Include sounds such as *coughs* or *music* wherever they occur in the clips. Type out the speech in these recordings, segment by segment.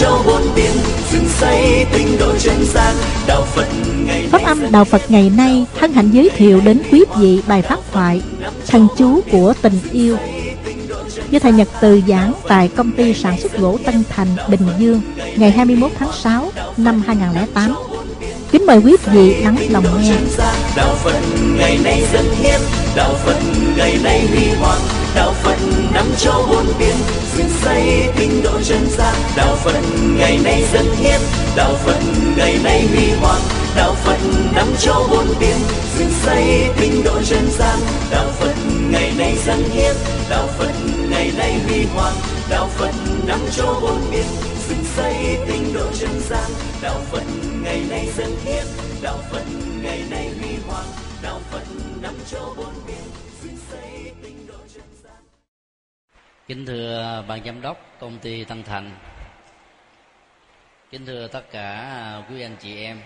châu bốn biển dựng xây tinh độ chân gian đạo phật ngày Pháp âm Đạo Phật ngày nay hân hạnh giới thiệu đến quý vị bài pháp thoại Thần chú của tình yêu do thầy Nhật Từ giảng tại công ty sản xuất gỗ Tân Thành, Bình Dương ngày 21 tháng 6 năm 2008. Kính mời quý vị lắng lòng nghe. đạo phật ngày nay dân hiến đạo phật ngày nay huy hoàng đạo phật năm châu bốn biển dựng xây tinh độ chân gian đạo phật ngày nay dân hiến đạo phật ngày nay huy hoàng đạo phật năm châu bốn biển dựng xây tinh độ chân gian đạo phật ngày nay dân hiến đạo phật ngày nay huy hoàng đạo phật năm châu bốn biển dựng xây tinh độ chân gian đạo phật ngày nay dân hiến đạo phật ngày nay huy hoàng đạo phật năm châu bốn biển Kính thưa ban giám đốc, công ty Tân Thành. Kính thưa tất cả à, quý anh chị em.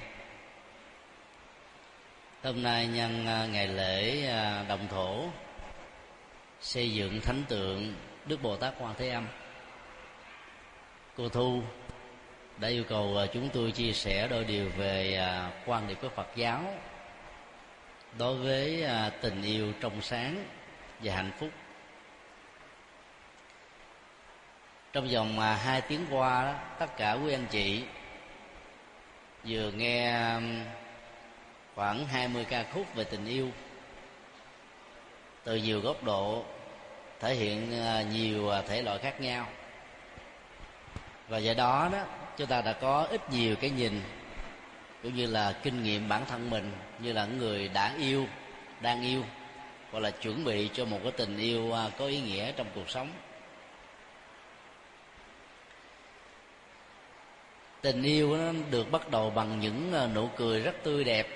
Hôm nay nhân à, ngày lễ à, đồng thổ, Xây dựng thánh tượng Đức Bồ Tát Quan Thế Âm. Cô Thu đã yêu cầu chúng tôi chia sẻ đôi điều về quan điểm của Phật giáo đối với tình yêu trong sáng và hạnh phúc. Trong vòng mà hai tiếng qua đó, tất cả quý anh chị vừa nghe um, khoảng 20 ca khúc về tình yêu. Từ nhiều góc độ thể hiện à, nhiều à, thể loại khác nhau. Và do đó đó chúng ta đã có ít nhiều cái nhìn cũng như là kinh nghiệm bản thân mình như là người đã yêu đang yêu hoặc là chuẩn bị cho một cái tình yêu à, có ý nghĩa trong cuộc sống. Tình yêu nó được bắt đầu bằng những ờ, nụ cười rất tươi đẹp.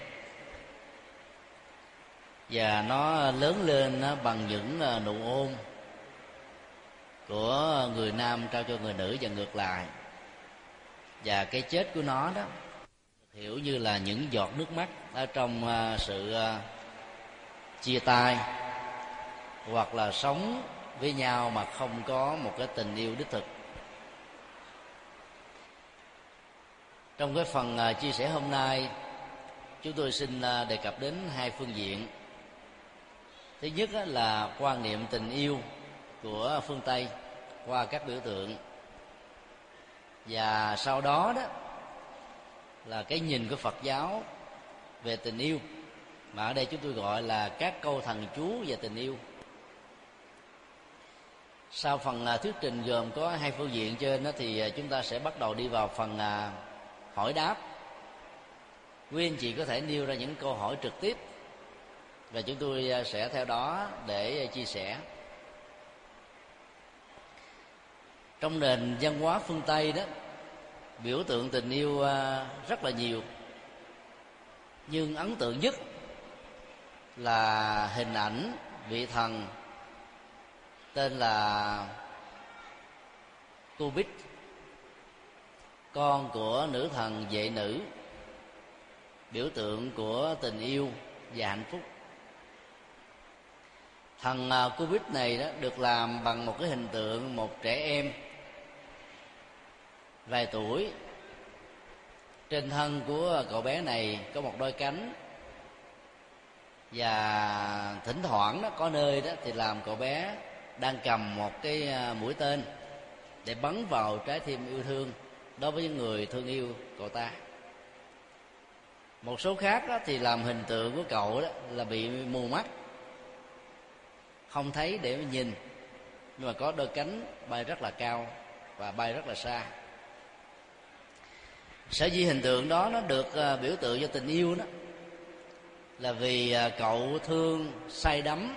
Và nó lớn lên bằng những ờ, nụ ôm của người nam trao cho người nữ và ngược lại. Và cái chết của nó đó hiểu như là những giọt nước mắt ở trong ờ, sự chia tay hoặc là sống với nhau mà không có một cái tình yêu đích thực. Trong cái phần à, chia sẻ hôm nay, chúng tôi xin à, đề cập đến hai phương diện. Thứ nhất là quan niệm tình yêu của phương tây qua các biểu tượng. Và sau đó đó, là cái nhìn của phật giáo về tình yêu, mà ở đây chúng tôi gọi là các câu thần chú về tình yêu. Sau phần à, thuyết trình gồm có hai phương diện trên đó thì chúng ta sẽ bắt đầu đi vào phần hỏi đáp. Quý anh chị có thể nêu ra những câu hỏi trực tiếp, và chúng tôi à, sẽ theo đó để à, chia sẻ. Trong nền văn hóa phương tây đó, biểu tượng tình yêu à, rất là nhiều. Nhưng ấn tượng nhất là hình ảnh vị thần tên là cô con của nữ thần vệ nữ, biểu tượng của tình yêu và hạnh phúc. Thần à, covid này đó được làm bằng một cái hình tượng một trẻ em, vài tuổi. Trên thân của cậu bé này có một đôi cánh và thỉnh thoảng đó có nơi đó thì làm cậu bé đang cầm một cái à, mũi tên để bắn vào trái tim yêu thương đối với những người thương yêu cậu ta. Một số khác đó thì làm hình tượng của cậu đó là bị mù mắt. Không thấy để mà nhìn. Nhưng mà có đôi cánh bay rất là cao và bay rất là xa. Sở dĩ hình tượng đó nó được à, biểu tượng cho tình yêu đó là vì à, cậu thương say đắm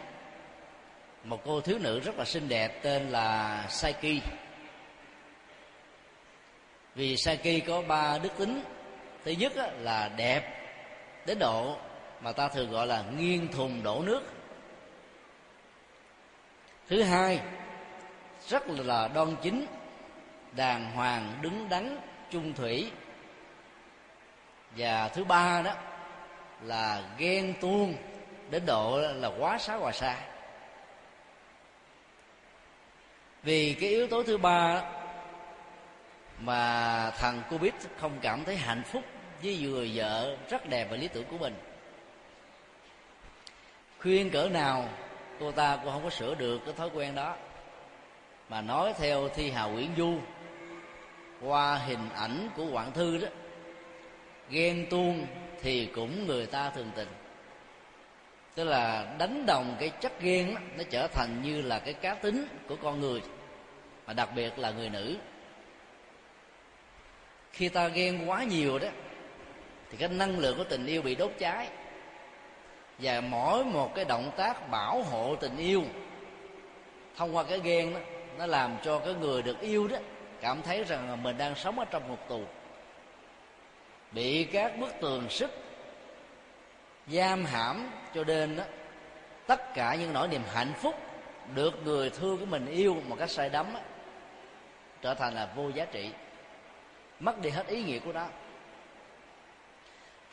một cô thiếu nữ rất là xinh đẹp tên là Saiki vì Saki có ba đức tính. Thứ nhất là đẹp đến độ mà ta thường gọi là nghiêng thùng đổ nước. Thứ hai, rất là đoan chính, đàng hoàng, đứng đắn, trung thủy. Và thứ ba đó là ghen tuông đến độ là quá xá hòa xa. Vì cái yếu tố thứ ba mà thằng Covid không cảm thấy hạnh phúc với người vợ rất đẹp và lý tưởng của mình. Khuyên cỡ nào cô ta cũng không có sửa được cái thói quen đó. Mà nói theo thi hào nguyễn du qua hình ảnh của quảng thư đó ghen tuông thì cũng người ta thường tình. Tức là đánh đồng cái chất ghen đó, nó trở thành như là cái cá tính của con người mà đặc biệt là người nữ khi ta ghen quá nhiều đó thì cái năng lượng của tình yêu bị đốt cháy. Và mỗi một cái động tác bảo hộ tình yêu thông qua cái ghen đó nó làm cho cái người được yêu đó cảm thấy rằng là mình đang sống ở trong một tù. Bị các bức tường sức giam hãm cho nên đó tất cả những nỗi niềm hạnh phúc được người thương của mình yêu một cách say đắm đó, trở thành là vô giá trị mất đi hết ý nghĩa của nó.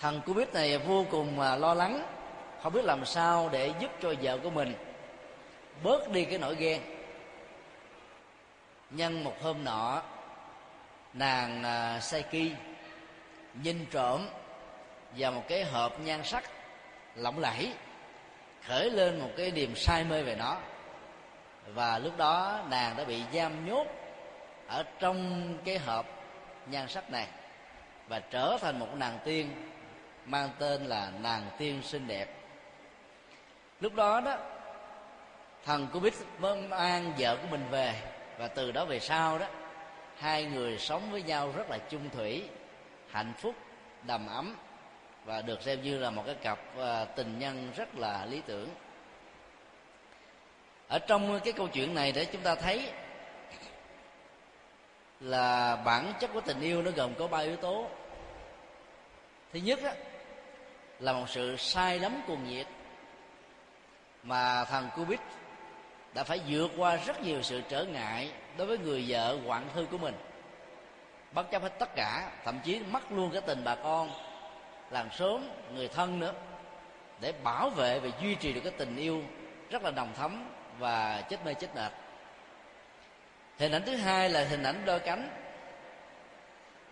Thằng cô biết này vô cùng à, lo lắng, không biết làm sao để giúp cho vợ của mình bớt đi cái nỗi ghen. Nhân một hôm nọ, nàng à, say ki nhìn trộm vào một cái hộp nhan sắc lộng lẫy, khởi lên một cái niềm say mê về nó. Và lúc đó nàng đã bị giam nhốt ở trong cái hộp nhan sắc này và trở thành một nàng tiên mang tên là nàng tiên xinh đẹp. Lúc đó đó, thần của bích mới mang vợ của mình về và từ đó về sau đó, hai người sống với nhau rất là chung thủy, hạnh phúc, đầm ấm và được xem như là một cái cặp à, tình nhân rất là lý tưởng. Ở trong cái câu chuyện này để chúng ta thấy là bản chất của tình yêu nó gồm có ba yếu tố. Thứ nhất á, là một sự sai lắm cuồng nhiệt mà thằng Kubit đã phải vượt qua rất nhiều sự trở ngại đối với người vợ hoạn thư của mình. Bất chấp hết tất cả thậm chí mất luôn cái tình bà con làng sớm người thân nữa để bảo vệ và duy trì được cái tình yêu rất là đồng thấm và chết mê chết mệt hình ảnh thứ hai là hình ảnh đôi cánh.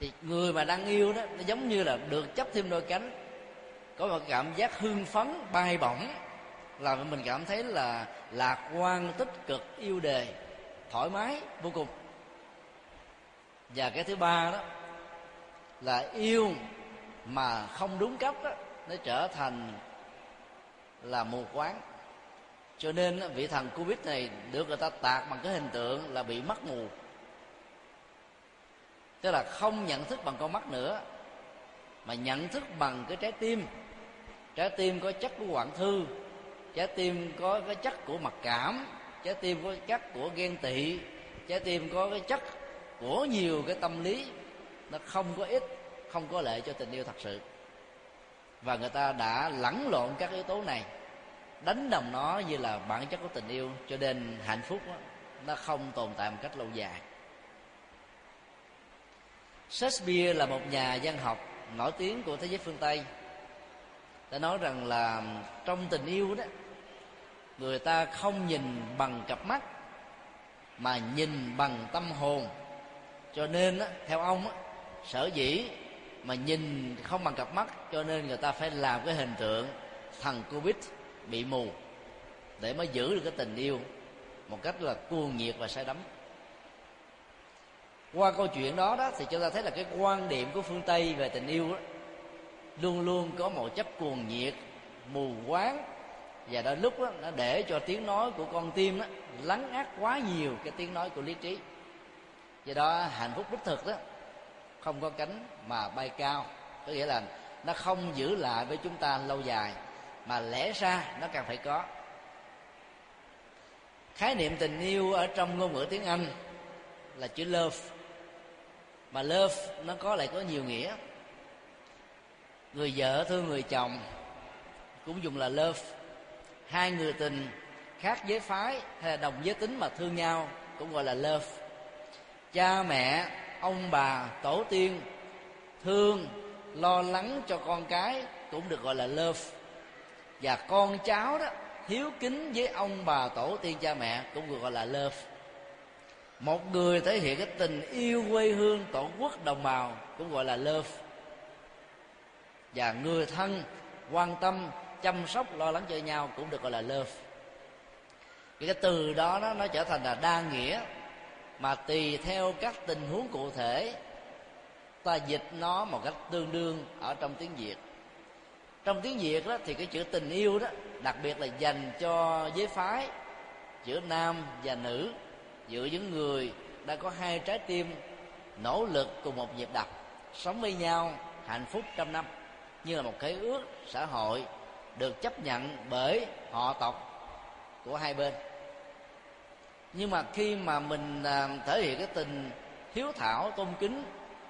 Thì người mà đang yêu đó nó giống như là được chấp thêm đôi cánh. Có một cảm giác hưng phấn bay bổng. Làm mình cảm thấy là lạc quan tích cực yêu đề thoải mái vô cùng. Và cái thứ ba đó là yêu mà không đúng cách đó, nó trở thành là mù quáng cho nên vị thần covid này được người ta tạc bằng cái hình tượng là bị mất mù. Tức là không nhận thức bằng con mắt nữa, mà nhận thức bằng cái trái tim. Trái tim có chất của hoạn thư, trái tim có cái chất của mặc cảm, trái tim có chất của ghen tị, trái tim có cái chất của nhiều cái tâm lý. Nó không có ích, không có lợi cho tình yêu thật sự. Và người ta đã lẫn lộn các yếu tố này đánh đồng nó như là bản chất của tình yêu cho nên hạnh phúc đó, nó không tồn tại một cách lâu dài. Shakespeare là một nhà văn học nổi tiếng của thế giới phương Tây. Đã nói rằng là trong tình yêu đó người ta không nhìn bằng cặp mắt mà nhìn bằng tâm hồn. Cho nên theo ông sở dĩ mà nhìn không bằng cặp mắt cho nên người ta phải làm cái hình tượng thằng covid bị mù để mới giữ được cái tình yêu một cách là cuồng nhiệt và say đắm. Qua câu chuyện đó đó thì chúng ta thấy là cái quan điểm của phương tây về tình yêu đó, luôn luôn có một chất cuồng nhiệt mù quáng và đôi lúc đó, nó để cho tiếng nói của con tim đó lắng át quá nhiều cái tiếng nói của lý trí. Do đó hạnh phúc đích thực đó không có cánh mà bay cao có nghĩa là nó không giữ lại với chúng ta lâu dài mà lẽ ra nó càng phải có. Khái niệm tình yêu ở trong ngôn ngữ tiếng anh là chữ love. Mà love nó có lại có nhiều nghĩa. Người vợ thương người chồng cũng dùng là love. Hai người tình khác giới phái hay là đồng giới tính mà thương nhau cũng gọi là love. Cha mẹ, ông bà, tổ tiên thương, lo lắng cho con cái cũng được gọi là love và con cháu đó hiếu kính với ông bà tổ tiên cha mẹ cũng gọi là love. Một người thể hiện cái tình yêu quê hương tổ quốc đồng bào cũng gọi là love. Và người thân quan tâm chăm sóc lo lắng cho nhau cũng được gọi là love. Cái từ đó nó, nó trở thành là đa nghĩa mà tùy theo các tình huống cụ thể ta dịch nó một cách tương đương ở trong tiếng việt trong tiếng việt đó thì cái chữ tình yêu đó, đặc biệt là dành cho giới phái giữa nam và nữ, giữa những người đã có hai trái tim nỗ lực cùng một nhịp đập, sống với nhau hạnh phúc trăm năm, như là một cái ước xã hội được chấp nhận bởi họ tộc của hai bên. Nhưng mà khi mà mình à, thể hiện cái tình hiếu thảo, tôn kính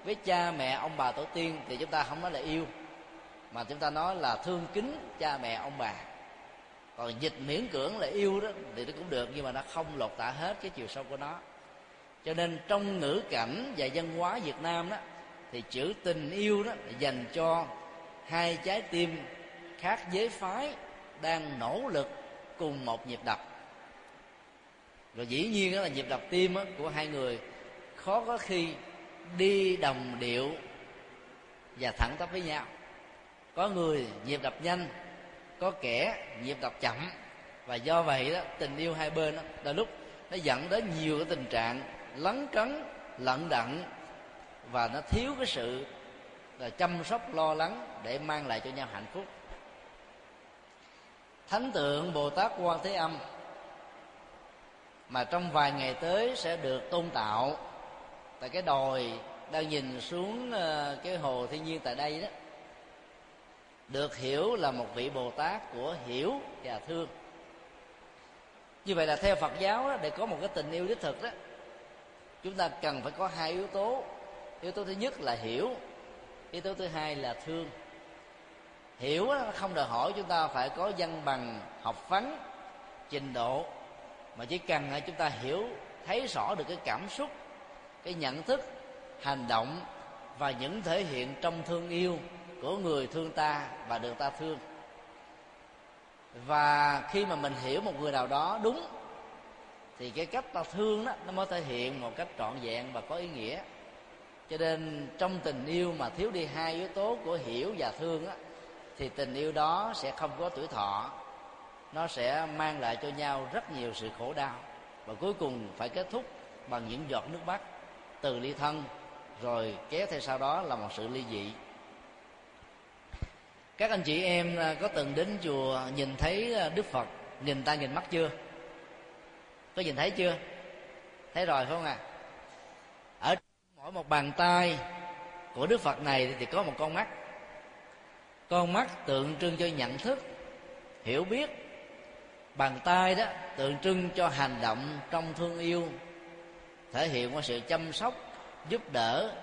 với cha mẹ, ông bà tổ tiên thì chúng ta không nói là yêu mà chúng ta nói là thương kính cha mẹ ông bà. Còn dịch miễn cưỡng là yêu đó thì nó cũng được nhưng mà nó không lột tả hết cái chiều sâu của nó. Cho nên trong ngữ cảnh và văn hóa việt nam đó thì chữ tình yêu đó dành cho hai trái tim khác giới phái đang nỗ lực cùng một nhịp đập. Rồi dĩ nhiên đó là nhịp đập tim đó, của hai người khó có khi đi đồng điệu và thẳng tắp với nhau có người nhịp đập nhanh, có kẻ nhịp đập chậm. Và do vậy đó, tình yêu hai bên đó, đôi lúc nó dẫn đến nhiều cái tình trạng lấn cấn, lận đận. Và nó thiếu cái sự, là chăm sóc, lo lắng để mang lại cho nhau hạnh phúc. Thánh tượng bồ tát quan thế âm mà trong vài ngày tới sẽ được tôn tạo tại cái đồi đang nhìn xuống ờ, cái hồ thiên nhiên tại đây đó được hiểu là một vị bồ tát của hiểu và thương. Như vậy là theo phật giáo đó, để có một cái tình yêu đích thực đó chúng ta cần phải có hai yếu tố. Yếu tố thứ nhất là hiểu yếu tố thứ hai là thương. Hiểu đó, không đòi hỏi chúng ta phải có văn bằng học vấn trình độ mà chỉ cần là chúng ta hiểu thấy rõ được cái cảm xúc cái nhận thức hành động và những thể hiện trong thương yêu của người thương ta và được ta thương. Và khi mà mình hiểu một người nào đó đúng, thì cái cách ta thương đó, nó mới thể hiện một cách trọn vẹn và có ý nghĩa. Cho nên trong tình yêu mà thiếu đi hai yếu tố của hiểu và thương á, thì tình yêu đó sẽ không có tuổi thọ. Nó sẽ mang lại cho nhau rất nhiều sự khổ đau. Và cuối cùng phải kết thúc bằng những giọt nước mắt từ ly thân, rồi kéo theo sau đó là một sự ly dị các anh chị em à, có từng đến chùa nhìn thấy à, đức phật, nhìn ta nhìn mắt chưa? Có nhìn thấy chưa? Thấy rồi phải không à ở mỗi một bàn tay của đức phật này thì có một con mắt. Con mắt tượng trưng cho nhận thức, hiểu biết. Bàn tay đó tượng trưng cho hành động trong thương yêu, thể hiện qua sự chăm sóc, giúp đỡ.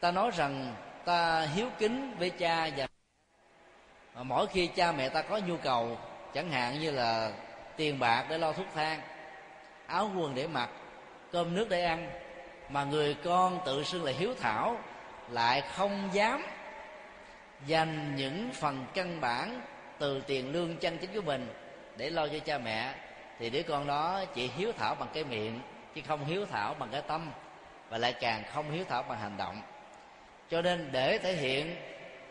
Ta nói rằng ta hiếu kính với cha và mà mỗi khi cha mẹ ta có nhu cầu, chẳng hạn như là tiền bạc để lo thuốc thang, áo quần để mặc, cơm nước để ăn, mà người con tự xưng là hiếu thảo lại không dám dành những phần căn bản từ tiền lương chân chính của mình để lo cho cha mẹ, thì đứa con đó chỉ hiếu thảo bằng cái miệng, chứ không hiếu thảo bằng cái tâm, và lại càng không hiếu thảo bằng hành động cho nên để thể hiện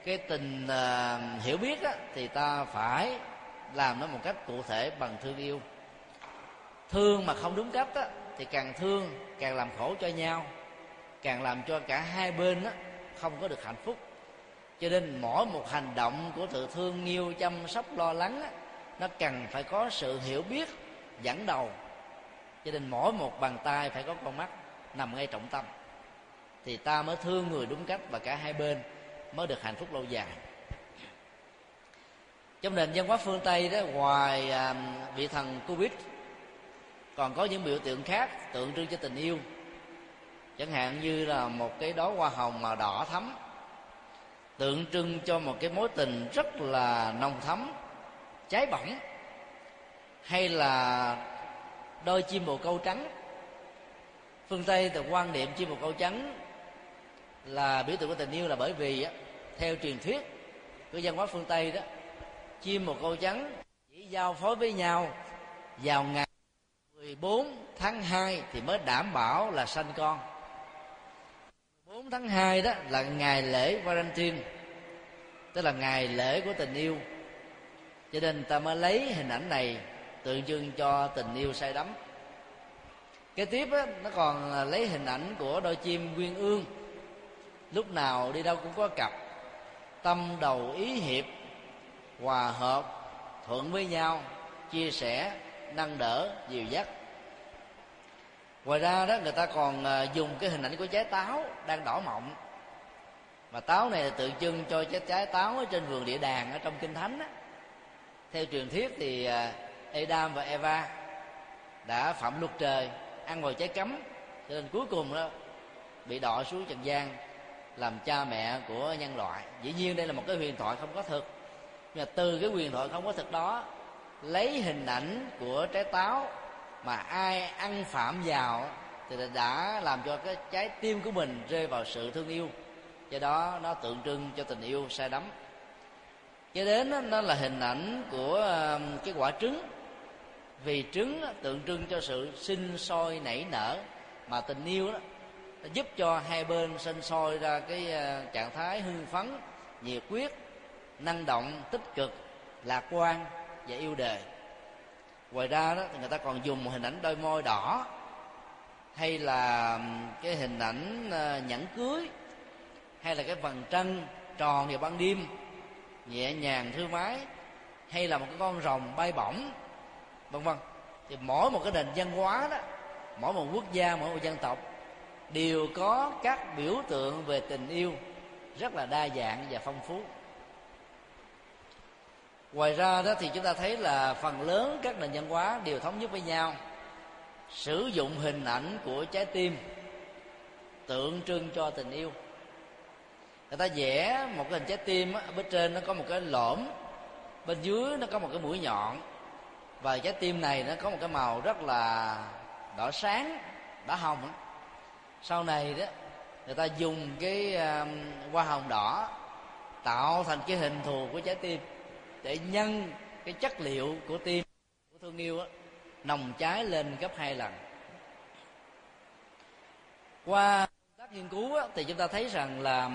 cái tình uh, hiểu biết đó, thì ta phải làm nó một cách cụ thể bằng thương yêu. Thương mà không đúng cách đó, thì càng thương càng làm khổ cho nhau càng làm cho cả hai bên đó, không có được hạnh phúc. Cho nên mỗi một hành động của sự thương yêu chăm sóc lo lắng đó, nó cần phải có sự hiểu biết dẫn đầu. Cho nên mỗi một bàn tay phải có con mắt nằm ngay trọng tâm thì ta mới thương người đúng cách và cả hai bên mới được hạnh phúc lâu dài. Trong nền văn hóa phương tây đó ngoài à, vị thần covid còn có những biểu tượng khác tượng trưng cho tình yêu. Chẳng hạn như là một cái đó hoa hồng mà đỏ thắm tượng trưng cho một cái mối tình rất là nồng thắm cháy bỏng hay là đôi chim bồ câu trắng. Phương tây từ quan niệm chim bồ câu trắng là biểu tượng của tình yêu là bởi vì á, theo truyền thuyết của văn hóa phương tây đó chim một câu trắng chỉ giao phối với nhau vào ngày 14 tháng 2 thì mới đảm bảo là sanh con. 4 tháng 2 đó là ngày lễ Valentine tức là ngày lễ của tình yêu. Cho nên ta mới lấy hình ảnh này tượng trưng cho tình yêu say đắm. Kế tiếp á, nó còn lấy hình ảnh của đôi chim quyên ương lúc nào đi đâu cũng có cặp. Tâm đầu ý hiệp, hòa hợp, thuận với nhau, chia sẻ, nâng đỡ, dìu dắt. Ngoài ra đó, người ta còn ờ, dùng cái hình ảnh của trái táo đang đỏ mọng. Mà táo này là tượng trưng cho trái trái táo ở trên vườn địa đàng ở trong kinh thánh đó. theo truyền thuyết thì ờ, Adam và Eva đã phạm luật trời, ăn vào trái cấm, cho nên cuối cùng đó, bị đọa xuống trần gian làm cha mẹ của nhân loại. Dĩ nhiên đây là một cái huyền thoại không có thực. Nhưng mà từ cái huyền thoại không có thực đó lấy hình ảnh của trái táo mà ai ăn phạm vào thì đã làm cho cái trái tim của mình rơi vào sự thương yêu. Do đó nó tượng trưng cho tình yêu sai đắm. Cho đến đó, nó là hình ảnh của um, cái quả trứng. Vì trứng tượng trưng cho sự sinh sôi nảy nở mà tình yêu đó giúp cho hai bên sinh sôi ra cái ờ, trạng thái hưng phấn, nhiệt quyết năng động, tích cực, lạc quan và yêu đời ngoài ra đó thì người ta còn dùng hình ảnh đôi môi đỏ hay là cái hình ảnh ờ, nhẫn cưới hay là cái vầng trăng tròn vào ban đêm, nhẹ nhàng thư mái hay là một cái con rồng bay bổng, vân vân. Thì mỗi một cái nền văn hóa đó, mỗi một quốc gia, mỗi một dân tộc đều có các biểu tượng về tình yêu rất là đa dạng và phong phú. Ngoài ra đó thì chúng ta thấy là phần lớn các nền văn hóa đều thống nhất với nhau. Sử dụng hình ảnh của trái tim tượng trưng cho tình yêu. Người ta vẽ một cái hình trái tim ở bên trên nó có một cái lõm, bên dưới nó có một cái mũi nhọn. Và trái tim này nó có một cái màu rất là đỏ sáng, đỏ hồng á sau này đó người ta dùng cái um, hoa hồng đỏ tạo thành cái hình thù của trái tim để nhân cái chất liệu của tim của thương yêu đó, nồng cháy lên gấp hai lần. Qua các nghiên cứu đó, thì chúng ta thấy rằng là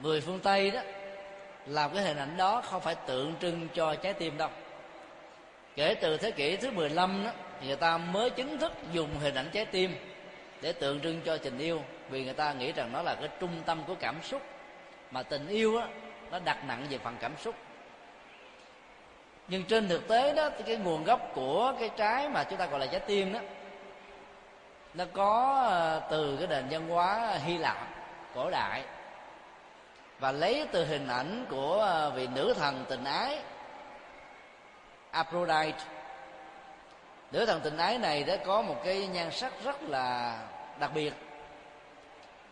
người phương tây đó làm cái hình ảnh đó không phải tượng trưng cho trái tim đâu. Kể từ thế kỷ thứ 15 đó thì người ta mới chính thức dùng hình ảnh trái tim để tượng trưng cho tình yêu, vì người ta nghĩ rằng nó là cái trung tâm của cảm xúc. Mà tình yêu á, nó đặt nặng về phần cảm xúc. Nhưng trên thực tế đó, thì cái nguồn gốc của cái trái mà chúng ta gọi là trái tim đó, nó có ờ, từ cái nền văn hóa hy lạp, cổ đại. Và lấy từ hình ảnh của ờ, vị nữ thần tình ái, Aphrodite nữ thần tình ái này đã có một cái nhan sắc rất là đặc biệt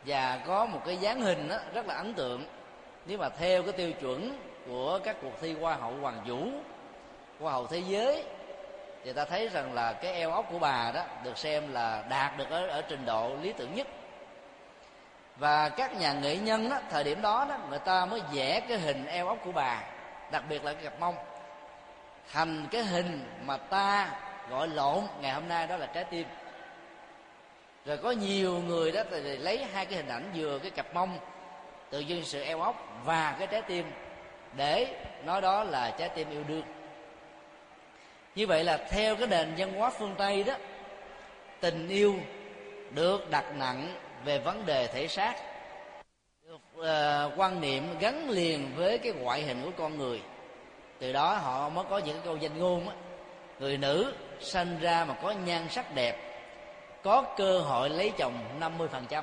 và có một cái dáng hình đó rất là ấn tượng. Nếu mà theo cái tiêu chuẩn của các cuộc thi hoa hậu hoàng vũ hoa hậu thế giới thì ta thấy rằng là cái eo ốc của bà đó được xem là đạt được ở, ở trình độ lý tưởng nhất. Và các nhà nghệ nhân đó, thời điểm đó, đó người ta mới vẽ cái hình eo ốc của bà đặc biệt là cái cặp mông. Thành cái hình mà ta gọi lộn ngày hôm nay đó là trái tim. Rồi có nhiều người đó thì lấy hai cái hình ảnh vừa cái cặp mông tự dưng sự eo ốc và cái trái tim để nói đó là trái tim yêu đương. Như vậy là theo cái nền văn hóa phương tây đó tình yêu được đặt nặng về vấn đề thể xác được uh, quan niệm gắn liền với cái ngoại hình của con người. Từ đó họ mới có những câu danh ngôn á. Người nữ sinh ra mà có nhan sắc đẹp, có cơ hội lấy chồng 50%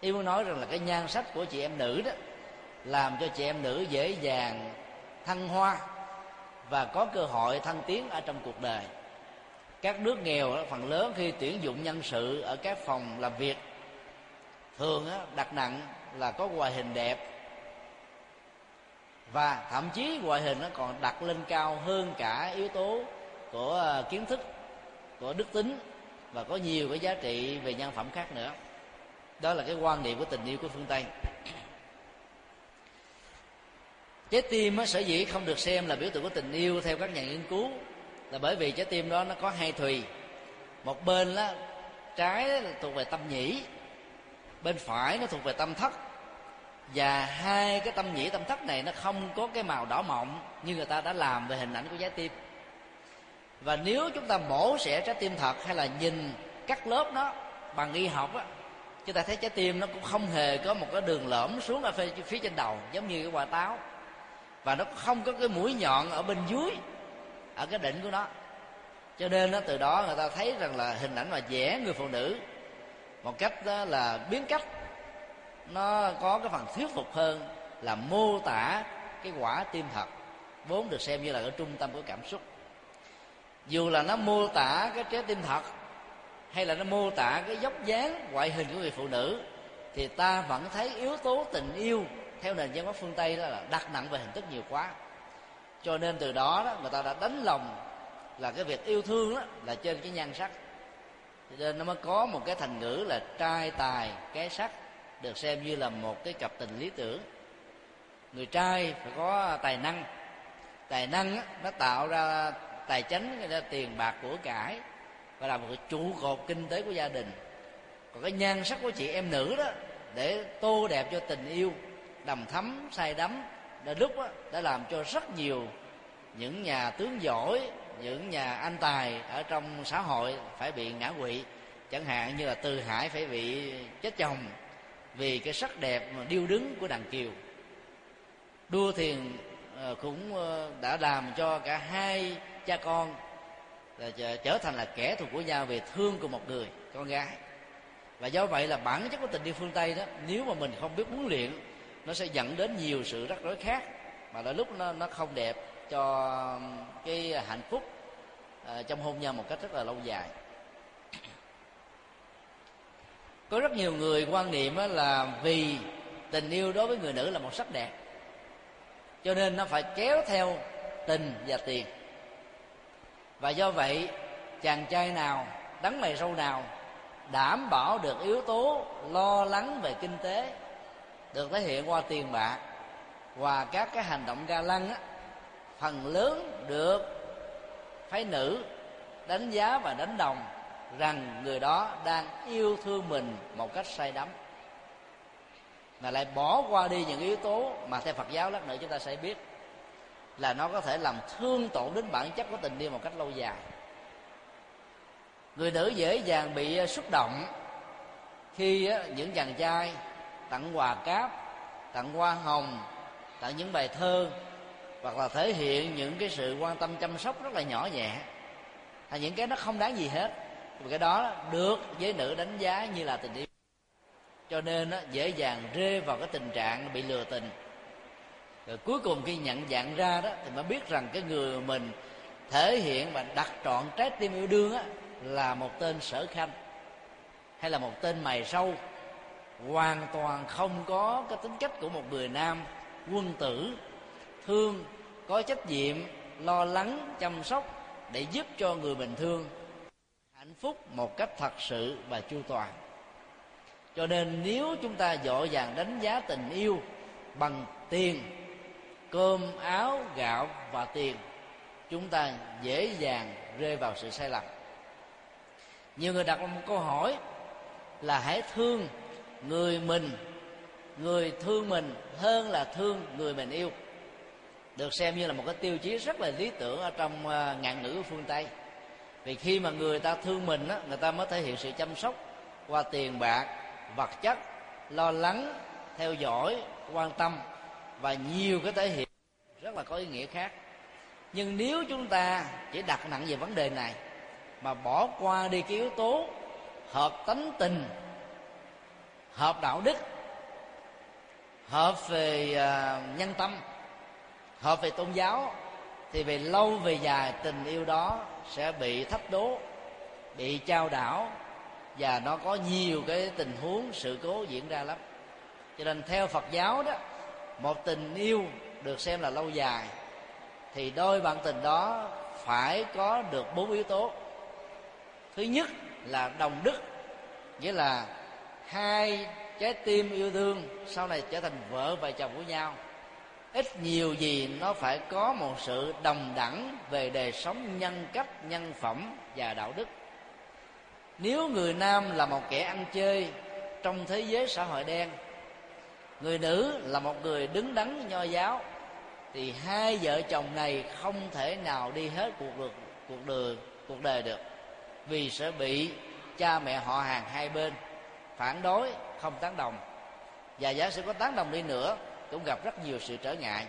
ý muốn nói rằng là cái nhan sắc của chị em nữ đó làm cho chị em nữ dễ dàng thăng hoa và có cơ hội thăng tiến ở trong cuộc đời. Các nước nghèo phần lớn khi tuyển dụng nhân sự ở các phòng làm việc, thường đặt nặng là có ngoại hình đẹp và thậm chí ngoại hình nó còn đặt lên cao hơn cả yếu tố của à, kiến thức của đức tính và có nhiều cái giá trị về nhân phẩm khác nữa. Đó là cái quan niệm của tình yêu của phương tây. Trái tim á, sở dĩ không được xem là biểu tượng của tình yêu theo các nhà nghiên cứu là bởi vì trái tim đó nó có hai thùy. Một bên đó trái là thuộc về tâm nhĩ bên phải nó thuộc về tâm thất. Và hai cái tâm nhĩ tâm thất này nó không có cái màu đỏ mọng như người ta đã làm về hình ảnh của trái tim và nếu chúng ta mổ xẻ trái tim thật hay là nhìn cắt lớp nó bằng y học á chúng ta thấy trái tim nó cũng không hề có một cái đường lõm xuống ở phía, trên đầu giống như cái quả táo. Và nó không có cái mũi nhọn ở bên dưới ở cái đỉnh của nó. Cho nên nó từ đó người ta thấy rằng là hình ảnh mà vẽ người phụ nữ một cách đó là biến cách nó có cái phần thuyết phục hơn là mô tả cái quả tim thật vốn được xem như là cái trung tâm của cảm xúc dù là nó mô tả cái trái tim thật hay là nó mô tả cái dốc dáng ngoại hình của người phụ nữ thì ta vẫn thấy yếu tố tình yêu theo nền văn hóa phương tây đó là đặt nặng về hình thức nhiều quá. Cho nên từ đó đó người ta đã đánh lòng là cái việc yêu thương đó là trên cái nhan sắc. Cho nên nó mới có một cái thành ngữ là trai tài cái sắc được xem như là một cái cặp tình lý tưởng. Người trai phải có tài năng. Tài năng đó, nó tạo ra tài chánh ra tiền bạc của cải và là một trụ cột kinh tế của gia đình. Còn cái nhan sắc của chị em nữ đó để tô đẹp cho tình yêu đầm thắm say đắm đã lúc đó, đã làm cho rất nhiều những nhà tướng giỏi những nhà anh tài ở trong xã hội phải bị ngã quỵ. Chẳng hạn như là từ hải phải bị chết chồng vì cái sắc đẹp mà điêu đứng của đàn kiều. Đua thiền ờ, cũng ờ, đã làm cho cả hai cha con trở thành là kẻ thù của nhau về thương của một người con gái. Và do vậy là bản chất của tình yêu phương tây đó nếu mà mình không biết huấn luyện nó sẽ dẫn đến nhiều sự rắc rối khác mà là lúc nó nó không đẹp cho um, cái hạnh phúc uh, trong hôn nhân một cách rất là lâu dài. *clears throat* Có rất nhiều người quan niệm là vì tình yêu đối với người nữ là một sắc đẹp cho nên nó phải kéo theo tình và tiền và do vậy chàng trai nào đắng mày râu nào đảm bảo được yếu tố lo lắng về kinh tế được thể hiện qua tiền bạc và các cái hành động ga lăng á, phần lớn được phái nữ đánh giá và đánh đồng rằng người đó đang yêu thương mình một cách say đắm. Mà lại bỏ qua đi những yếu tố mà theo Phật giáo lát nữa chúng ta sẽ biết là nó có thể làm thương tổn đến bản chất của tình yêu một cách lâu dài. Người nữ dễ dàng bị à, xúc động khi à, những chàng trai tặng quà cáp, tặng hoa hồng, tặng những bài thơ hoặc là thể hiện những cái sự quan tâm chăm sóc rất là nhỏ nhẹ. Hay những cái nó không đáng gì hết. Và cái đó được giới nữ đánh giá như là tình yêu. Cho nên à, dễ dàng rơi vào cái tình trạng bị lừa tình rồi cuối cùng khi nhận dạng ra đó, thì mới biết rằng cái người mình thể hiện và đặt trọn trái tim yêu đương á, là một tên sở khanh, hay là một tên mày sâu. Hoàn toàn không có cái tính cách của một người nam quân tử, thương, có trách nhiệm, lo lắng, chăm sóc để giúp cho người bình thương, hạnh phúc một cách thật sự và chu toàn. Cho nên nếu chúng ta dội vàng đánh giá tình yêu bằng tiền cơm, áo, gạo và tiền. Chúng ta dễ dàng rơi vào sự sai lầm. Nhiều người đặt một câu hỏi là hãy thương người mình, người thương mình hơn là thương người mình yêu. Được xem như là một cái tiêu chí rất là lý tưởng ở trong ờ, ngạn ngữ phương tây. Vì khi mà người ta thương mình á, người ta mới thể hiện sự chăm sóc qua tiền bạc, vật chất, lo lắng, theo dõi, quan tâm và nhiều cái thể hiện rất là có ý nghĩa khác. Nhưng nếu chúng ta chỉ đặt nặng về vấn đề này, mà bỏ qua đi cái yếu tố hợp tánh tình, hợp đạo đức, hợp về à, nhân tâm, hợp về tôn giáo, thì về lâu về dài tình yêu đó sẽ bị thách đố, bị trao đảo, và nó có nhiều cái tình huống, sự cố diễn ra lắm. Cho nên theo phật giáo đó một tình yêu được xem là lâu dài, thì đôi bạn tình đó phải có được bốn yếu tố. Thứ nhất là đồng đức, nghĩa là hai trái tim yêu thương sau này trở thành vợ và chồng của nhau. Ít nhiều gì nó phải có một sự đồng đẳng về đời sống nhân cách, nhân phẩm và đạo đức. Nếu người nam là một kẻ ăn chơi trong thế giới xã hội đen người nữ là một người đứng đắn nho giáo. Thì hai vợ chồng này không thể nào đi hết cuộc được, cuộc đời cuộc đời được. Vì sẽ bị cha mẹ họ hàng hai bên phản đối, không tán đồng. Và giả sử có tán đồng đi nữa, cũng gặp rất nhiều sự trở ngại.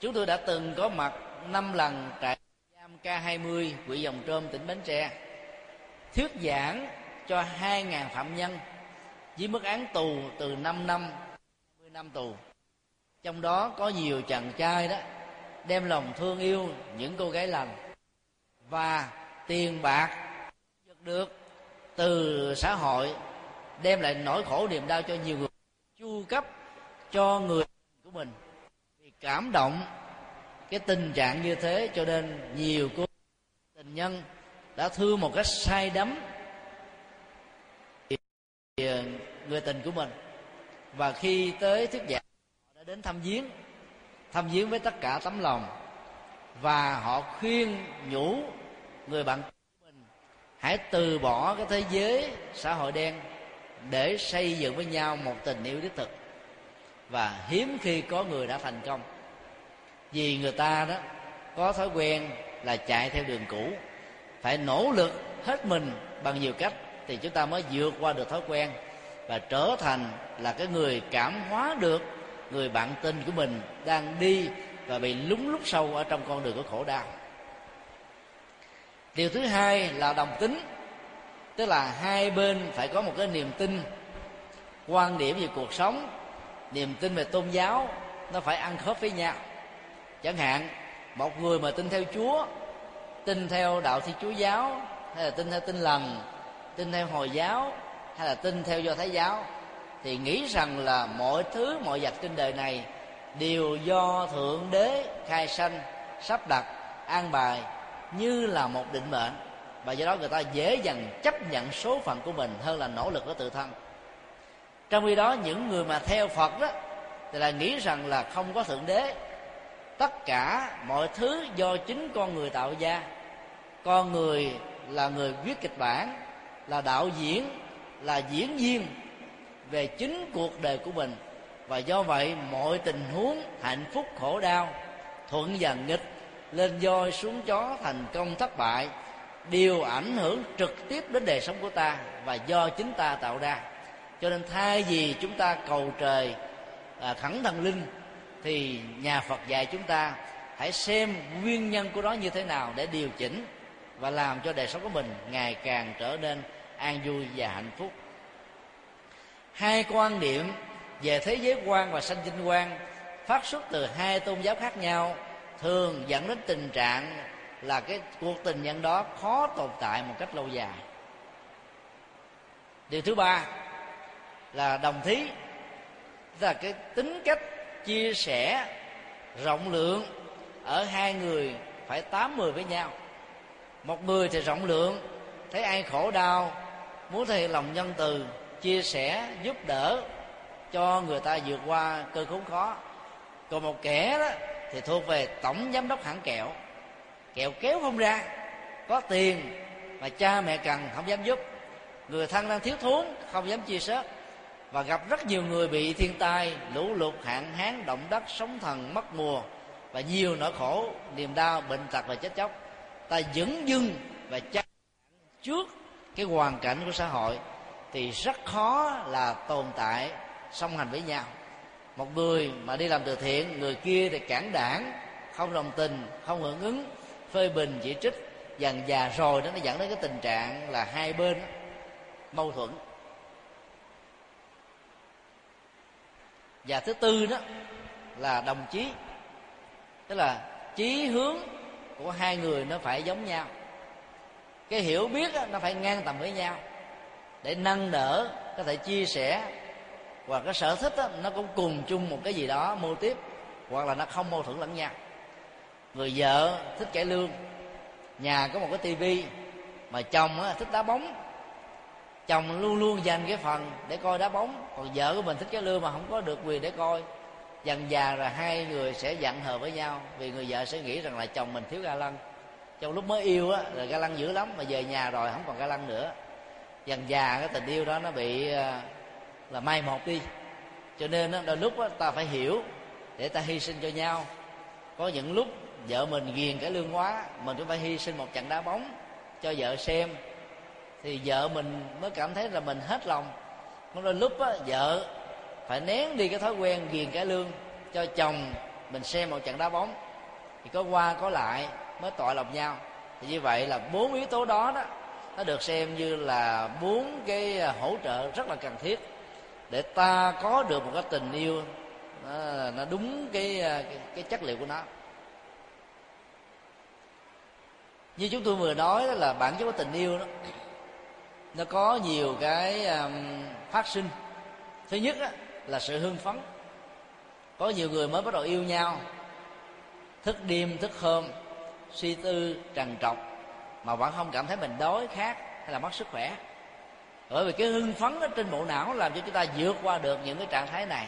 Chúng tôi đã từng có mặt năm lần trại giam K20 huyện Dòng Trôm, tỉnh Bến Tre. Thuyết giảng cho 2.000 phạm nhân với mức án tù từ 5 năm 10 năm tù. Trong đó có nhiều chàng trai đó đem lòng thương yêu những cô gái lành và tiền bạc giật được từ xã hội, đem lại nỗi khổ niềm đau cho nhiều người, chu cấp cho người của mình. Vì cảm động cái tình trạng như thế cho nên nhiều cô tình nhân đã thương một cách sai đắm người tình của mình. Và khi tới thuyết giảng, họ đã đến thăm viếng thăm viếng với tất cả tấm lòng. Và họ khuyên nhủ người bạn của mình, hãy từ bỏ cái thế giới xã hội đen để xây dựng với nhau một tình yêu đích thực. Và hiếm khi có người đã thành công. Vì người ta đó có thói quen là chạy theo đường cũ, phải nỗ lực hết mình bằng nhiều cách thì chúng ta mới vượt qua được thói quen và trở thành là cái người cảm hóa được người bạn tin của mình đang đi và bị lúng lúc sâu ở trong con đường của khổ đau. Điều thứ hai là đồng tính, tức là hai bên phải có một cái niềm tin, quan điểm về cuộc sống, niềm tin về tôn giáo, nó phải ăn khớp với nhau. Chẳng hạn, một người mà tin theo chúa, tin theo đạo thi chúa giáo, hay là tin theo Tin lành tin theo hồi giáo hay là tin theo do thái giáo, thì nghĩ rằng là mọi thứ, mọi vật trên đời này đều do thượng đế khai sanh, sắp đặt, an bài như là một định mệnh. Và do đó người ta dễ dàng chấp nhận số phận của mình hơn là nỗ lực của tự thân. Trong khi đó, những người mà theo phật đó, thì là nghĩ rằng là không có thượng đế. Tất cả mọi thứ do chính con người tạo ra. Con người là người viết kịch bản là đạo diễn là diễn viên về chính cuộc đời của mình. Và do vậy mọi tình huống hạnh phúc khổ đau thuận và nghịch lên voi xuống chó thành công thất bại đều ảnh hưởng trực tiếp đến đời sống của ta và do chính ta tạo ra. Cho nên thay vì chúng ta cầu trời à, khẩn thần linh thì nhà phật dạy chúng ta hãy xem nguyên nhân của nó như thế nào để điều chỉnh và làm cho đời sống của mình ngày càng trở nên an vui và hạnh phúc. Hai quan điểm về thế giới quan và sanh tinh quan phát xuất từ hai tôn giáo khác nhau thường dẫn đến tình trạng là cái cuộc tình nhân đó khó tồn tại một cách lâu dài. Điều thứ ba là đồng thí, tức là cái tính cách chia sẻ rộng lượng ở hai người phải tám mười với nhau. Một người thì rộng lượng, thấy ai khổ đau muốn thể hiện lòng nhân từ, chia sẻ, giúp đỡ cho người ta vượt qua cơ khốn khó. Còn một kẻ đó thì thuộc về tổng giám đốc hãng kẹo. Kẹo kéo không ra, có tiền mà cha mẹ cần không dám giúp. Người thân đang thiếu thốn, không dám chia sớt. Và gặp rất nhiều người bị thiên tai, lũ lụt, hạn hán, động đất, sóng thần, mất mùa và nhiều nỗi khổ, niềm đau, bệnh tật và chết chóc. Ta dững dưng và chắc trước cái hoàn cảnh của xã hội thì rất khó là tồn tại, song hành với nhau. Một người mà đi làm từ thiện, người kia thì cản đảng, không đồng tình, không hưởng ứng, phê bình, chỉ trích, dần già rồi đó, nó dẫn đến cái tình trạng là hai bên mâu thuẫn. Và thứ tư đó là đồng chí, tức là chí hướng của hai người nó phải giống nhau cái hiểu biết đó, nó phải ngang tầm với nhau. Để nâng đỡ có thể chia sẻ và cái sở thích đó, nó cũng cùng chung một cái gì đó mô tiếp hoặc là nó không mâu thuẫn lẫn nhau. Người vợ thích cải lương nhà có một cái tivi mà chồng á, thích đá bóng. Chồng luôn luôn dành cái phần để coi đá bóng còn vợ của mình thích cái lương mà không có được quyền để coi. Dần già rồi hai người sẽ giận hờn với nhau vì người vợ sẽ nghĩ rằng là chồng mình thiếu ga lăng trong lúc mới yêu á là ga lăng dữ lắm mà về nhà rồi không còn ga lăng nữa. Dần già cái tình yêu đó nó bị ờ, là mai một đi. Cho nên đó, đôi lúc đó, ta phải hiểu để ta hy sinh cho nhau. Có những lúc vợ mình ghiền cái lương quá mình cũng phải hy sinh một trận đá bóng cho vợ xem. Thì vợ mình mới cảm thấy là mình hết lòng. Có đôi lúc á, vợ phải nén đi cái thói quen ghiền cái lương cho chồng mình xem một trận đá bóng. Thì có qua có lại mới tội lòng nhau. Thì như vậy là bốn yếu tố đó đó nó được xem như là bốn cái à, hỗ trợ rất là cần thiết để ta có được một cái tình yêu nó, nó đúng cái, à, cái cái chất liệu của nó. Như chúng tôi vừa nói đó là bản chất của tình yêu đó nó có nhiều cái um, phát sinh. Thứ nhất á, là sự hưng phấn. Có nhiều người mới bắt đầu yêu nhau thức đêm thức hôm suy tư trần trọc, mà vẫn không cảm thấy mình đói, khát hay là mất sức khỏe. Bởi vì cái hưng phấn ở trên bộ não làm cho chúng ta vượt qua được những cái trạng thái này.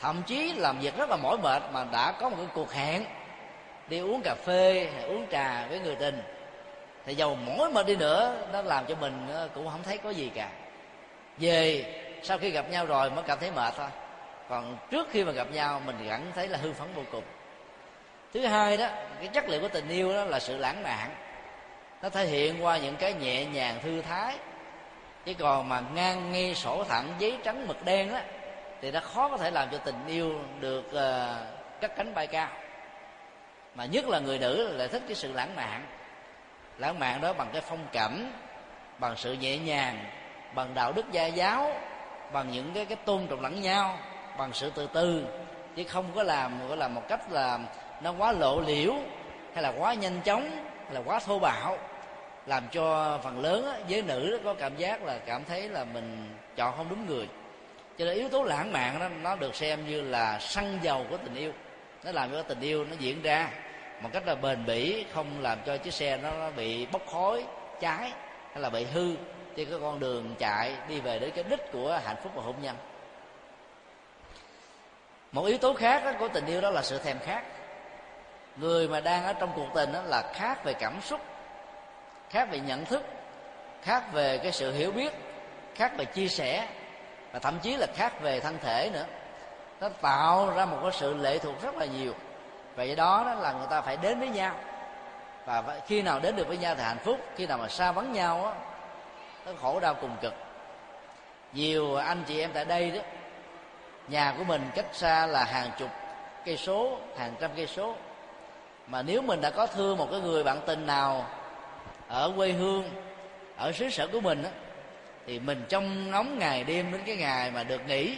Thậm chí làm việc rất là mỏi mệt mà đã có một cái cuộc hẹn, đi uống cà phê hay uống trà với người tình. Thì dầu mỏi mệt đi nữa, nó làm cho mình ờ, cũng không thấy có gì cả. Về sau khi gặp nhau rồi mới cảm thấy mệt thôi. Còn trước khi mà gặp nhau, mình cảm thấy là hưng phấn vô cùng thứ hai đó cái chất liệu của tình yêu đó là sự lãng mạn. Nó thể hiện qua những cái nhẹ nhàng thư thái. Chứ còn mà ngang nghi sổ thẳng giấy trắng mực đen á thì nó khó có thể làm cho tình yêu được uh, cất cánh bay cao. Mà nhất là người nữ lại thích cái sự lãng mạn. Lãng mạn đó bằng cái phong cảnh bằng sự nhẹ nhàng bằng đạo đức gia giáo bằng những cái cái tôn trọng lẫn nhau bằng sự từ từ. Chứ không có làm gọi là một cách là nó quá lộ liễu hay là quá nhanh chóng hay là quá thô bạo làm cho phần lớn á, giới nữ có cảm giác là cảm thấy là mình chọn không đúng người. Cho nên yếu tố lãng mạn đó nó được xem như là xăng dầu của tình yêu. Nó làm cho tình yêu nó diễn ra một cách là bền bỉ không làm cho chiếc xe nó, nó bị bốc khói cháy hay là bị hư. Trên cái con đường chạy đi về đến cái đích của hạnh phúc và hôn nhân. Một yếu tố khác đó của tình yêu đó là sự thèm khát người mà đang ở trong cuộc tình đó là khác về cảm xúc, khác về nhận thức, khác về cái sự hiểu biết, khác về chia sẻ, và thậm chí là khác về thân thể nữa. Nó tạo ra một cái sự lệ thuộc rất là nhiều vậy đó đó là người ta phải đến với nhau. Và khi nào đến được với nhau thì hạnh phúc, khi nào mà xa vắng nhau á, nó khổ đau cùng cực. Nhiều anh chị em tại đây đó, nhà của mình cách xa là hàng chục cây số, hàng trăm cây số mà nếu mình đã có thương một cái người bạn tình nào ở quê hương, ở xứ sở của mình á, thì mình trong nóng ngày đêm đến cái ngày mà được nghỉ,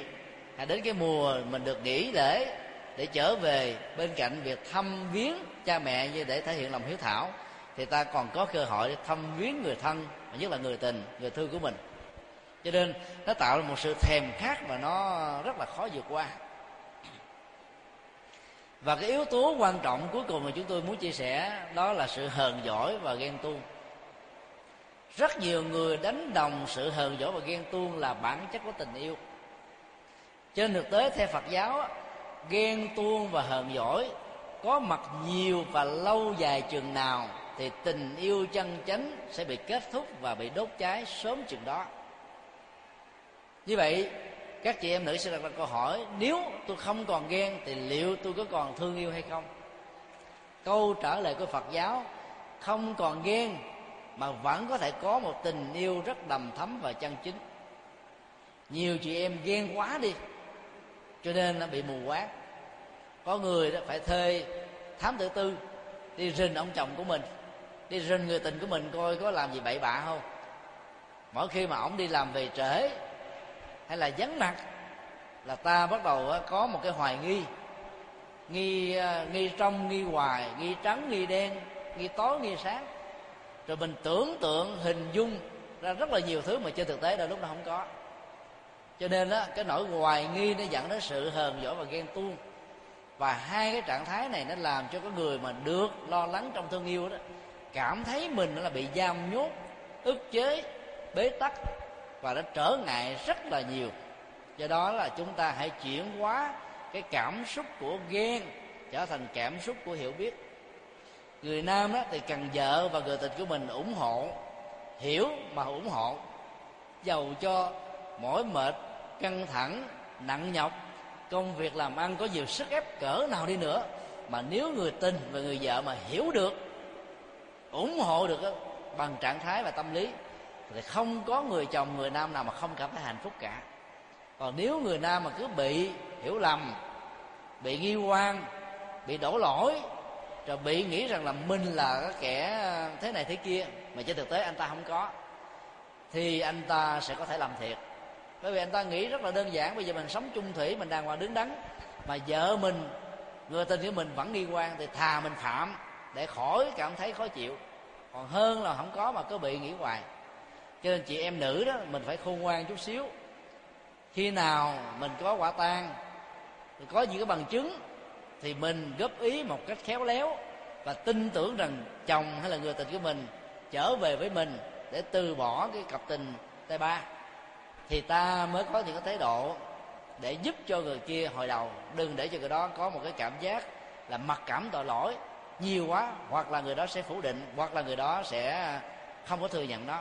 hay đến cái mùa mình được nghỉ để để trở về bên cạnh việc thăm viếng cha mẹ như để thể hiện lòng hiếu thảo, thì ta còn có cơ hội để thăm viếng người thân nhất là người tình, người thương của mình. Cho nên nó tạo ra một sự thèm khát mà nó rất là khó vượt qua và cái yếu tố quan trọng cuối cùng mà chúng tôi muốn chia sẻ đó là sự hờn giỏi và ghen tuông. Rất nhiều người đánh đồng sự hờn giỏi và ghen tuông là bản chất của tình yêu. Trên thực tế, theo phật giáo, ghen tuông và hờn giỏi có mặt nhiều và lâu dài chừng nào thì tình yêu chân chánh sẽ bị kết thúc và bị đốt cháy sớm chừng đó. Như vậy các chị em nữ sẽ đặt ra câu hỏi, nếu tôi không còn ghen thì liệu tôi có còn thương yêu hay không? Câu trả lời của phật giáo, không còn ghen mà vẫn có thể có một tình yêu rất đầm thấm và chân chính. Nhiều chị em ghen quá đi, cho nên nó bị mù quáng. Có người đó phải thuê thám tử tư, đi rình ông chồng của mình, đi rình người tình của mình coi có làm gì bậy bạ không? Mỗi khi mà ổng đi làm về trễ hay là vắng mặt là ta bắt đầu có một cái hoài nghi. Nghi à, nghi trong, nghi hoài, nghi trắng, nghi đen, nghi tối, nghi sáng. Rồi mình tưởng tượng, hình dung ra rất là nhiều thứ mà trên thực tế là lúc nó không có. Cho nên đó cái nỗi hoài nghi nó dẫn đến sự hờn dỗi và ghen tuông. Và hai cái trạng thái này nó làm cho cái người mà được lo lắng trong thương yêu đó, cảm thấy mình là bị giam nhốt, ức chế, bế tắc và nó trở ngại rất là nhiều. Do đó là chúng ta hãy chuyển hóa cái cảm xúc của ghen trở thành cảm xúc của hiểu biết. Người nam đó thì cần vợ và người tình của mình ủng hộ hiểu mà ủng hộ giàu cho mỏi mệt căng thẳng nặng nhọc công việc làm ăn có nhiều sức ép cỡ nào đi nữa mà nếu người tình và người vợ mà hiểu được ủng hộ được đó, bằng trạng thái và tâm lý thì không có người chồng người nam nào mà không cảm thấy hạnh phúc cả. Còn nếu người nam mà cứ bị hiểu lầm, bị nghi quan, bị đổ lỗi, rồi bị nghĩ rằng là mình là cái kẻ ờ, thế này thế kia, mà trên thực tế anh ta không có, thì anh ta sẽ có thể làm thiệt. Bởi vì anh ta nghĩ rất là đơn giản, bây giờ mình sống chung thủy, mình đàng hoàng đứng đắn, mà vợ mình, người tình của mình vẫn nghi quan thì thà mình phạm để khỏi cảm thấy khó chịu. Còn hơn là không có mà cứ bị nghĩ hoài cho nên chị em nữ đó, mình phải khôn ngoan chút xíu. Khi nào mình có quả tang, có những cái bằng chứng, thì mình góp ý một cách khéo léo và tin tưởng rằng chồng hay là người tình của mình trở về với mình để từ bỏ cái cặp tình tay ba. Thì ta mới có những cái thái độ để giúp cho người kia hồi đầu. Đừng để cho người đó có một cái cảm giác là mặc cảm tội lỗi nhiều quá, hoặc là người đó sẽ phủ định, hoặc là người đó sẽ không có thừa nhận đó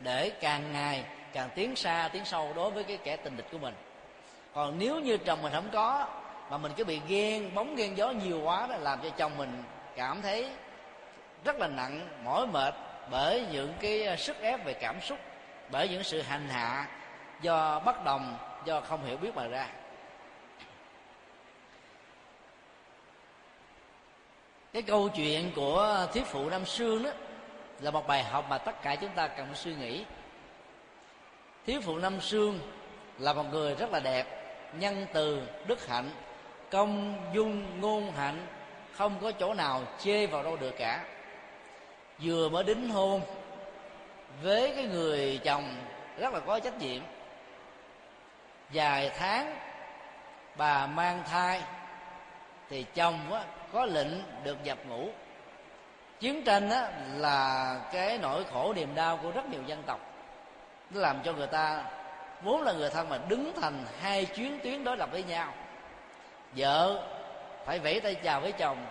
để càng ngày càng tiến xa, tiến sâu đối với cái kẻ tình địch của mình. Còn nếu như chồng mình không có, mà mình cứ bị ghen, bóng ghen gió nhiều quá đó, làm cho chồng mình cảm thấy rất là nặng, mỏi mệt bởi những cái ờ, sức ép về cảm xúc, bởi những sự hành hạ do bất đồng, do không hiểu biết mà ra. Cái câu chuyện của thiếu phụ nam sương đó là một bài học mà tất cả chúng ta cần phải suy nghĩ. Thiếu phụ năm sương là một người rất là đẹp, nhân từ, đức hạnh, công dung, ngôn hạnh, không có chỗ nào chê vào đâu được cả. Vừa mới đính hôn với cái người chồng rất là có trách nhiệm. Vài tháng bà mang thai thì chồng có lệnh được dập ngủ chiến tranh á, là cái nỗi khổ niềm đau của rất nhiều dân tộc. Nó làm cho người ta vốn là người thân mà đứng thành hai chuyến tuyến đối lập với nhau. Vợ phải vẫy tay chào với chồng.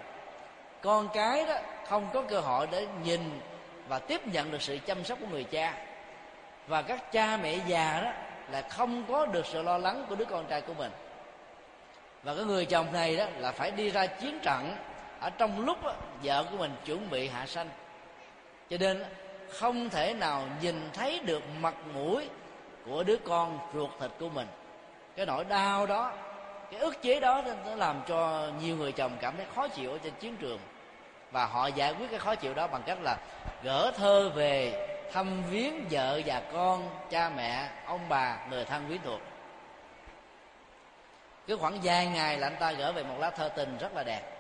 Con cái đó không có cơ hội để nhìn và tiếp nhận được sự chăm sóc của người cha. Và các cha mẹ già đó là không có được sự lo lắng của đứa con trai của mình. Và cái người chồng này đó là phải đi ra chiến trận ở trong lúc đó, vợ của mình chuẩn bị hạ sanh. Cho nên không thể nào nhìn thấy được mặt mũi của đứa con ruột thịt của mình. Cái nỗi đau đó cái ức chế đó nó làm cho nhiều người chồng cảm thấy khó chịu ở trên chiến trường. Và họ giải quyết cái khó chịu đó bằng cách là gỡ thơ về thăm viếng vợ và con cha mẹ ông bà người thân quyến thuộc. Cứ khoảng vài ngày là anh ta gỡ về một lá thơ tình rất là đẹp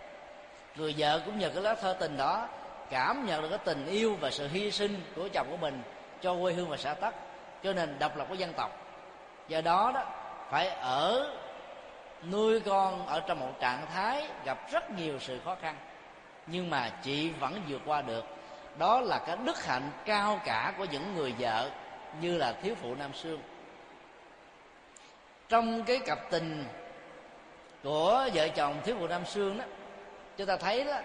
người vợ cũng nhờ cái lá thơ tình đó cảm nhận được cái tình yêu và sự hy sinh của chồng của mình cho quê hương và xã tắc, cho nên độc lập của dân tộc. Do đó đó, phải ở nuôi con ở trong một trạng thái gặp rất nhiều sự khó khăn, nhưng mà chị vẫn vượt qua được. Đó là cái đức hạnh cao cả của những người vợ như là thiếu phụ nam sương trong cái cặp tình của vợ chồng thiếu phụ nam sương đó chúng ta thấy đó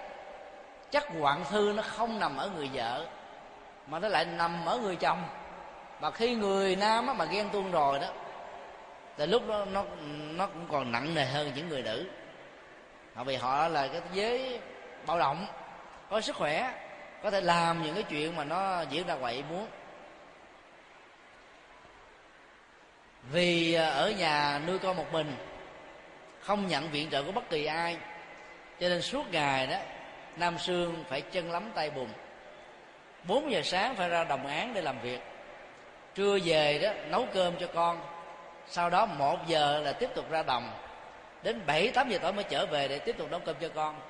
chắc hoạn thư nó không nằm ở người vợ mà nó lại nằm ở người chồng. Và khi người nam á, mà ghen tuông rồi đó thì lúc đó nó nó cũng còn nặng nề hơn những người nữ. Họ vì họ là cái giới bạo động có sức khỏe có thể làm những cái chuyện mà nó diễn ra ngoài ý muốn. Vì à, ở nhà nuôi con một mình không nhận viện trợ của bất kỳ ai cho nên suốt ngày đó nam sương phải chân lắm tay bùn. 4 giờ sáng phải ra đồng án để làm việc. Trưa về đó nấu cơm cho con. Sau đó một giờ là tiếp tục ra đồng. Đến bảy tám giờ tối mới trở về để tiếp tục nấu cơm cho con.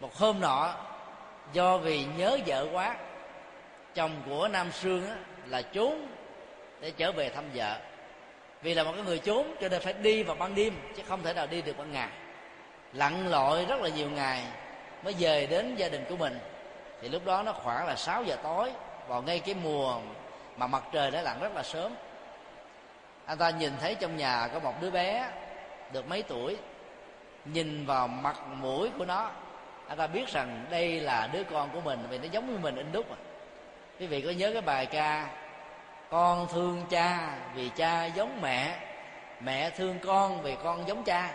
Một hôm nọ do vì nhớ vợ quá chồng của nam sương á, là trốn để trở về thăm vợ. Vì là một cái người trốn cho nên phải đi vào ban đêm chứ không thể nào đi được ban ngày lặn lội rất là nhiều ngày mới về đến gia đình của mình. Thì lúc đó nó khoảng là 6 giờ tối, vào ngay cái mùa mà mặt trời đã lặn rất là sớm. Anh ta nhìn thấy trong nhà có một đứa bé được mấy tuổi, nhìn vào mặt mũi của nó, anh ta biết rằng đây là đứa con của mình, vì nó giống như mình in đúc à. Quý vị có nhớ cái bài ca, con thương cha vì cha giống mẹ mẹ thương con vì con giống cha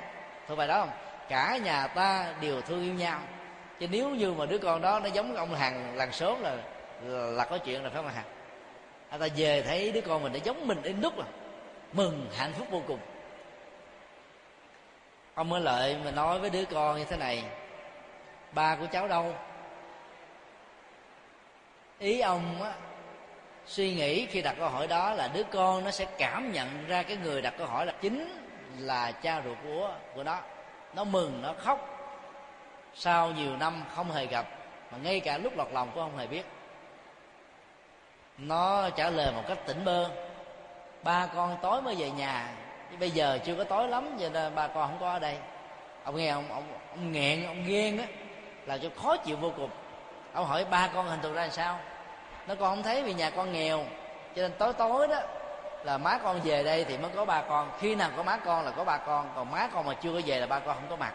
thôi bài đó không? Cả nhà ta đều thương yêu nhau. Chứ nếu như mà đứa con đó nó giống ông hàng làng sớm là là, là có chuyện là phải không hằng? Anh ta về thấy đứa con mình nó giống mình đến lúc à mừng hạnh phúc vô cùng. Ông mới lợi mà nói với đứa con như thế này ba của cháu đâu? Ý ông á suy nghĩ khi đặt câu hỏi đó là đứa con nó sẽ cảm nhận ra cái người đặt câu hỏi là chính là cha ruột của của nó nó mừng nó khóc. Sau nhiều năm không hề gặp mà ngay cả lúc lọt lòng cũng không hề biết. Nó trả lời một cách tỉnh bơ ba con tối mới về nhà bây giờ chưa có tối lắm cho nên ba con không có ở đây. Ông nghe ông ông, ông nghẹn ông ghen á là cho khó chịu vô cùng. Ông hỏi ba con hình thù ra làm sao? Nó con không thấy vì nhà con nghèo cho nên tối tối đó là má con về đây thì mới có ba con. Khi nào có má con là có ba con, còn má con mà chưa có về là ba con không có mặt.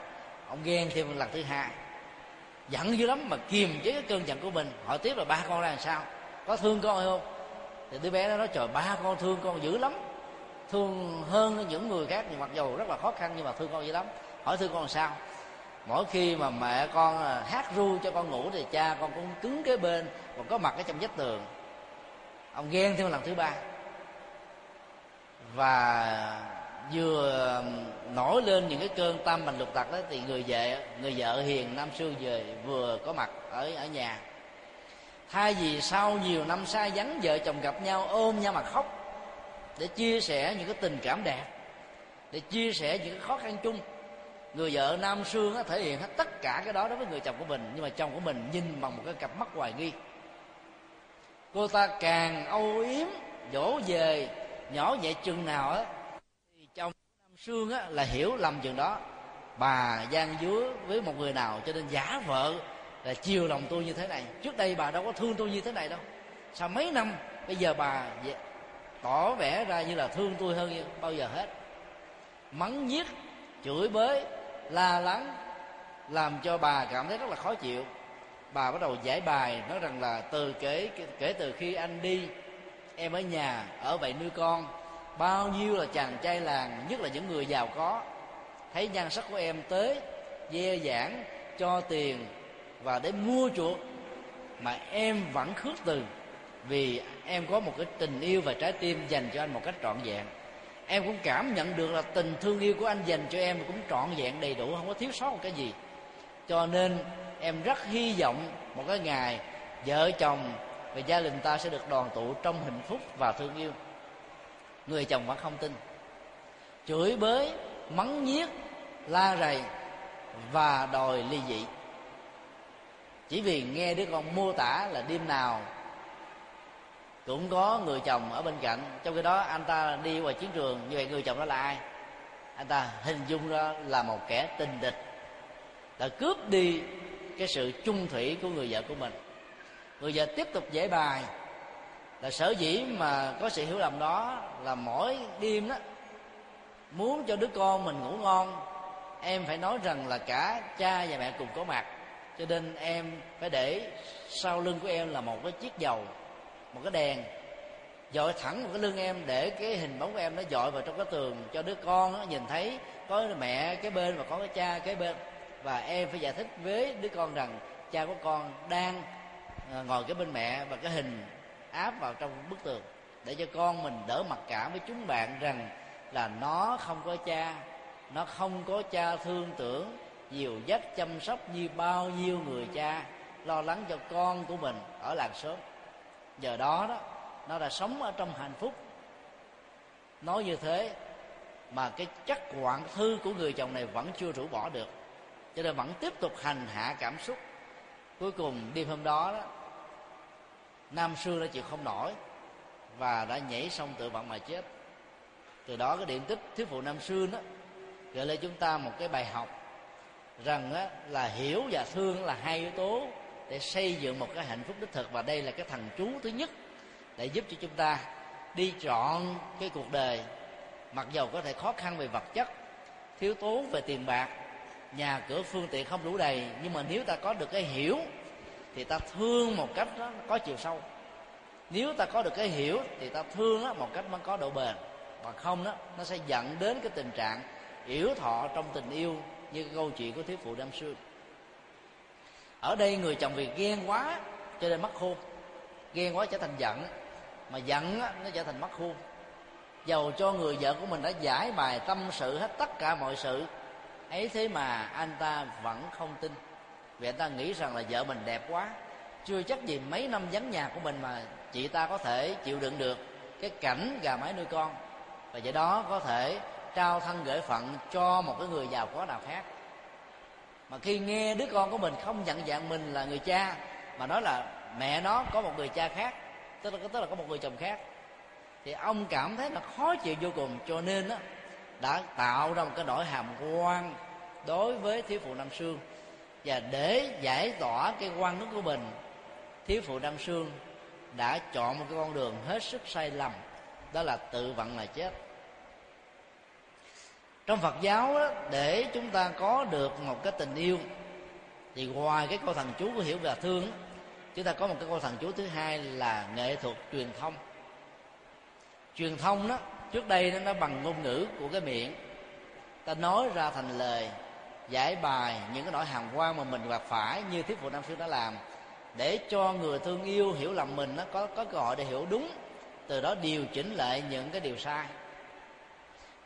Ông ghen thêm lần thứ hai. Giận dữ lắm mà kiềm chế cái cơn giận của mình. Hỏi tiếp là ba con ra làm sao? Có thương con hay không? Thì đứa bé nó nói, trời, ba con thương con dữ lắm. Thương hơn những người khác nhưng mặc dù rất là khó khăn nhưng mà thương con dữ lắm. Hỏi thương con làm sao? Mỗi khi mà mẹ con à, hát ru cho con ngủ thì cha con cũng cứng kế bên, còn có mặt ở trong vách tường. Ông ghen thêm lần thứ ba và vừa nổi lên những cái cơn tâm bệnh lục tặc đó, thì người vợ người vợ hiền nam sư về vừa có mặt ở ở nhà. Thay vì sau nhiều năm xa vắng, vợ chồng gặp nhau ôm nhau mà khóc để chia sẻ những cái tình cảm đẹp, để chia sẻ những cái khó khăn chung, người vợ nam sương thể hiện hết tất cả cái đó đối với người chồng của mình. Nhưng mà chồng của mình nhìn bằng một cái cặp mắt hoài nghi. Cô ta càng âu yếm dỗ về nhỏ nhẹ chừng nào á, thì trong năm sương á, là hiểu lầm chừng đó. Bà gian dúa với một người nào cho nên giả vợ là chiều lòng tôi như thế này. Trước đây bà đâu có thương tôi như thế này đâu. Sau mấy năm, bây giờ bà tỏ vẻ ra như là thương tôi hơn bao giờ hết. Mắng nhiếc, chửi bới, la lắng, làm cho bà cảm thấy rất là khó chịu. Bà bắt đầu giải bài, nói rằng là từ kể kể từ khi anh đi em ở nhà, ở vậy nuôi con. Bao nhiêu là chàng trai làng, nhất là những người giàu có. Thấy nhan sắc của em tới, dê giảng cho tiền và để mua chuộc. Mà em vẫn khước từ, vì em có một cái tình yêu và trái tim dành cho anh một cách trọn vẹn. Em cũng cảm nhận được là tình thương yêu của anh dành cho em cũng trọn vẹn đầy đủ, không có thiếu sót một cái gì. Cho nên em rất hy vọng một cái ngày vợ chồng và gia đình ta sẽ được đoàn tụ trong hạnh phúc và thương yêu. Người chồng vẫn không tin. Chửi bới, mắng nhiếc, la rầy và đòi ly dị. Chỉ vì nghe đứa con mô tả là đêm nào cũng có người chồng ở bên cạnh. Trong khi đó, anh ta đi ngoài chiến trường. Như vậy, người chồng đó là ai? Anh ta hình dung ra là một kẻ tình địch đã cướp đi cái sự chung thủy của người vợ của mình người vợ tiếp tục giải bài là sở dĩ mà có sự hiểu lầm đó là mỗi đêm đó, muốn cho đứa con mình ngủ ngon, em phải nói rằng là cả cha và mẹ cùng có mặt. Cho nên em phải để sau lưng của em là một cái chiếc dầu, một cái đèn, dội thẳng vào cái lưng em để cái hình bóng của em nó dội vào trong cái tường cho đứa con nó nhìn thấy có mẹ cái bên và có cái cha cái bên. Và em phải giải thích với đứa con rằng cha của con đang À, ngồi cái bên mẹ và cái hình áp vào trong bức tường để cho con mình đỡ mặc cảm với chúng bạn rằng là nó không có cha, nó không có cha thương tưởng dìu dắt chăm sóc như bao nhiêu người cha lo lắng cho con của mình ở làng sớm giờ đó đó, nó đã sống ở trong hạnh phúc. Nói như thế mà cái chất quạng thư của người chồng này vẫn chưa rũ bỏ được, cho nên vẫn tiếp tục hành hạ cảm xúc. Cuối cùng đêm hôm đó đó nam sư đã chịu không nổi và đã nhảy sông tự vận mà chết. Từ đó cái điện tích thiếu phụ nam sư đó gợi lên chúng ta một cái bài học rằng á, là hiểu và thương là hai yếu tố để xây dựng một cái hạnh phúc đích thực. Và đây là cái thằng chú thứ nhất để giúp cho chúng ta đi chọn cái cuộc đời. Mặc dầu có thể khó khăn về vật chất thiếu tố về tiền bạc nhà cửa phương tiện không đủ đầy nhưng mà nếu ta có được cái hiểu thì ta thương một cách đó có chiều sâu. Nếu ta có được cái hiểu thì ta thương đó một cách nó có độ bền. Và không đó nó sẽ dẫn đến cái tình trạng yếu thọ trong tình yêu như cái câu chuyện của thiếu phụ năm xưa ở đây người chồng vì ghen quá cho nên mất khôn ghen quá trở thành giận mà giận á, nó trở thành mất khôn dầu cho người vợ của mình đã giải bài tâm sự hết tất cả mọi sự ấy thế mà anh ta vẫn không tin vì anh ta nghĩ rằng là vợ mình đẹp quá. Chưa chắc gì mấy năm vắng nhà của mình mà chị ta có thể chịu đựng được cái cảnh gà mái nuôi con. Và vậy đó có thể trao thân gửi phận cho một cái người giàu có nào khác. Mà khi nghe đứa con của mình không nhận dạng mình là người cha mà nói là mẹ nó có một người cha khác tức là tức là có một người chồng khác thì ông cảm thấy là khó chịu vô cùng. Cho nên đó, đã tạo ra một cái nỗi hàm quan đối với thiếu phụ nam sương và để giải tỏa cái quan nước của mình thiếu phụ nam sương đã chọn một cái con đường hết sức sai lầm đó là tự vận là chết. Trong phật giáo đó, để chúng ta có được một cái tình yêu thì ngoài cái câu thần chú của hiểu và thương chúng ta có một cái câu thần chú thứ hai là nghệ thuật truyền thông. Truyền thông đó trước đây nó bằng ngôn ngữ của cái miệng ta nói ra thành lời giải bài những cái nỗi hàm quan mà mình gặp phải như thuyết phụ nam sư đã làm, để cho người thương yêu hiểu lầm mình nó có có cơ hội để hiểu đúng, từ đó điều chỉnh lại những cái điều sai.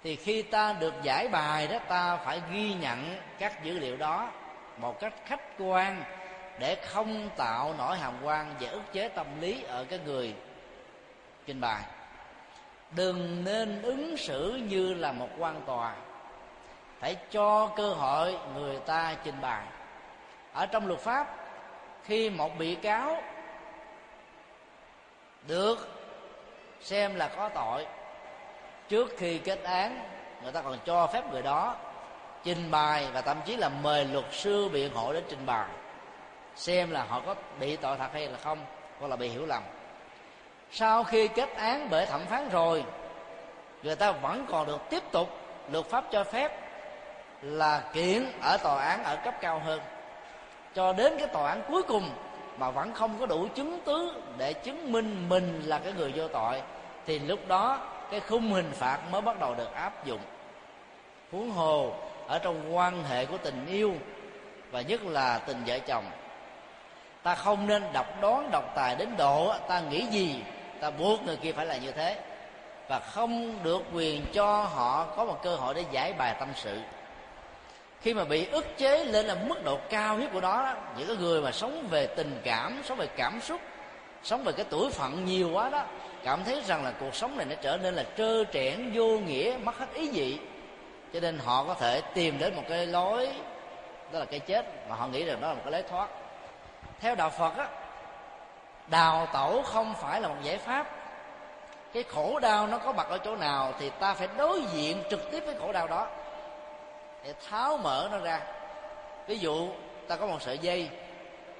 Thì khi ta được giải bài đó, ta phải ghi nhận các dữ liệu đó một cách khách quan để không tạo nỗi hàm quan và ức chế tâm lý ở cái người trình bày. Đừng nên ứng xử như là một quan tòa phải cho cơ hội người ta trình bày. Ở trong luật pháp, khi một bị cáo được xem là có tội, trước khi kết án, người ta còn cho phép người đó trình bày và thậm chí là mời luật sư biện hộ đến trình bày, xem là họ có bị tội thật hay là không, hoặc là bị hiểu lầm. Sau khi kết án bởi thẩm phán rồi, người ta vẫn còn được tiếp tục luật pháp cho phép là kiện ở tòa án ở cấp cao hơn. Cho đến cái tòa án cuối cùng mà vẫn không có đủ chứng cứ để chứng minh mình là cái người vô tội, thì lúc đó cái khung hình phạt mới bắt đầu được áp dụng. Huống hồ ở trong quan hệ của tình yêu và nhất là tình vợ chồng, ta không nên độc đoán, độc tài đến độ ta nghĩ gì, ta buộc người kia phải là như thế. Và không được quyền cho họ có một cơ hội để giải bài tâm sự khi mà bị ức chế lên là mức độ cao nhất của đó, những cái người mà sống về tình cảm, sống về cảm xúc, sống về cái tuổi phận nhiều quá đó, cảm thấy rằng là cuộc sống này nó trở nên là trơ trẽn, vô nghĩa, mất hết ý vị. Cho nên họ có thể tìm đến một cái lối, đó là cái chết, mà họ nghĩ rằng đó là một cái lối thoát. Theo đạo phật á, đào tẩu không phải là một giải pháp. Cái khổ đau nó có mặt ở chỗ nào thì ta phải đối diện trực tiếp với khổ đau đó để tháo mở nó ra. Ví dụ, ta có một sợi dây.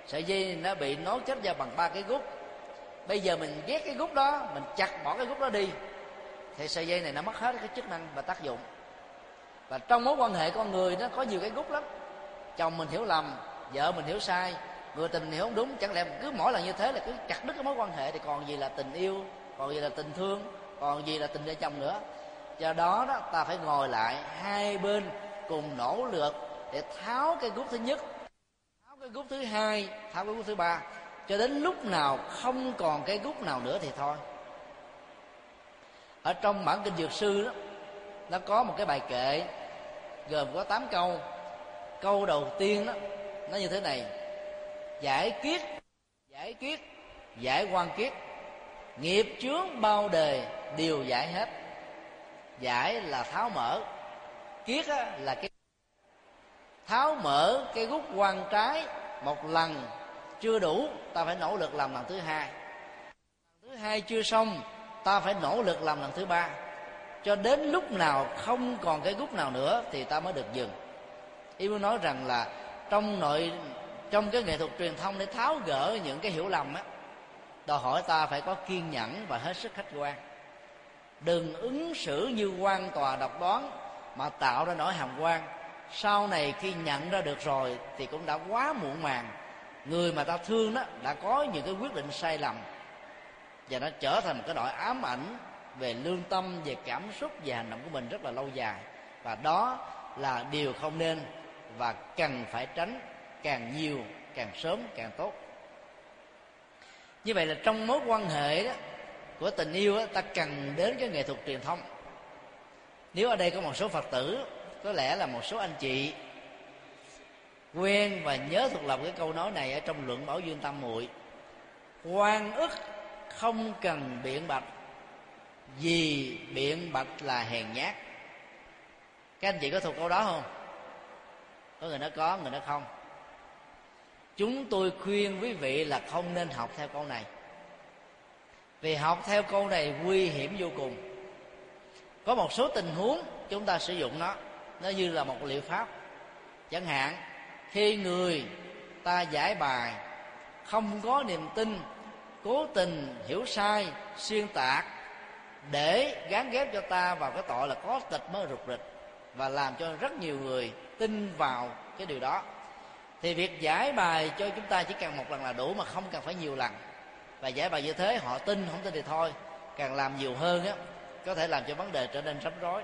Sợi dây nó bị nối kết ra bằng ba cái gút. Bây giờ mình ghét cái gút đó, mình chặt bỏ cái gút đó đi. Thì sợi dây này nó mất hết cái chức năng và tác dụng. Và trong mối quan hệ con người nó có nhiều cái gút lắm. Chồng mình hiểu lầm, vợ mình hiểu sai, người tình hiểu không đúng. Chẳng lẽ cứ mỗi lần như thế là cứ chặt đứt cái mối quan hệ thì còn gì là tình yêu, còn gì là tình thương, còn gì là tình vợ chồng nữa. Do đó đó, ta phải ngồi lại hai bên cùng nỗ lực để tháo cái gút thứ nhất, tháo cái gút thứ hai, tháo cái gút thứ ba. Cho đến lúc nào không còn cái gút nào nữa thì thôi. Ở trong bản kinh dược sư đó, nó có một cái bài kệ, gồm có 8 câu. Câu đầu tiên đó, nó như thế này. Giải kiết giải kiết, giải quan kiết. Nghiệp chướng bao đời đều giải hết. Giải là tháo mở kiết á, là cái tháo mở cái gút quan trái một lần chưa đủ ta phải nỗ lực làm lần thứ hai. Lần thứ hai chưa xong ta phải nỗ lực làm lần thứ ba. Cho đến lúc nào không còn cái gút nào nữa thì ta mới được dừng. Ý muốn nói rằng là trong nội trong cái nghệ thuật truyền thông để tháo gỡ những cái hiểu lầm á đòi hỏi ta phải có kiên nhẫn và hết sức khách quan. Đừng ứng xử như quan tòa độc đoán mà tạo ra nỗi hàm quan. Sau này khi nhận ra được rồi thì cũng đã quá muộn màng. Người mà ta thương đó đã có những cái quyết định sai lầm. Và nó trở thành một cái nỗi ám ảnh về lương tâm về cảm xúc về hành động của mình rất là lâu dài. Và đó là điều không nên và cần phải tránh càng nhiều càng sớm càng tốt. Như vậy là trong mối quan hệ đó của tình yêu đó, ta cần đến cái nghệ thuật truyền thông nếu ở đây có một số phật tử, có lẽ là một số anh chị quen và nhớ thuộc lòng cái câu nói này ở trong luận bảo dương tâm muội. Quan ức không cần biện bạch, vì biện bạch là hèn nhát. Các anh chị có thuộc câu đó không? Có người nói có, người nói không. Chúng tôi khuyên quý vị là không nên học theo câu này. Vì học theo câu này nguy hiểm vô cùng có một số tình huống chúng ta sử dụng nó. Nó như là một liệu pháp. Chẳng hạn, khi người ta giải bài, không có niềm tin, cố tình hiểu sai, xuyên tạc, để gán ghép cho ta vào cái tội là có tịch mới rục rịch và làm cho rất nhiều người tin vào cái điều đó. Thì việc giải bài cho chúng ta chỉ cần một lần là đủ mà không cần phải nhiều lần. Và giải bài như thế, họ tin, không tin thì thôi. Càng làm nhiều hơn á có thể làm cho vấn đề trở nên rắm rối.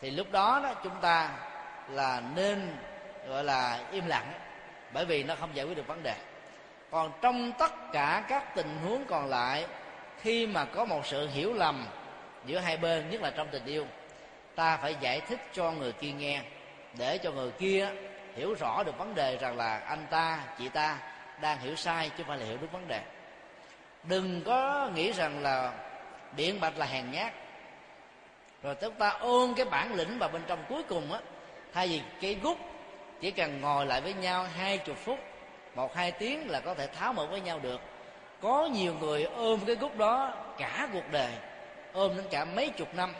Thì lúc đó đó, chúng ta là nên, gọi là, im lặng, bởi vì nó không giải quyết được vấn đề. Còn trong tất cả các tình huống còn lại, khi mà có một sự hiểu lầm giữa hai bên, nhất là trong tình yêu, ta phải giải thích cho người kia nghe, để cho người kia hiểu rõ được vấn đề rằng là anh ta, chị ta đang hiểu sai chứ không phải là hiểu đúng vấn đề. Đừng có nghĩ rằng là biện bạch là hèn nhát rồi chúng ta ôm cái bản lĩnh vào bên trong cuối cùng á. Thay vì cái gút chỉ cần ngồi lại với nhau hai chục phút, một hai tiếng là có thể tháo mở với nhau được. Có nhiều người ôm cái gút đó cả cuộc đời, ôm đến cả mấy chục năm,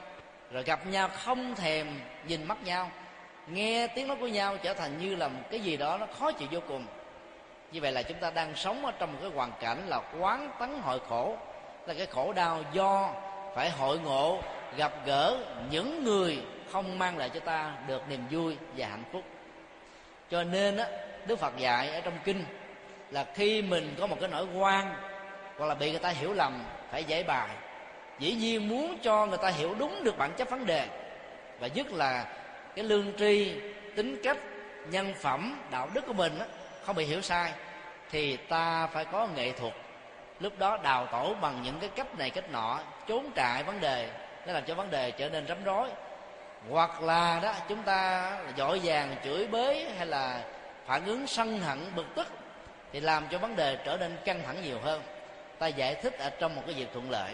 rồi gặp nhau không thèm nhìn mắt nhau, nghe tiếng nói của nhau trở thành như là một cái gì đó nó khó chịu vô cùng. Như vậy là chúng ta đang sống ở trong một cái hoàn cảnh là quán tấn hội khổ, là cái khổ đau do phải hội ngộ gặp gỡ những người không mang lại cho ta được niềm vui và hạnh phúc. Cho nên á đức phật dạy ở trong kinh là khi mình có một cái nỗi quan hoặc là bị người ta hiểu lầm phải giải bài. Dĩ nhiên muốn cho người ta hiểu đúng được bản chất vấn đề và nhất là cái lương tri tính cách nhân phẩm đạo đức của mình á, không bị hiểu sai thì ta phải có nghệ thuật. Lúc đó đào tổ bằng những cái cách này cách nọ trốn trại vấn đề nó làm cho vấn đề trở nên rắm rối. Hoặc là đó, chúng ta dội vàng chửi bới hay là phản ứng sân hận, bực tức, thì làm cho vấn đề trở nên căng thẳng nhiều hơn. Ta giải thích ở trong một cái việc thuận lợi.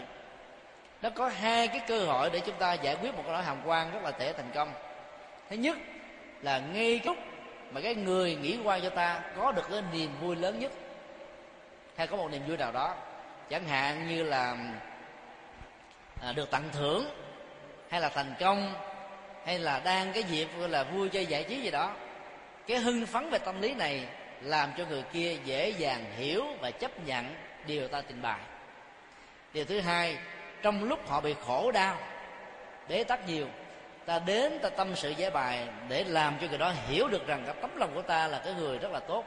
Nó có hai cái cơ hội để chúng ta giải quyết một cái nỗi hàm quan rất là dễ thành công. Thứ nhất là ngay lúc mà cái người nghĩ qua cho ta có được cái niềm vui lớn nhất, hay có một niềm vui nào đó. Chẳng hạn như là à, được tặng thưởng hay là thành công hay là đang cái dịp gọi là vui chơi giải trí gì đó. Cái hưng phấn về tâm lý này làm cho người kia dễ dàng hiểu và chấp nhận điều ta trình bày. Điều thứ hai trong lúc họ bị khổ đau bế tắc nhiều ta đến ta tâm sự giải bài để làm cho người đó hiểu được rằng cái tấm lòng của ta là cái người rất là tốt.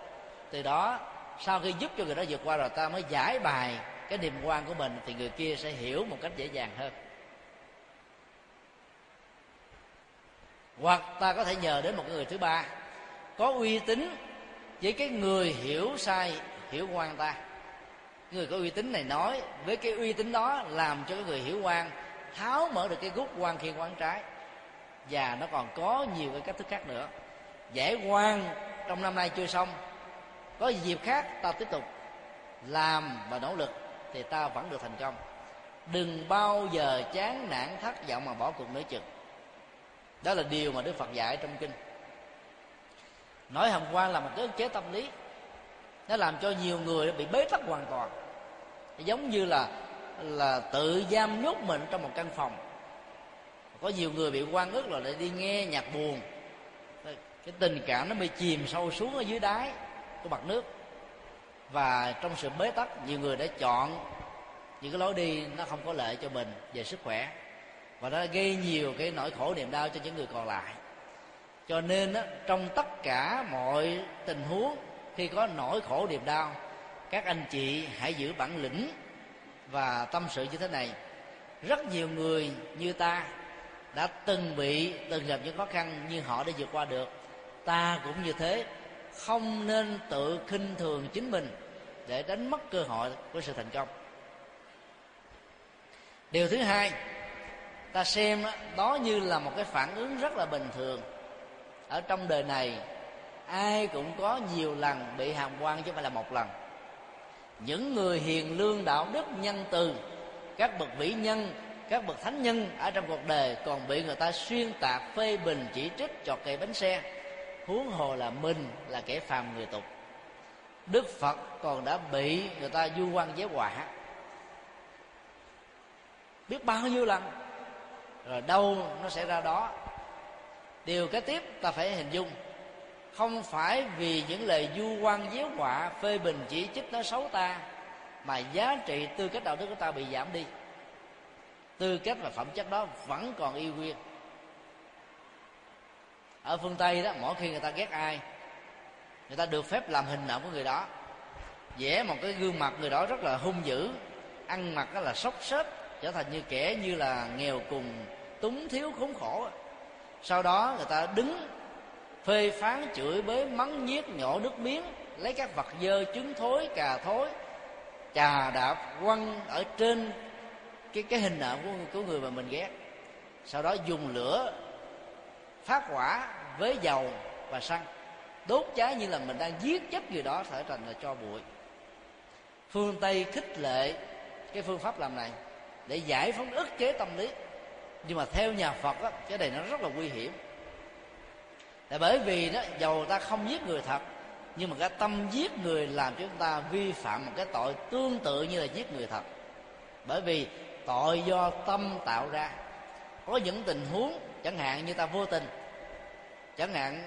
Từ đó sau khi giúp cho người đó vượt qua rồi ta mới giải bài cái niềm quan của mình thì người kia sẽ hiểu một cách dễ dàng hơn. Hoặc ta có thể nhờ đến một người thứ ba, có uy tín với cái người hiểu sai, hiểu quan ta. Người có uy tín này nói, với cái uy tín đó làm cho cái người hiểu quan tháo mở được cái gút quan khi quán trái. Và nó còn có nhiều cái cách thức khác nữa. Giải quan trong năm nay chưa xong. Có dịp khác, ta tiếp tục làm và nỗ lực thì ta vẫn được thành công. Đừng bao giờ chán nản thất vọng mà bỏ cuộc nửa chừng. Đó là điều mà đức phật dạy trong kinh. Nói hôm quan là một cái chế tâm lý. Nó làm cho nhiều người bị bế tắc hoàn toàn. Giống như là là tự giam nhốt mình trong một căn phòng. Có nhiều người bị quan ức rồi lại đi nghe nhạc buồn. Cái tình cảm nó bị chìm sâu xuống ở dưới đáy của mặt nước và trong sự bế tắc nhiều người đã chọn những cái lối đi nó không có lợi cho mình về sức khỏe. Và nó gây nhiều cái nỗi khổ niềm đau cho những người còn lại. Cho nên đó, trong tất cả mọi tình huống khi có nỗi khổ niềm đau các anh chị hãy giữ bản lĩnh và tâm sự như thế này. Rất nhiều người như ta đã từng bị từng gặp những khó khăn nhưng họ đã vượt qua được. Ta cũng như thế không nên tự khinh thường chính mình để đánh mất cơ hội của sự thành công. Điều thứ hai, ta xem đó như là một cái phản ứng rất là bình thường. Ở trong đời này, ai cũng có nhiều lần bị hàm quan chứ không phải là một lần. Những người hiền lương đạo đức nhân từ, các bậc vĩ nhân, các bậc thánh nhân ở trong cuộc đời còn bị người ta xuyên tạc phê bình chỉ trích chọt cây bánh xe huống hồ là mình là kẻ phàm người tục. Đức phật còn đã bị người ta du quan giới quả biết bao nhiêu lần, rồi đâu nó sẽ ra đó. Điều kế tiếp ta phải hình dung, không phải vì những lời du quan déo họa phê bình chỉ trích nó xấu ta, mà giá trị tư cách đạo đức của ta bị giảm đi. Tư cách và phẩm chất đó vẫn còn y nguyên ở phương tây đó mỗi khi người ta ghét ai người ta được phép làm hình ảnh của người đó. Vẽ một cái gương mặt người đó rất là hung dữ ăn mặc đó là sốc xếp trở thành như kẻ như là nghèo cùng túng thiếu khốn khổ. Sau đó người ta đứng phê phán chửi bới mắng nhiếc nhổ nước miếng lấy các vật dơ trứng thối cà thối chà đạp quăng ở trên cái cái hình ảnh của, của người mà mình ghét. Sau đó dùng lửa phát hỏa với dầu và xăng. Đốt cháy như là mình đang giết chết người đó trở thành là cho bụi. Phương tây khích lệ cái phương pháp làm này để giải phóng ức chế tâm lý. Nhưng mà theo nhà phật á, cái này nó rất là nguy hiểm. Là bởi vì đó dầu ta không giết người thật nhưng mà cái tâm giết người làm cho chúng ta vi phạm một cái tội tương tự như là giết người thật. Bởi vì tội do tâm tạo ra. Có những tình huống chẳng hạn như ta vô tình, chẳng hạn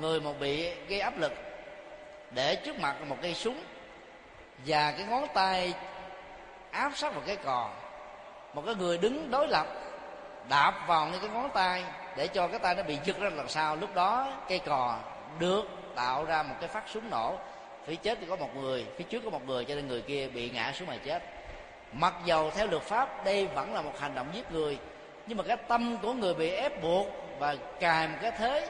người mà bị gây áp lực để trước mặt một cây súng và cái ngón tay áp sát vào cái cò, một cái người đứng đối lập đạp vào những cái ngón tay để cho cái tay nó bị giật ra lần sau lúc đó cây cò được tạo ra một cái phát súng nổ. Phía chết thì có một người, phía trước có một người cho nên người kia bị ngã xuống mà chết. Mặc dầu theo luật pháp, đây vẫn là một hành động giết người nhưng mà cái tâm của người bị ép buộc và cài một cái thế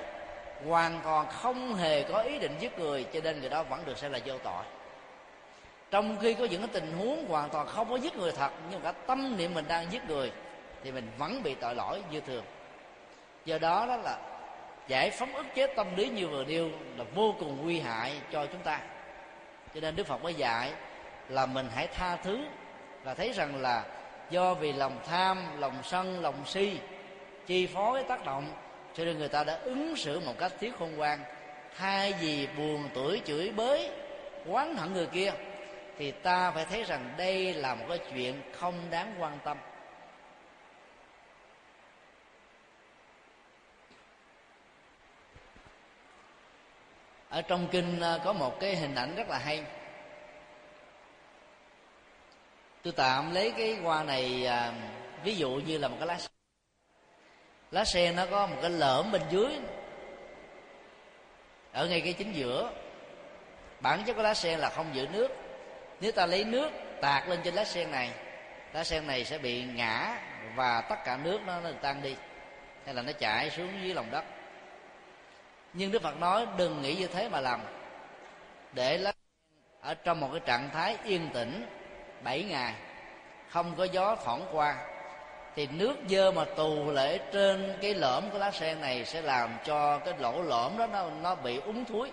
hoàn toàn không hề có ý định giết người, cho nên người đó vẫn được xem là vô tội. Trong khi có những cái tình huống hoàn toàn không có giết người thật, nhưng cả tâm niệm mình đang giết người, thì mình vẫn bị tội lỗi như thường. Do đó đó là giải phóng ức chế tâm lý như vừa nêu là vô cùng nguy hại cho chúng ta. Cho nên đức phật mới dạy là mình hãy tha thứ và thấy rằng là do vì lòng tham, lòng sân, lòng si chi phối tác động, cho nên người ta đã ứng xử một cách thiếu khôn ngoan. Thay vì buồn tuổi chửi bới, oán hận người kia, thì ta phải thấy rằng đây là một cái chuyện không đáng quan tâm. Ở trong kinh ờ, có một cái hình ảnh rất là hay. Tôi tạm lấy cái hoa này à, ví dụ như là một cái lá sen. Lá sen nó có một cái lởm bên dưới. Ở ngay cái chính giữa. Bản chất của lá sen là không giữ nước. Nếu ta lấy nước tạt lên trên lá sen này lá sen này sẽ bị ngã và tất cả nước nó, nó tan đi hay là nó chảy xuống dưới lòng đất. Nhưng đức phật nói đừng nghĩ như thế mà làm. Để lá ở trong một cái trạng thái yên tĩnh bảy ngày không có gió thoảng qua thì nước dơ mà tù lại trên cái lõm của lá sen này sẽ làm cho cái lỗ lõm đó nó, nó bị úng thúi.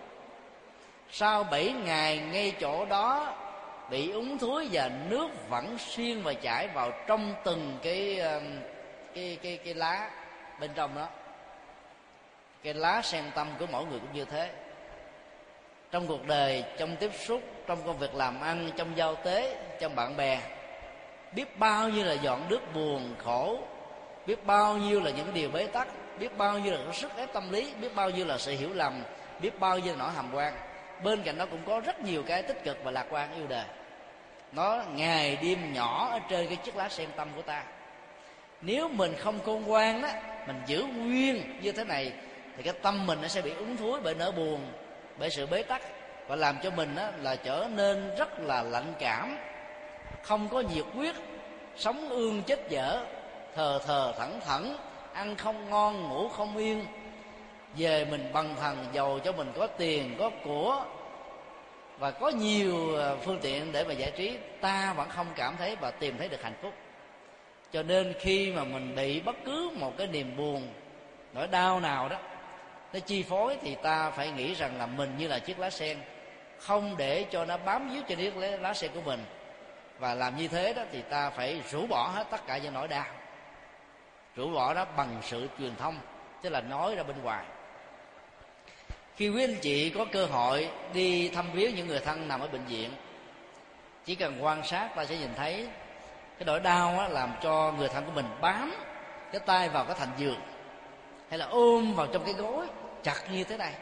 Sau bảy ngày ngay chỗ đó bị úng thúi và nước vẫn xuyên và chảy vào trong từng cái um, cái cái cái lá bên trong đó. Cái lá sen tâm của mỗi người cũng như thế trong cuộc đời, trong tiếp xúc, trong công việc làm ăn, trong giao tế, trong bạn bè. Biết bao nhiêu là dọn nước buồn khổ, biết bao nhiêu là những điều bế tắc, biết bao nhiêu là sức ép tâm lý, biết bao nhiêu là sự hiểu lầm, biết bao nhiêu là nỗi hàm quan. Bên cạnh đó cũng có rất nhiều cái tích cực và lạc quan yêu đời. Nó ngày đêm nhỏ ở trên cái chiếc lá sen tâm của ta. Nếu mình không khôn ngoan đó mình giữ nguyên như thế này, thì cái tâm mình nó sẽ bị úng thúi bởi nỗi buồn bởi sự bế tắc và làm cho mình á, là trở nên rất là lạnh cảm không có nhiệt quyết sống ương chết dở thờ thờ thẳng thẳng ăn không ngon ngủ không yên về mình bằng thần giàu cho mình có tiền có của và có nhiều à, phương tiện để mà giải trí ta vẫn không cảm thấy và tìm thấy được hạnh phúc. Cho nên khi mà mình bị bất cứ một cái niềm buồn nỗi đau nào đó nó chi phối thì ta phải nghĩ rằng là mình như là chiếc lá sen. Không để cho nó bám víu trên chiếc lá sen của mình. Và làm như thế đó thì ta phải rũ bỏ hết tất cả những nỗi đau. Rũ bỏ nó bằng sự truyền thông tức là nói ra bên ngoài. Khi quý anh chị có cơ hội đi thăm viếng những người thân nằm ở bệnh viện chỉ cần quan sát ta sẽ nhìn thấy cái nỗi đau á, làm cho người thân của mình bám cái tay vào cái thành giường hay là ôm vào trong cái gối chặt như thế này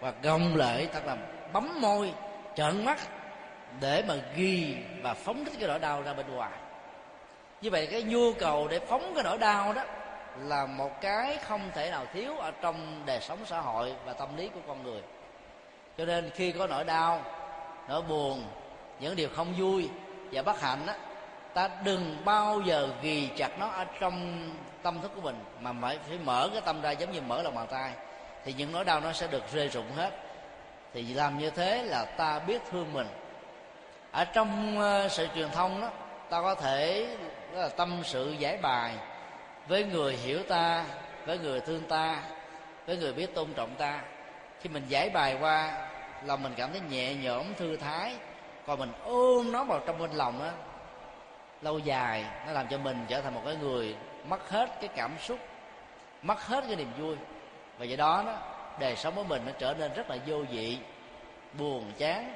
và gồng lại, thật là bấm môi, trợn mắt, để mà ghi và phóng thích cái nỗi đau ra bên ngoài. Như vậy cái nhu cầu để phóng cái nỗi đau đó là một cái không thể nào thiếu ở trong đời sống xã hội và tâm lý của con người. Cho nên khi có nỗi đau, nỗi buồn, những điều không vui và bất hạnh á, ta đừng bao giờ ghi chặt nó ở trong tâm thức của mình, mà phải phải mở cái tâm ra giống như mở lòng bàn tay thì những nỗi đau nó sẽ được rơi rụng hết. Thì làm như thế là ta biết thương mình. Ở trong ờ, sự truyền thông đó, ta có thể, đó là tâm sự giải bài với người hiểu ta, với người thương ta, với người biết tôn trọng ta. Khi mình giải bài qua là mình cảm thấy nhẹ nhõm, thư thái. Còn mình ôm nó vào trong bên lòng á, lâu dài nó làm cho mình trở thành một cái người mất hết cái cảm xúc, mất hết cái niềm vui và do đó đó đời sống của mình nó trở nên rất là vô vị, buồn, chán.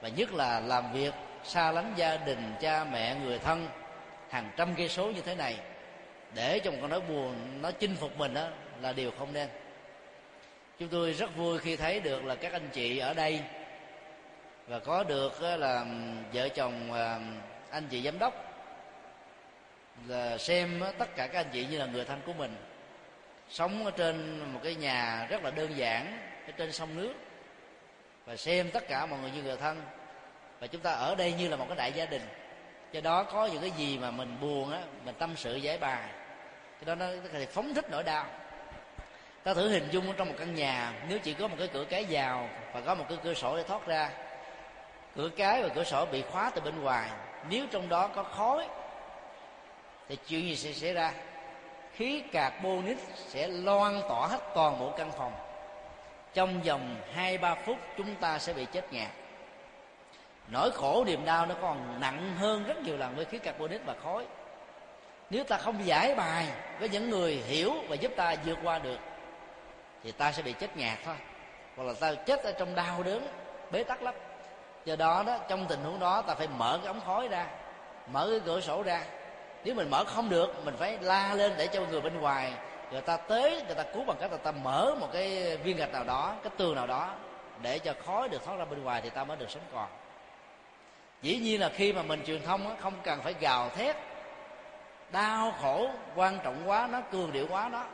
Và nhất là làm việc xa lánh gia đình, cha mẹ, người thân, hàng trăm cây số như thế này, để cho một con nói buồn nó chinh phục mình đó là điều không nên. Chúng tôi rất vui khi thấy được là các anh chị ở đây, và có được là vợ chồng à, anh chị giám đốc, là xem tất cả các anh chị như là người thân của mình sống ở trên một cái nhà rất là đơn giản, ở trên sông nước. Và xem tất cả mọi người như người thân. Và chúng ta ở đây như là một cái đại gia đình. Do đó có những cái gì mà mình buồn á, mình tâm sự giải bài. Cái đó nó thể phóng thích nỗi đau. Ta thử hình dung trong một căn nhà, nếu chỉ có một cái cửa cái vào và có một cái cửa sổ để thoát ra, cửa cái và cửa sổ bị khóa từ bên ngoài, nếu trong đó có khói, thì chuyện gì sẽ xảy ra? Khí carbonic sẽ loan tỏa hết toàn bộ căn phòng. Trong vòng hai ba phút, chúng ta sẽ bị chết ngạt. Nỗi khổ niềm đau nó còn nặng hơn rất nhiều lần với khí carbonic và khói. Nếu ta không giải bài với những người hiểu và giúp ta vượt qua được, thì ta sẽ bị chết ngạt thôi. Hoặc là ta chết ở trong đau đớn, bế tắc lắm. Do đó đó, trong tình huống đó, ta phải mở cái ống khói ra, mở cái cửa sổ ra nếu mình mở không được, mình phải la lên để cho người bên ngoài, người ta tới người ta cứu bằng cách là ta mở một cái viên gạch nào đó, cái tường nào đó, để cho khói được thoát ra bên ngoài thì ta mới được sống còn. Dĩ nhiên là khi mà mình truyền thông không cần phải gào thét, đau khổ, quan trọng quá, nó cường điệu quá đó.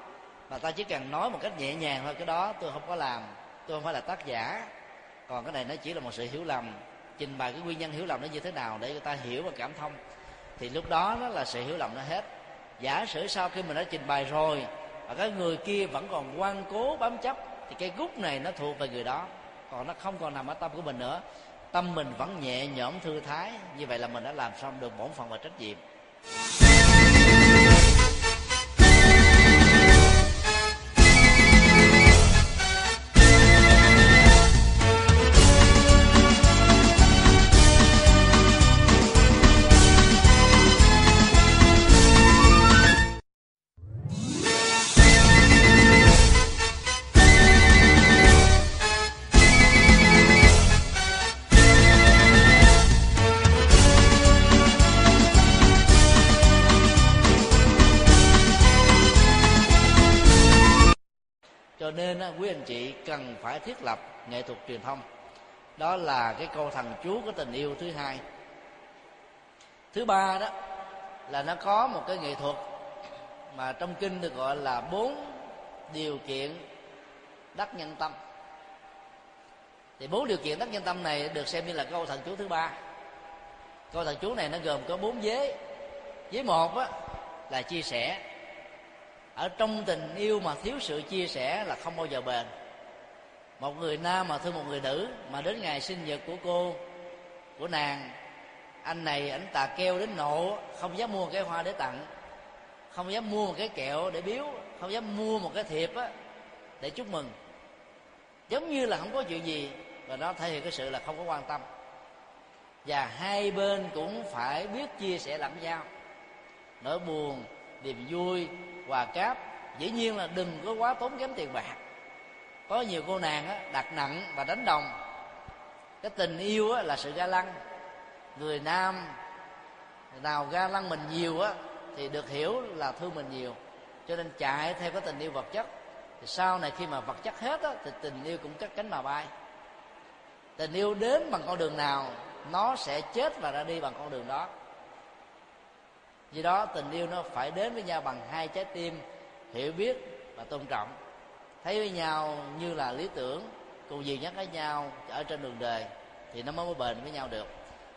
Mà ta chỉ cần nói một cách nhẹ nhàng thôi, cái đó tôi không có làm, tôi không phải là tác giả. Còn cái này nó chỉ là một sự hiểu lầm, trình bày cái nguyên nhân hiểu lầm nó như thế nào để người ta hiểu và cảm thông thì lúc đó nó là sự hiểu lầm nó hết. Giả sử sau khi mình đã trình bày rồi, và cái người kia vẫn còn quan cố bám chấp, thì cái gút này nó thuộc về người đó. Còn nó không còn nằm ở tâm của mình nữa. Tâm mình vẫn nhẹ nhõm thư thái. Như vậy là mình đã làm xong được bổn phận và trách nhiệm. Phải thiết lập nghệ thuật truyền thông. Đó là cái câu thần chú của tình yêu thứ hai. Thứ ba đó là nó có một cái nghệ thuật mà trong kinh được gọi là bốn điều kiện đắc nhân tâm. Thì bốn điều kiện đắc nhân tâm này được xem như là câu thần chú thứ ba. Câu thần chú này nó gồm có bốn vế. Vế một á, là chia sẻ. Ở trong tình yêu mà thiếu sự chia sẻ là không bao giờ bền một người nam mà thương một người nữ mà đến ngày sinh nhật của cô, của nàng, anh này ảnh tà keo đến nộ, không dám mua một cái hoa để tặng, không dám mua một cái kẹo để biếu, không dám mua một cái thiệp á, để chúc mừng. Giống như là không có chuyện gì, và nó thể hiện cái sự là không có quan tâm. Và hai bên cũng phải biết chia sẻ lẫn nhau. Nỗi buồn, niềm vui quà cáp, dĩ nhiên là đừng có quá tốn kém tiền bạc có nhiều cô nàng á, đặt nặng và đánh đồng. Cái tình yêu á, là sự ga lăng. Người nam nào ga lăng mình nhiều á thì được hiểu là thương mình nhiều. Cho nên chạy theo cái tình yêu vật chất. Thì sau này khi mà vật chất hết á, thì tình yêu cũng cất cánh mà bay. Tình yêu đến bằng con đường nào nó sẽ chết và ra đi bằng con đường đó. Vì đó tình yêu nó phải đến với nhau bằng hai trái tim hiểu biết và tôn trọng thấy với nhau như là lý tưởng cùng gì nhắc với nhau ở trên đường đời thì nó mới bền với nhau được.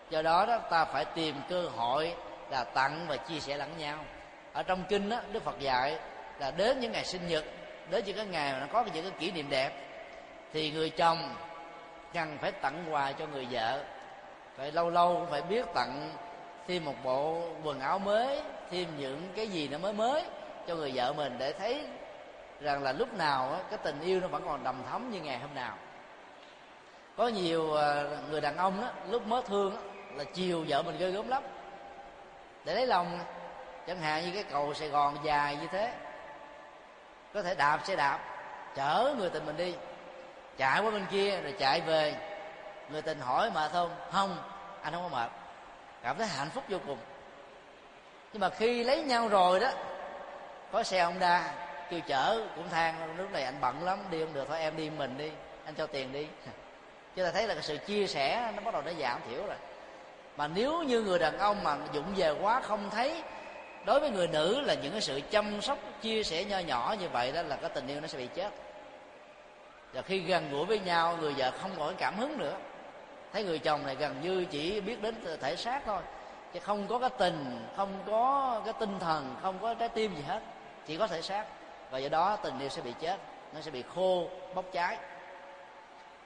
Do đó đó ta phải tìm cơ hội là tặng và chia sẻ lẫn nhau. Ở trong kinh đó, đức phật dạy là đến những ngày sinh nhật đến những cái ngày mà nó có những cái kỷ niệm đẹp thì người chồng cần phải tặng quà cho người vợ. Phải lâu lâu cũng phải biết tặng thêm một bộ quần áo mới thêm những cái gì nó mới mới cho người vợ mình để thấy rằng là lúc nào cái tình yêu nó vẫn còn đầm thấm như ngày hôm nào. Có nhiều ờ, người đàn ông đó, lúc mới thương đó, là chiều vợ mình ghê gớm lắm. Để lấy lòng chẳng hạn như cái cầu sài gòn dài như thế có thể đạp xe đạp chở người tình mình đi chạy qua bên kia rồi chạy về. Người tình hỏi mà không không anh không có mệt. Cảm thấy hạnh phúc vô cùng. Nhưng mà khi lấy nhau rồi đó có xe ông đa kêu chở, cũng than, lúc này anh bận lắm, đi không được, thôi em đi mình đi, anh cho tiền đi. Cho ta thấy là cái sự chia sẻ nó bắt đầu nó giảm thiểu rồi. Mà nếu như người đàn ông mà dụng về quá không thấy, đối với người nữ là những cái sự chăm sóc, chia sẻ nho nhỏ như vậy đó là cái tình yêu nó sẽ bị chết. Và khi gần gũi với nhau, người vợ không còn cảm hứng nữa. Thấy người chồng này gần như chỉ biết đến thể xác thôi. Chứ không có cái tình, không có cái tinh thần, không có trái tim gì hết. Chỉ có thể xác và do đó tình yêu sẽ bị chết nó sẽ bị khô bốc cháy.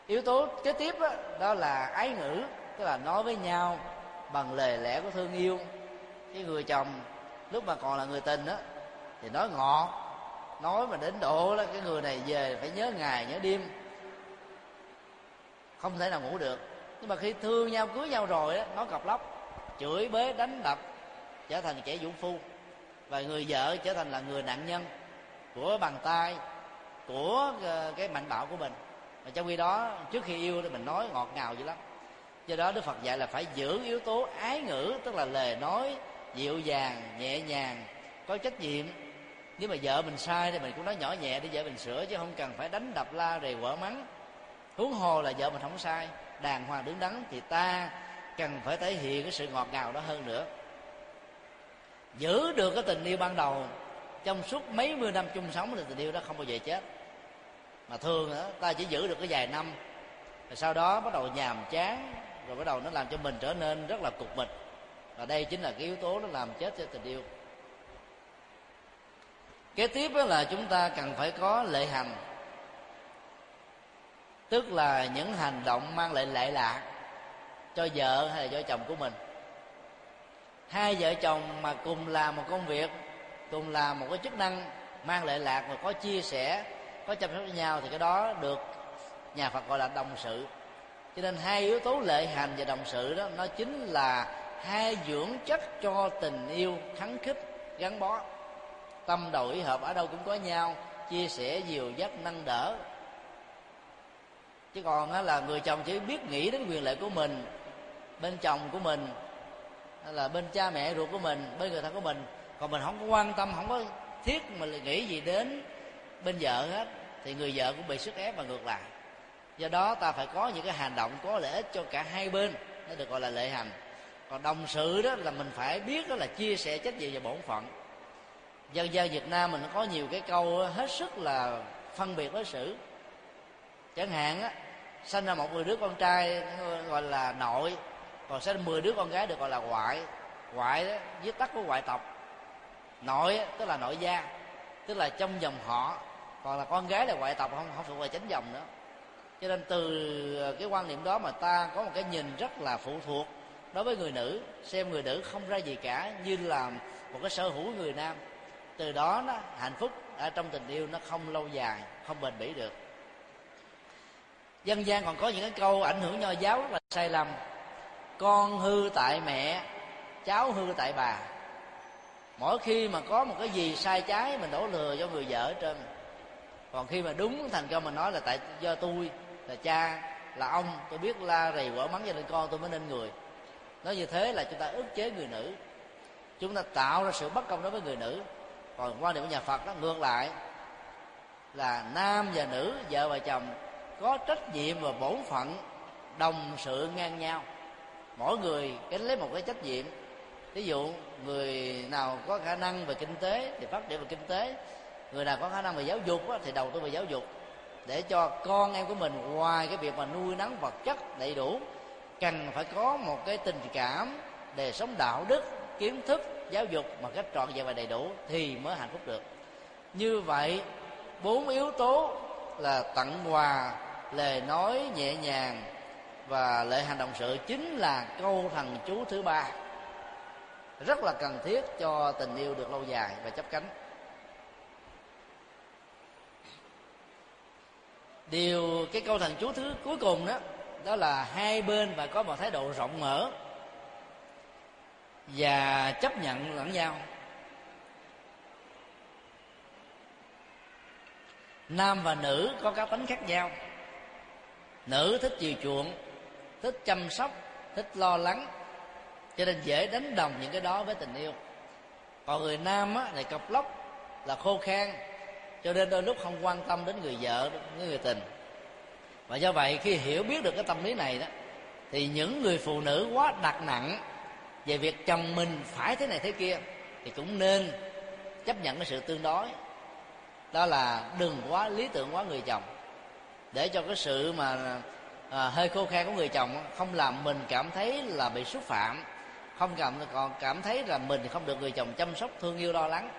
Yếu tố kế tiếp đó, đó là ái ngữ tức là nói với nhau bằng lời lẽ của thương yêu. Cái người chồng lúc mà còn là người tình đó thì nói ngọt nói mà đến độ là cái người này về phải nhớ ngày nhớ đêm. Không thể nào ngủ được. Nhưng mà khi thương nhau cưới nhau rồi đó nói cọc lóc chửi bế đánh đập trở thành kẻ vũ phu. Và người vợ trở thành là người nạn nhân của bàn tay của ờ, cái mạnh bạo của mình. Mà trong khi đó, trước khi yêu thì mình nói ngọt ngào dữ lắm. Do đó đức phật dạy là phải giữ yếu tố ái ngữ, tức là lời nói, dịu dàng, nhẹ nhàng, có trách nhiệm. Nếu mà vợ mình sai thì mình cũng nói nhỏ nhẹ để vợ mình sửa, chứ không cần phải đánh đập, la rầy, quở mắng. Huống hồ là vợ mình không sai, đàng hoàng, đứng đắn thì ta cần phải thể hiện cái sự ngọt ngào đó hơn nữa. Giữ được cái tình yêu ban đầu trong suốt mấy mươi năm chung sống thì tình yêu đó không bao giờ chết. Mà thường đó, ta chỉ giữ được cái vài năm rồi sau đó bắt đầu nhàm chán rồi bắt đầu nó làm cho mình trở nên rất là cục mịch và đây chính là cái yếu tố nó làm chết cho tình yêu. Kế tiếp là chúng ta cần phải có lệ hành tức là những hành động mang lại lệ lạc cho vợ hay là cho chồng của mình. Hai vợ chồng mà cùng làm một công việc cùng làm một cái chức năng mang lệ lạc và có chia sẻ có chăm sóc với nhau thì cái đó được nhà phật gọi là đồng sự. Cho nên hai yếu tố lệ hành và đồng sự đó nó chính là hai dưỡng chất cho tình yêu khắng khích gắn bó. Tâm đầu ý hợp ở đâu cũng có nhau chia sẻ dìu dắt nâng đỡ. Chứ còn á, là người chồng chỉ biết nghĩ đến quyền lợi của mình bên chồng của mình hay là bên cha mẹ ruột của mình bên người thân của mình còn mình không có quan tâm, không có thiết mà nghĩ gì đến bên vợ hết, thì người vợ cũng bị sức ép và ngược lại. Do đó ta phải có những cái hành động có lợi ích cho cả hai bên, nó được gọi là lệ hành. Còn đồng sự đó là mình phải biết đó là chia sẻ trách nhiệm và bổn phận. Dân gian việt nam mình có nhiều cái câu hết sức là phân biệt đối xử. Chẳng hạn á sinh ra một người đứa con trai gọi là nội, còn sinh 10 đứa con gái được gọi là ngoại. Ngoại đó, viết tắt của ngoại tộc nội tức là nội gia, tức là trong dòng họ, còn là con gái là ngoại tộc, không không thuộc về chánh dòng nữa. Cho nên từ cái quan niệm đó mà ta có một cái nhìn rất là phụ thuộc đối với người nữ, xem người nữ không ra gì cả, như là một cái sở hữu người nam. Từ đó nó hạnh phúc ở trong tình yêu nó không lâu dài, không bền bỉ được. Dân gian còn có những cái câu ảnh hưởng nho giáo rất là sai lầm. Con hư tại mẹ, cháu hư tại bà mỗi khi mà có một cái gì sai trái mình đổ lừa cho người vợ trên, còn khi mà đúng thành công mình nói là tại do tôi là cha, là ông, tôi biết la rầy quở mắng gia đình con tôi mới nên người. Nói như thế là chúng ta ức chế người nữ. Chúng ta tạo ra sự bất công đối với người nữ. Còn quan điểm của nhà phật đó, ngược lại, là nam và nữ, vợ và chồng, có trách nhiệm và bổn phận đồng sự ngang nhau. Mỗi người gánh lấy một cái trách nhiệm ví dụ, người nào có khả năng về kinh tế thì phát triển về kinh tế. Người nào có khả năng về giáo dục thì đầu tư về giáo dục. Để cho con em của mình ngoài cái việc mà nuôi nấng vật chất đầy đủ, cần phải có một cái tình cảm đời sống đạo đức, kiến thức, giáo dục một cách trọn vẹn và đầy đủ thì mới hạnh phúc được. Như vậy, bốn yếu tố là tặng quà, lời nói nhẹ nhàng và lệ hành động sự chính là câu thần chú thứ ba rất là cần thiết cho tình yêu được lâu dài và chấp cánh. Điều cái câu thần chú thứ cuối cùng đó đó là hai bên phải có một thái độ rộng mở và chấp nhận lẫn nhau. Nam và nữ có cá tính khác nhau. Nữ thích chiều chuộng, thích chăm sóc, thích lo lắng cho nên dễ đánh đồng những cái đó với tình yêu. Còn người nam á, thì cọc lóc là khô khan cho nên đôi lúc không quan tâm đến người vợ đến người tình. Và do vậy khi hiểu biết được cái tâm lý này đó thì những người phụ nữ quá đặt nặng về việc chồng mình phải thế này thế kia thì cũng nên chấp nhận cái sự tương đối. Đó là đừng quá lý tưởng quá người chồng. Để cho cái sự mà à, hơi khô khan của người chồng không làm mình cảm thấy là bị xúc phạm không cảm, còn cảm thấy là mình không được người chồng chăm sóc, thương yêu lo lắng.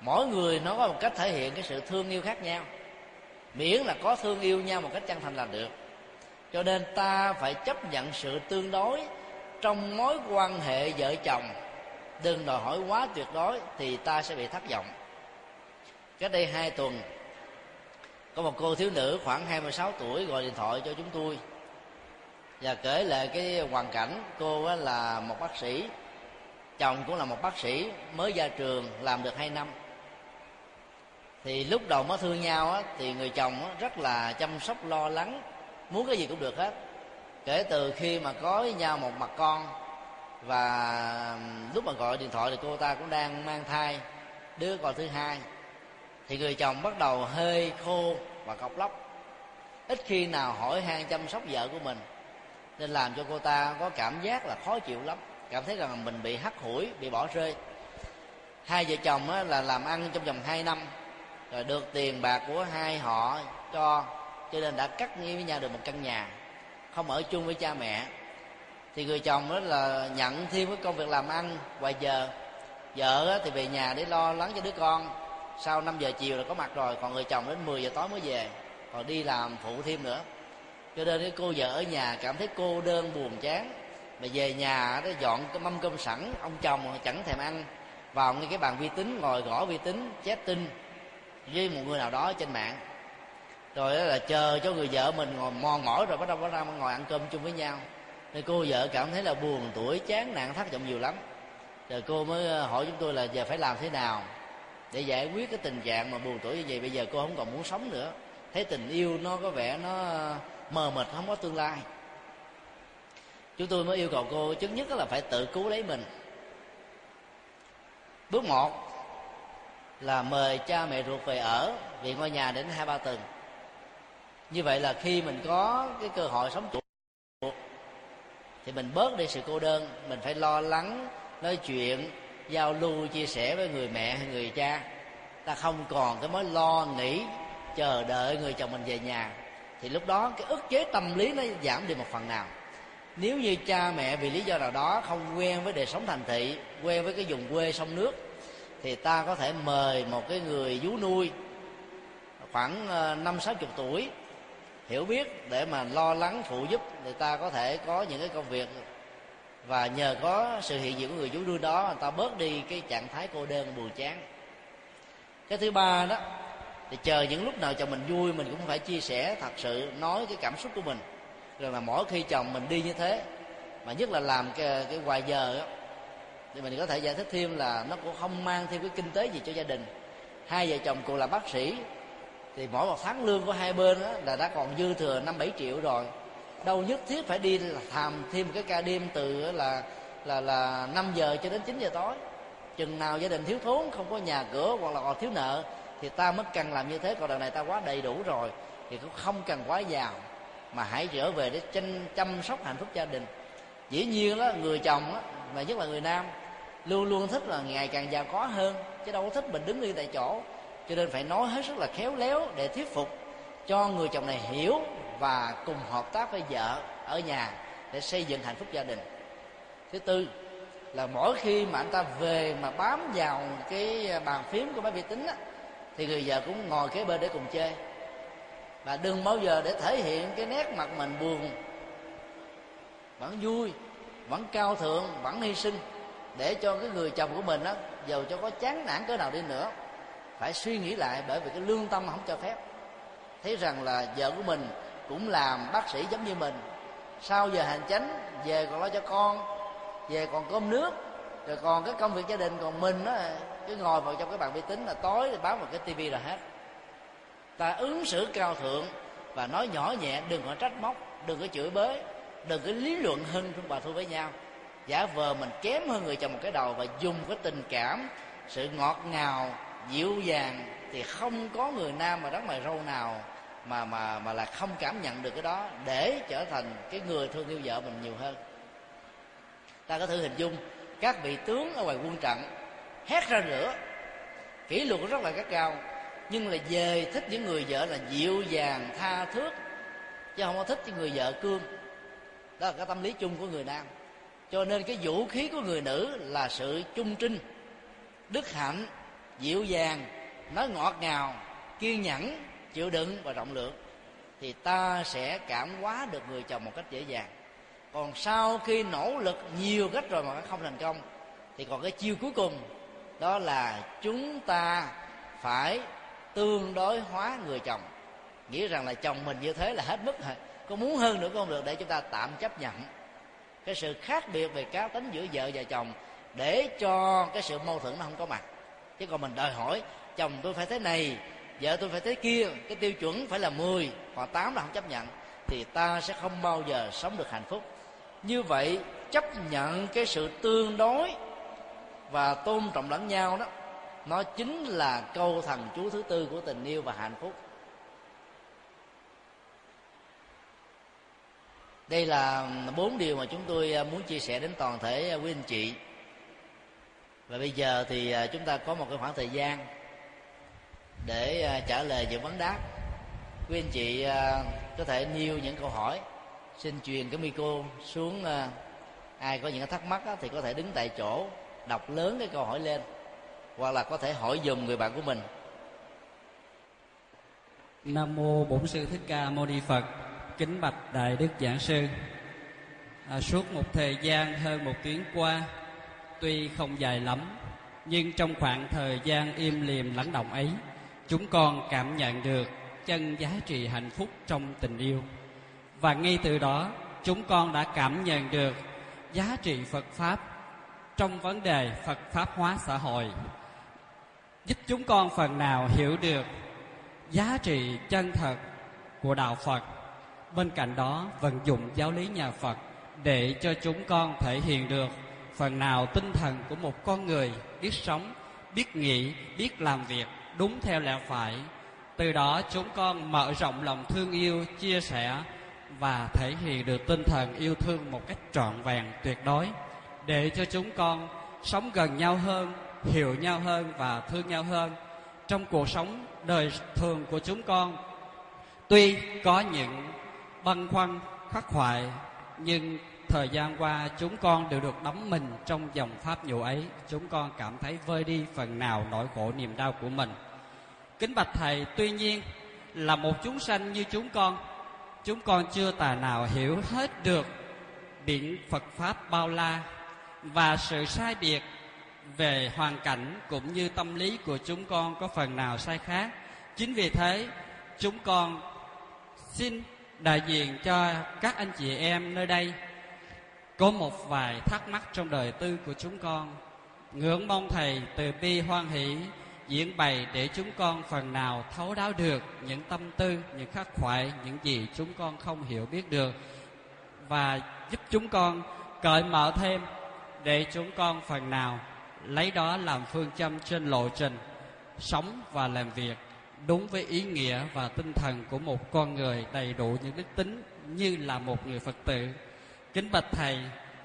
Mỗi người nó có một cách thể hiện cái sự thương yêu khác nhau. Miễn là có thương yêu nhau một cách chân thành là được. Cho nên ta phải chấp nhận sự tương đối trong mối quan hệ vợ chồng. Đừng đòi hỏi quá tuyệt đối thì ta sẽ bị thất vọng. Cách đây hai tuần, có một cô thiếu nữ khoảng 26 tuổi gọi điện thoại cho chúng tôi và kể lại cái hoàn cảnh cô là một bác sĩ chồng cũng là một bác sĩ mới ra trường làm được hai năm. Thì lúc đầu mới thương nhau á, thì người chồng á, rất là chăm sóc lo lắng muốn cái gì cũng được hết. Kể từ khi mà có với nhau một mặt con và lúc mà gọi điện thoại thì cô ta cũng đang mang thai đứa con thứ hai. Thì người chồng bắt đầu hơi khô và cọc lóc. Ít khi nào hỏi han chăm sóc vợ của mình nên làm cho cô ta có cảm giác là khó chịu lắm. Cảm thấy rằng mình bị hắt hủi bị bỏ rơi. Hai vợ chồng á, là làm ăn trong vòng hai năm. Rồi được tiền bạc của hai họ cho cho nên đã cắt nghĩa với nhau được một căn nhà. Không ở chung với cha mẹ. Thì người chồng đó là nhận thêm cái công việc làm ăn. Ngoài giờ vợ thì về nhà để lo lắng cho đứa con. Sau 5 giờ chiều là có mặt rồi. Còn người chồng đến 10 giờ tối mới về. Còn đi làm phụ thêm nữa cho nên cái cô vợ ở nhà cảm thấy cô đơn buồn chán. Mà về nhà nó dọn cái mâm cơm sẵn, ông chồng chẳng thèm ăn. Vào ngay cái bàn vi tính, ngồi gõ vi tính chat tin với một người nào đó trên mạng. Rồi đó là chờ cho người vợ mình ngồi mòn mỏi rồi bắt đầu bắt đầu ngồi ăn cơm chung với nhau. Nên cô vợ cảm thấy là buồn tuổi, chán nản, thất vọng nhiều lắm. Rồi cô mới ờ, hỏi chúng tôi là giờ phải làm thế nào để giải quyết cái tình trạng mà buồn tuổi như vậy. Bây giờ cô không còn muốn sống nữa. Thấy tình yêu nó có vẻ nó mờ mịt, không có tương lai. Chúng tôi mới yêu cầu cô chứng nhất là phải tự cứu lấy mình. Bước một là mời cha mẹ ruột về ở vì ngôi nhà đến hai ba tuần như vậy là khi mình có cái cơ hội sống chuột thì mình bớt đi sự cô đơn, mình phải lo lắng, nói chuyện, giao lưu, chia sẻ với người mẹ hay người cha. Ta không còn cái mối lo nghĩ chờ đợi người chồng mình về nhà thì lúc đó cái ức chế tâm lý nó giảm đi một phần nào. Nếu như cha mẹ vì lý do nào đó không quen với đời sống thành thị, quen với cái vùng quê sông nước, thì ta có thể mời một cái người vú nuôi khoảng ờ, năm, sáu chục tuổi hiểu biết để mà lo lắng, phụ giúp người ta có thể có những cái công việc. Và nhờ có sự hiện diện của người vú nuôi đó, người ta bớt đi cái trạng thái cô đơn, buồn chán. Cái thứ ba đó thì chờ những lúc nào chồng mình vui mình cũng phải chia sẻ thật sự nói cái cảm xúc của mình. Rằng là mỗi khi chồng mình đi như thế mà nhất là làm cái, cái ngoài giờ đó, thì mình có thể giải thích thêm là nó cũng không mang thêm cái kinh tế gì cho gia đình. Hai vợ chồng cùng là bác sĩ thì mỗi một tháng lương của hai bên đó là đã còn dư thừa năm bảy triệu rồi. Đâu nhất thiết phải đi làm thêm một cái ca đêm từ là là là năm giờ cho đến 9 giờ tối. Chừng nào gia đình thiếu thốn không có nhà cửa hoặc là còn thiếu nợ thì ta mới cần làm như thế còn đời này ta quá đầy đủ rồi. Thì cũng không cần quá giàu. Mà hãy trở về để chăm, chăm sóc hạnh phúc gia đình. Dĩ nhiên đó người chồng đó, mà nhất là người nam luôn luôn thích là ngày càng giàu có hơn chứ đâu có thích mình đứng yên tại chỗ. Cho nên phải nói hết sức là khéo léo để thuyết phục cho người chồng này hiểu và cùng hợp tác với vợ ở nhà để xây dựng hạnh phúc gia đình. Thứ tư là mỗi khi mà anh ta về mà bám vào cái bàn phím của máy vi tính á, thì người vợ cũng ngồi kế bên để cùng chơi và đừng bao giờ để thể hiện cái nét mặt mình buồn. Vẫn vui, vẫn cao thượng, vẫn hy sinh. Để cho cái người chồng của mình á dầu cho có chán nản cỡ nào đi nữa, phải suy nghĩ lại bởi vì cái lương tâm không cho phép. Thấy rằng là vợ của mình cũng làm bác sĩ giống như mình. Sau giờ hành chánh, về còn lo cho con, về còn cơm nước, rồi còn cái công việc gia đình, còn mình á cứ ngồi vào trong cái bàn vi tính là tối thì bám vào cái tivi là hết. Ta ứng xử cao thượng và nói nhỏ nhẹ, đừng có trách móc, đừng có chửi bới, đừng có lý luận hơn chúng bà thu với nhau. Giả vờ mình kém hơn người chồng một cái đầu và dùng cái tình cảm, sự ngọt ngào, dịu dàng thì không có người nam mà đấng mày râu nào mà mà mà là không cảm nhận được cái đó để trở thành cái người thương yêu vợ mình nhiều hơn. Ta có thử hình dung, các vị tướng ở ngoài quân trận hét ra nữa. Kỷ luật rất là gắt cao nhưng là về thích những người vợ là dịu dàng, tha thước, chứ không có thích những người vợ cương. Đó là cái tâm lý chung của người nam. Cho nên cái vũ khí của người nữ là sự trung trinh, đức hạnh, dịu dàng, nói ngọt ngào, kiên nhẫn, chịu đựng và rộng lượng. Thì ta sẽ cảm hóa được người chồng một cách dễ dàng. Còn sau khi nỗ lực nhiều cách rồi mà không thành công, thì còn cái chiêu cuối cùng đó là chúng ta phải tương đối hóa người chồng. Nghĩ rằng là chồng mình như thế là hết mức rồi. Có muốn hơn nữa cũng không được, để chúng ta tạm chấp nhận. Cái sự khác biệt về cá tính giữa vợ và chồng để cho cái sự mâu thuẫn nó không có mặt. Chứ còn mình đòi hỏi, chồng tôi phải thế này, vợ tôi phải thế kia, cái tiêu chuẩn phải là 10 hoặc 8 là không chấp nhận, thì ta sẽ không bao giờ sống được hạnh phúc. Như vậy, chấp nhận cái sự tương đối và tôn trọng lẫn nhau đó, nó chính là câu thần chú thứ tư của tình yêu và hạnh phúc. Đây là bốn điều mà chúng tôi à, muốn chia sẻ đến toàn thể à, quý anh chị. Và bây giờ thì à, chúng ta có một cái khoảng thời gian để trả lời những vấn đáp. Quý anh chị có thể nêu những câu hỏi, xin truyền cái micro xuống ai có những thắc mắc thì có thể đứng tại chỗ đọc lớn cái câu hỏi lên hoặc là có thể hỏi dùm người bạn của mình. Nam mô bổn sư thích ca mâu ni phật kính bạch đại đức giảng sư. À, suốt một thời gian hơn một tiếng qua tuy không dài lắm nhưng trong khoảng thời gian im lìm lắng động ấy chúng con cảm nhận được chân giá trị hạnh phúc trong tình yêu. Và ngay từ đó chúng con đã cảm nhận được giá trị phật pháp trong vấn đề phật pháp hóa xã hội. Giúp chúng con phần nào hiểu được giá trị chân thật của đạo phật, bên cạnh đó vận dụng giáo lý nhà phật để cho chúng con thể hiện được phần nào tinh thần của một con người biết sống, biết nghĩ, biết làm việc đúng theo lẽ phải. Từ đó chúng con mở rộng lòng thương yêu, chia sẻ và thể hiện được tinh thần yêu thương một cách trọn vẹn, tuyệt đối để cho chúng con sống gần nhau hơn, hiểu nhau hơn và thương nhau hơn. Trong cuộc sống đời thường của chúng con, tuy có những băn khoăn, khắc khoải, nhưng thời gian qua chúng con đều được đắm mình trong dòng pháp nhũ ấy. Chúng con cảm thấy vơi đi phần nào nỗi khổ niềm đau của mình. Kính bạch thầy, tuy nhiên là một chúng sanh như chúng con chúng con chưa tài nào hiểu hết được biển phật pháp bao la và sự sai biệt về hoàn cảnh cũng như tâm lý của chúng con có phần nào sai khác. Chính vì thế, chúng con xin đại diện cho các anh chị em nơi đây có một vài thắc mắc trong đời tư của chúng con. Ngưỡng mong thầy từ bi hoan hỷ, diễn bày để chúng con phần nào thấu đáo được những tâm tư, những khắc khoải, những gì chúng con không hiểu biết được. Và giúp chúng con cởi mở thêm để chúng con phần nào lấy đó làm phương châm trên lộ trình sống và làm việc đúng với ý nghĩa và tinh thần của một con người đầy đủ những đức tính như là một người phật tử. Kính bạch thầy,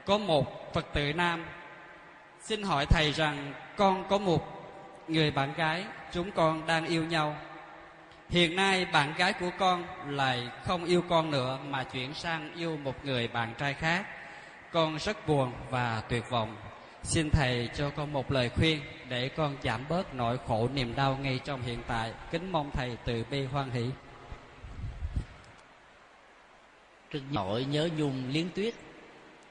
có một phật tử nam. Xin hỏi thầy rằng con có một người bạn gái chúng con đang yêu nhau. Hiện nay bạn gái của con lại không yêu con nữa mà chuyển sang yêu một người bạn trai khác con rất buồn và tuyệt vọng. Xin thầy cho con một lời khuyên để con giảm bớt nỗi khổ niềm đau ngay trong hiện tại. Kính mong thầy từ bi hoan hỷ. Rất nỗi nhớ nhung liến tuyết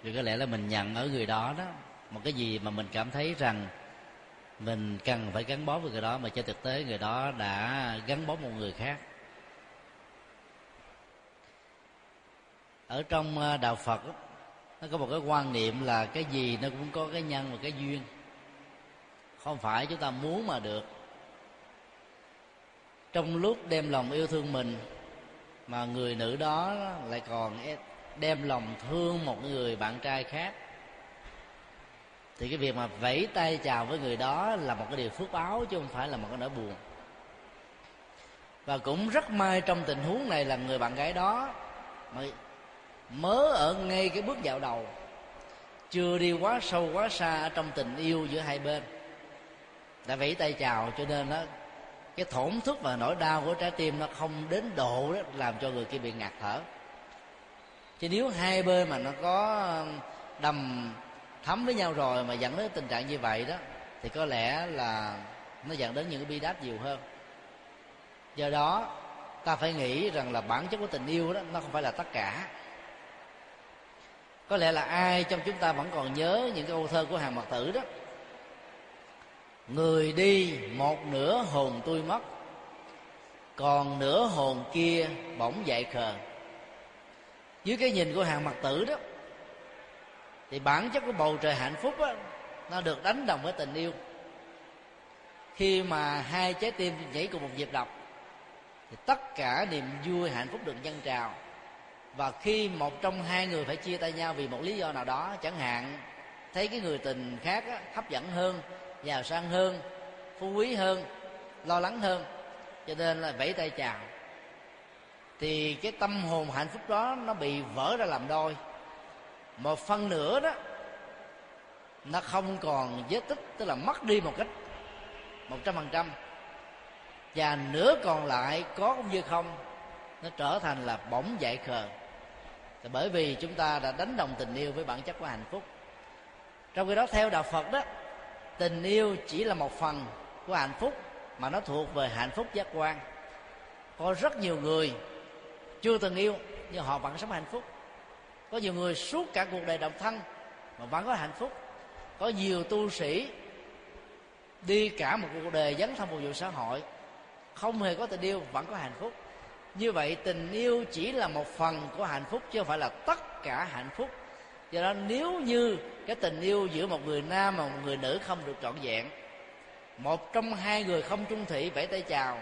Thì có lẽ là mình nhận ở người đó đó, một cái gì mà mình cảm thấy rằng mình cần phải gắn bó với người đó, mà trên thực tế người đó đã gắn bó một người khác. Ở trong à, đạo phật nó có một cái quan niệm là cái gì nó cũng có cái nhân và cái duyên. Không phải chúng ta muốn mà được. Trong lúc đem lòng yêu thương mình, mà người nữ đó lại còn đem lòng thương một người bạn trai khác, thì cái việc mà vẫy tay chào với người đó là một cái điều phước báo chứ không phải là một cái nỗi buồn. Và cũng rất may trong tình huống này là người bạn gái đó mà mới ở ngay cái bước dạo đầu. Chưa đi quá sâu, quá xa ở trong tình yêu giữa hai bên. Đã vẫy tay chào cho nên đó cái thổn thức và nỗi đau của trái tim nó không đến độ đó làm cho người kia bị ngạt thở. Chứ nếu hai bên mà nó có đầm thấm với nhau rồi mà dẫn đến tình trạng như vậy đó, thì có lẽ là nó dẫn đến những cái bi đát nhiều hơn. Do đó, ta phải nghĩ rằng là bản chất của tình yêu đó, nó không phải là tất cả có lẽ là ai trong chúng ta vẫn còn nhớ những câu thơ của hàng mật tử đó? Người đi một nửa hồn tôi mất còn nửa hồn kia bỗng dậy khờ. Dưới cái nhìn của hàng mặt tử đó thì bản chất của bầu trời hạnh phúc đó, nó được đánh đồng với tình yêu. Khi mà hai trái tim nhảy cùng một nhịp đập thì tất cả niềm vui hạnh phúc được dâng trào và khi một trong hai người phải chia tay nhau vì một lý do nào đó chẳng hạn thấy cái người tình khác á, hấp dẫn hơn giàu sang hơn phú quý hơn lo lắng hơn cho nên là vẫy tay chào. Thì cái tâm hồn hạnh phúc đó nó bị vỡ ra làm đôi. Một phần nửa đó nó không còn vết tích tức là mất đi một cách một trăm phần trăm. Và nửa còn lại có cũng như không nó trở thành là bỗng dại khờ thì bởi vì chúng ta đã đánh đồng tình yêu với bản chất của hạnh phúc. Trong khi đó, theo đạo phật đó, tình yêu chỉ là một phần của hạnh phúc, mà nó thuộc về hạnh phúc giác quan. Có rất nhiều người chưa từng yêu, nhưng họ vẫn sống hạnh phúc. Có nhiều người suốt cả cuộc đời độc thân, mà vẫn có hạnh phúc. Có nhiều tu sĩ đi cả một cuộc đời dấn thân phục vụ xã hội, không hề có tình yêu, vẫn có hạnh phúc như vậy tình yêu chỉ là một phần của hạnh phúc chứ không phải là tất cả hạnh phúc. Do đó nếu như cái tình yêu giữa một người nam và một người nữ không được trọn vẹn, một trong hai người không trung thủy vẫy tay chào,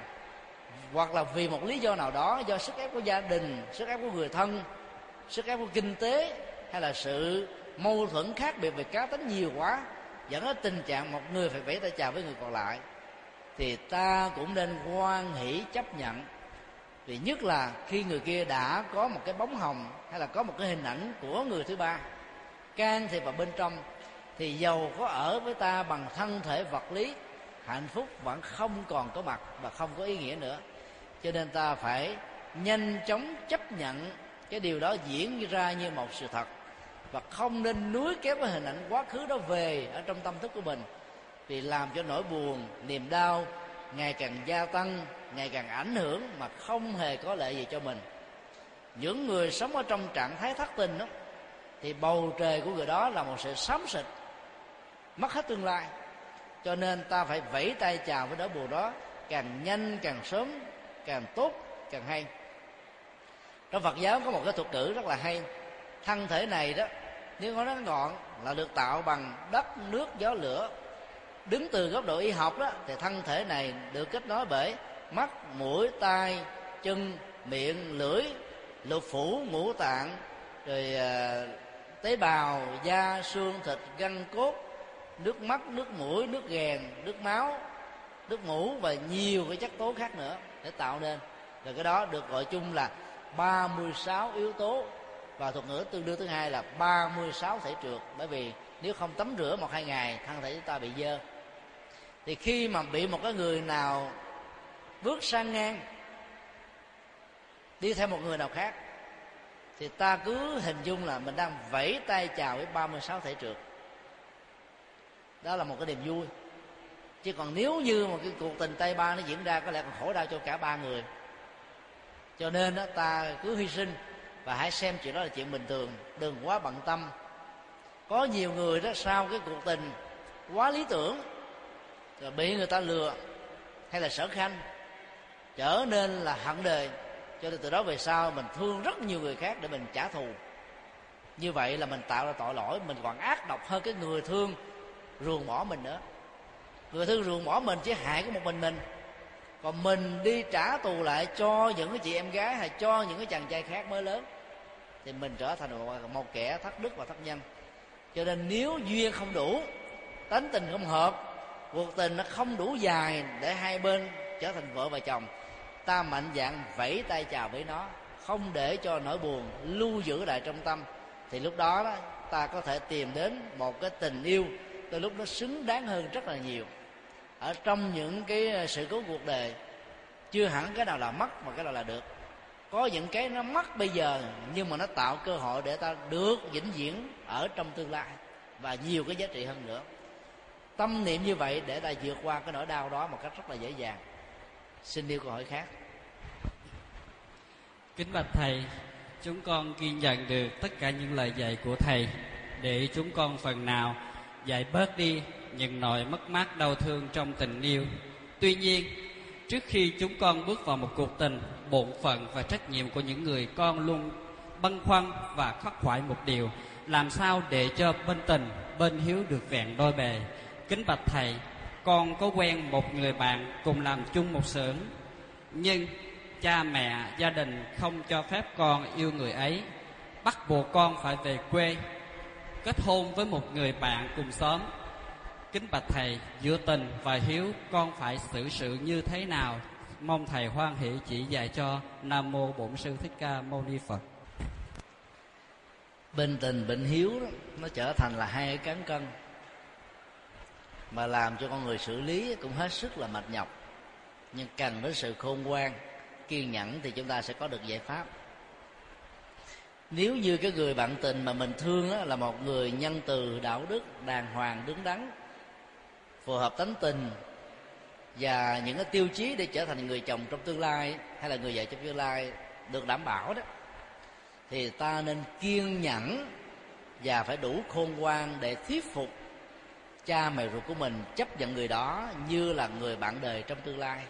hoặc là vì một lý do nào đó, do sức ép của gia đình, sức ép của người thân, sức ép của kinh tế, hay là sự mâu thuẫn khác biệt về cá tính nhiều quá, dẫn đến tình trạng một người phải vẫy tay chào với người còn lại, thì ta cũng nên hoan hỷ chấp nhận thì nhất là khi người kia đã có một cái bóng hồng hay là có một cái hình ảnh của người thứ ba. Can thiệp vào bên trong, thì giàu có ở với ta bằng thân thể vật lý, hạnh phúc vẫn không còn có mặt và không có ý nghĩa nữa. Cho nên ta phải nhanh chóng chấp nhận cái điều đó diễn ra như một sự thật và không nên nuối kéo cái hình ảnh quá khứ đó về ở trong tâm thức của mình, vì làm cho nỗi buồn, niềm đau ngày càng gia tăng ngày càng ảnh hưởng mà không hề có lợi gì cho mình. Những người sống ở trong trạng thái thất tình đó, thì bầu trời của người đó là một sự xám xịt, mất hết tương lai. Cho nên ta phải vẫy tay chào với đỡ buồn đó càng nhanh, càng sớm, càng tốt, càng hay. Trong phật giáo có một cái thuật ngữ rất là hay. Thân thể này đó, nếu nói ngắn gọn là được tạo bằng đất, nước, gió, lửa. Đứng từ góc độ y học đó, thì thân thể này được kết nối bởi mắt mũi tai chân miệng lưỡi lục phủ ngũ tạng rồi à, tế bào da xương thịt gân cốt nước mắt nước mũi nước ghèn nước máu nước mũ và nhiều cái chất tố khác nữa để tạo nên. Rồi cái đó được gọi chung là 36 yếu tố và thuật ngữ tương đương thứ hai là 36 thể trượt. Bởi vì nếu không tắm rửa một hai ngày thân thể chúng ta bị dơ. Thì khi mà bị một cái người nào bước sang ngang. Đi theo một người nào khác. Thì ta cứ hình dung là mình đang vẫy tay chào với 36 thể trượt. Đó là một cái niềm vui. Chứ còn nếu như một cái cuộc tình tay ba nó diễn ra có lẽ còn khổ đau cho cả ba người. Cho nên đó, ta cứ hy sinh và hãy xem chuyện đó là chuyện bình thường. Đừng quá bận tâm. Có nhiều người đó sau cái cuộc tình quá lý tưởng rồi bị người ta lừa hay là sở khanh trở nên là hận đời cho nên từ đó về sau mình thương rất nhiều người khác để mình trả thù. Như vậy là mình tạo ra tội lỗi mình còn ác độc hơn cái người thương ruồng bỏ mình nữa. Người thương ruồng bỏ mình chỉ hại có một mình mình. Còn mình đi trả tù lại cho những cái chị em gái hay cho những cái chàng trai khác mới lớn thì mình trở thành một, một kẻ thất đức và thất nhân cho nên nếu duyên không đủ tánh tình không hợp cuộc tình nó không đủ dài để hai bên trở thành vợ và chồng ta mạnh dạng vẫy tay chào với nó không để cho nỗi buồn lưu giữ lại trong tâm. Thì lúc đó, đó ta có thể tìm đến một cái tình yêu tới lúc nó xứng đáng hơn rất là nhiều. Ở trong những cái ờ, sự cố cuộc đời chưa hẳn cái nào là mất mà cái nào là được. Có những cái nó mất bây giờ nhưng mà nó tạo cơ hội để ta được vĩnh viễn ở trong tương lai và nhiều cái giá trị hơn nữa. Tâm niệm như vậy để ta vượt qua cái nỗi đau đó một cách rất là dễ dàng xin yêu câu hỏi khác. Kính bạch thầy, chúng con ghi nhận được tất cả những lời dạy của thầy để chúng con phần nào giải bớt đi những nỗi mất mát đau thương trong tình yêu. Tuy nhiên, trước khi chúng con bước vào một cuộc tình, bổn phận và trách nhiệm của những người con luôn băn khoăn và khắc khoải một điều, làm sao để cho bên tình, bên hiếu được vẹn đôi bề? Kính bạch thầy con có quen một người bạn cùng làm chung một xưởng nhưng cha mẹ gia đình không cho phép con yêu người ấy. Bắt buộc con phải về quê kết hôn với một người bạn cùng xóm. Kính bạch thầy giữa tình và hiếu con phải xử sự như thế nào? Mong thầy hoan hỷ chỉ dạy cho nam mô bổn sư thích ca mâu ni phật. Bên tình bệnh hiếu đó, nó trở thành là hai cái cán cân mà làm cho con người xử lý cũng hết sức là mệt nhọc. Nhưng cần đến sự khôn ngoan kiên nhẫn thì chúng ta sẽ có được giải pháp. Nếu như cái người bạn tình mà mình thương á, là một người nhân từ đạo đức đàng hoàng đứng đắn phù hợp tánh tình và những cái tiêu chí để trở thành người chồng trong tương lai hay là người vợ trong tương lai được đảm bảo đó thì ta nên kiên nhẫn và phải đủ khôn ngoan để thuyết phục cha mẹ ruột của mình chấp nhận người đó như là người bạn đời trong tương lai.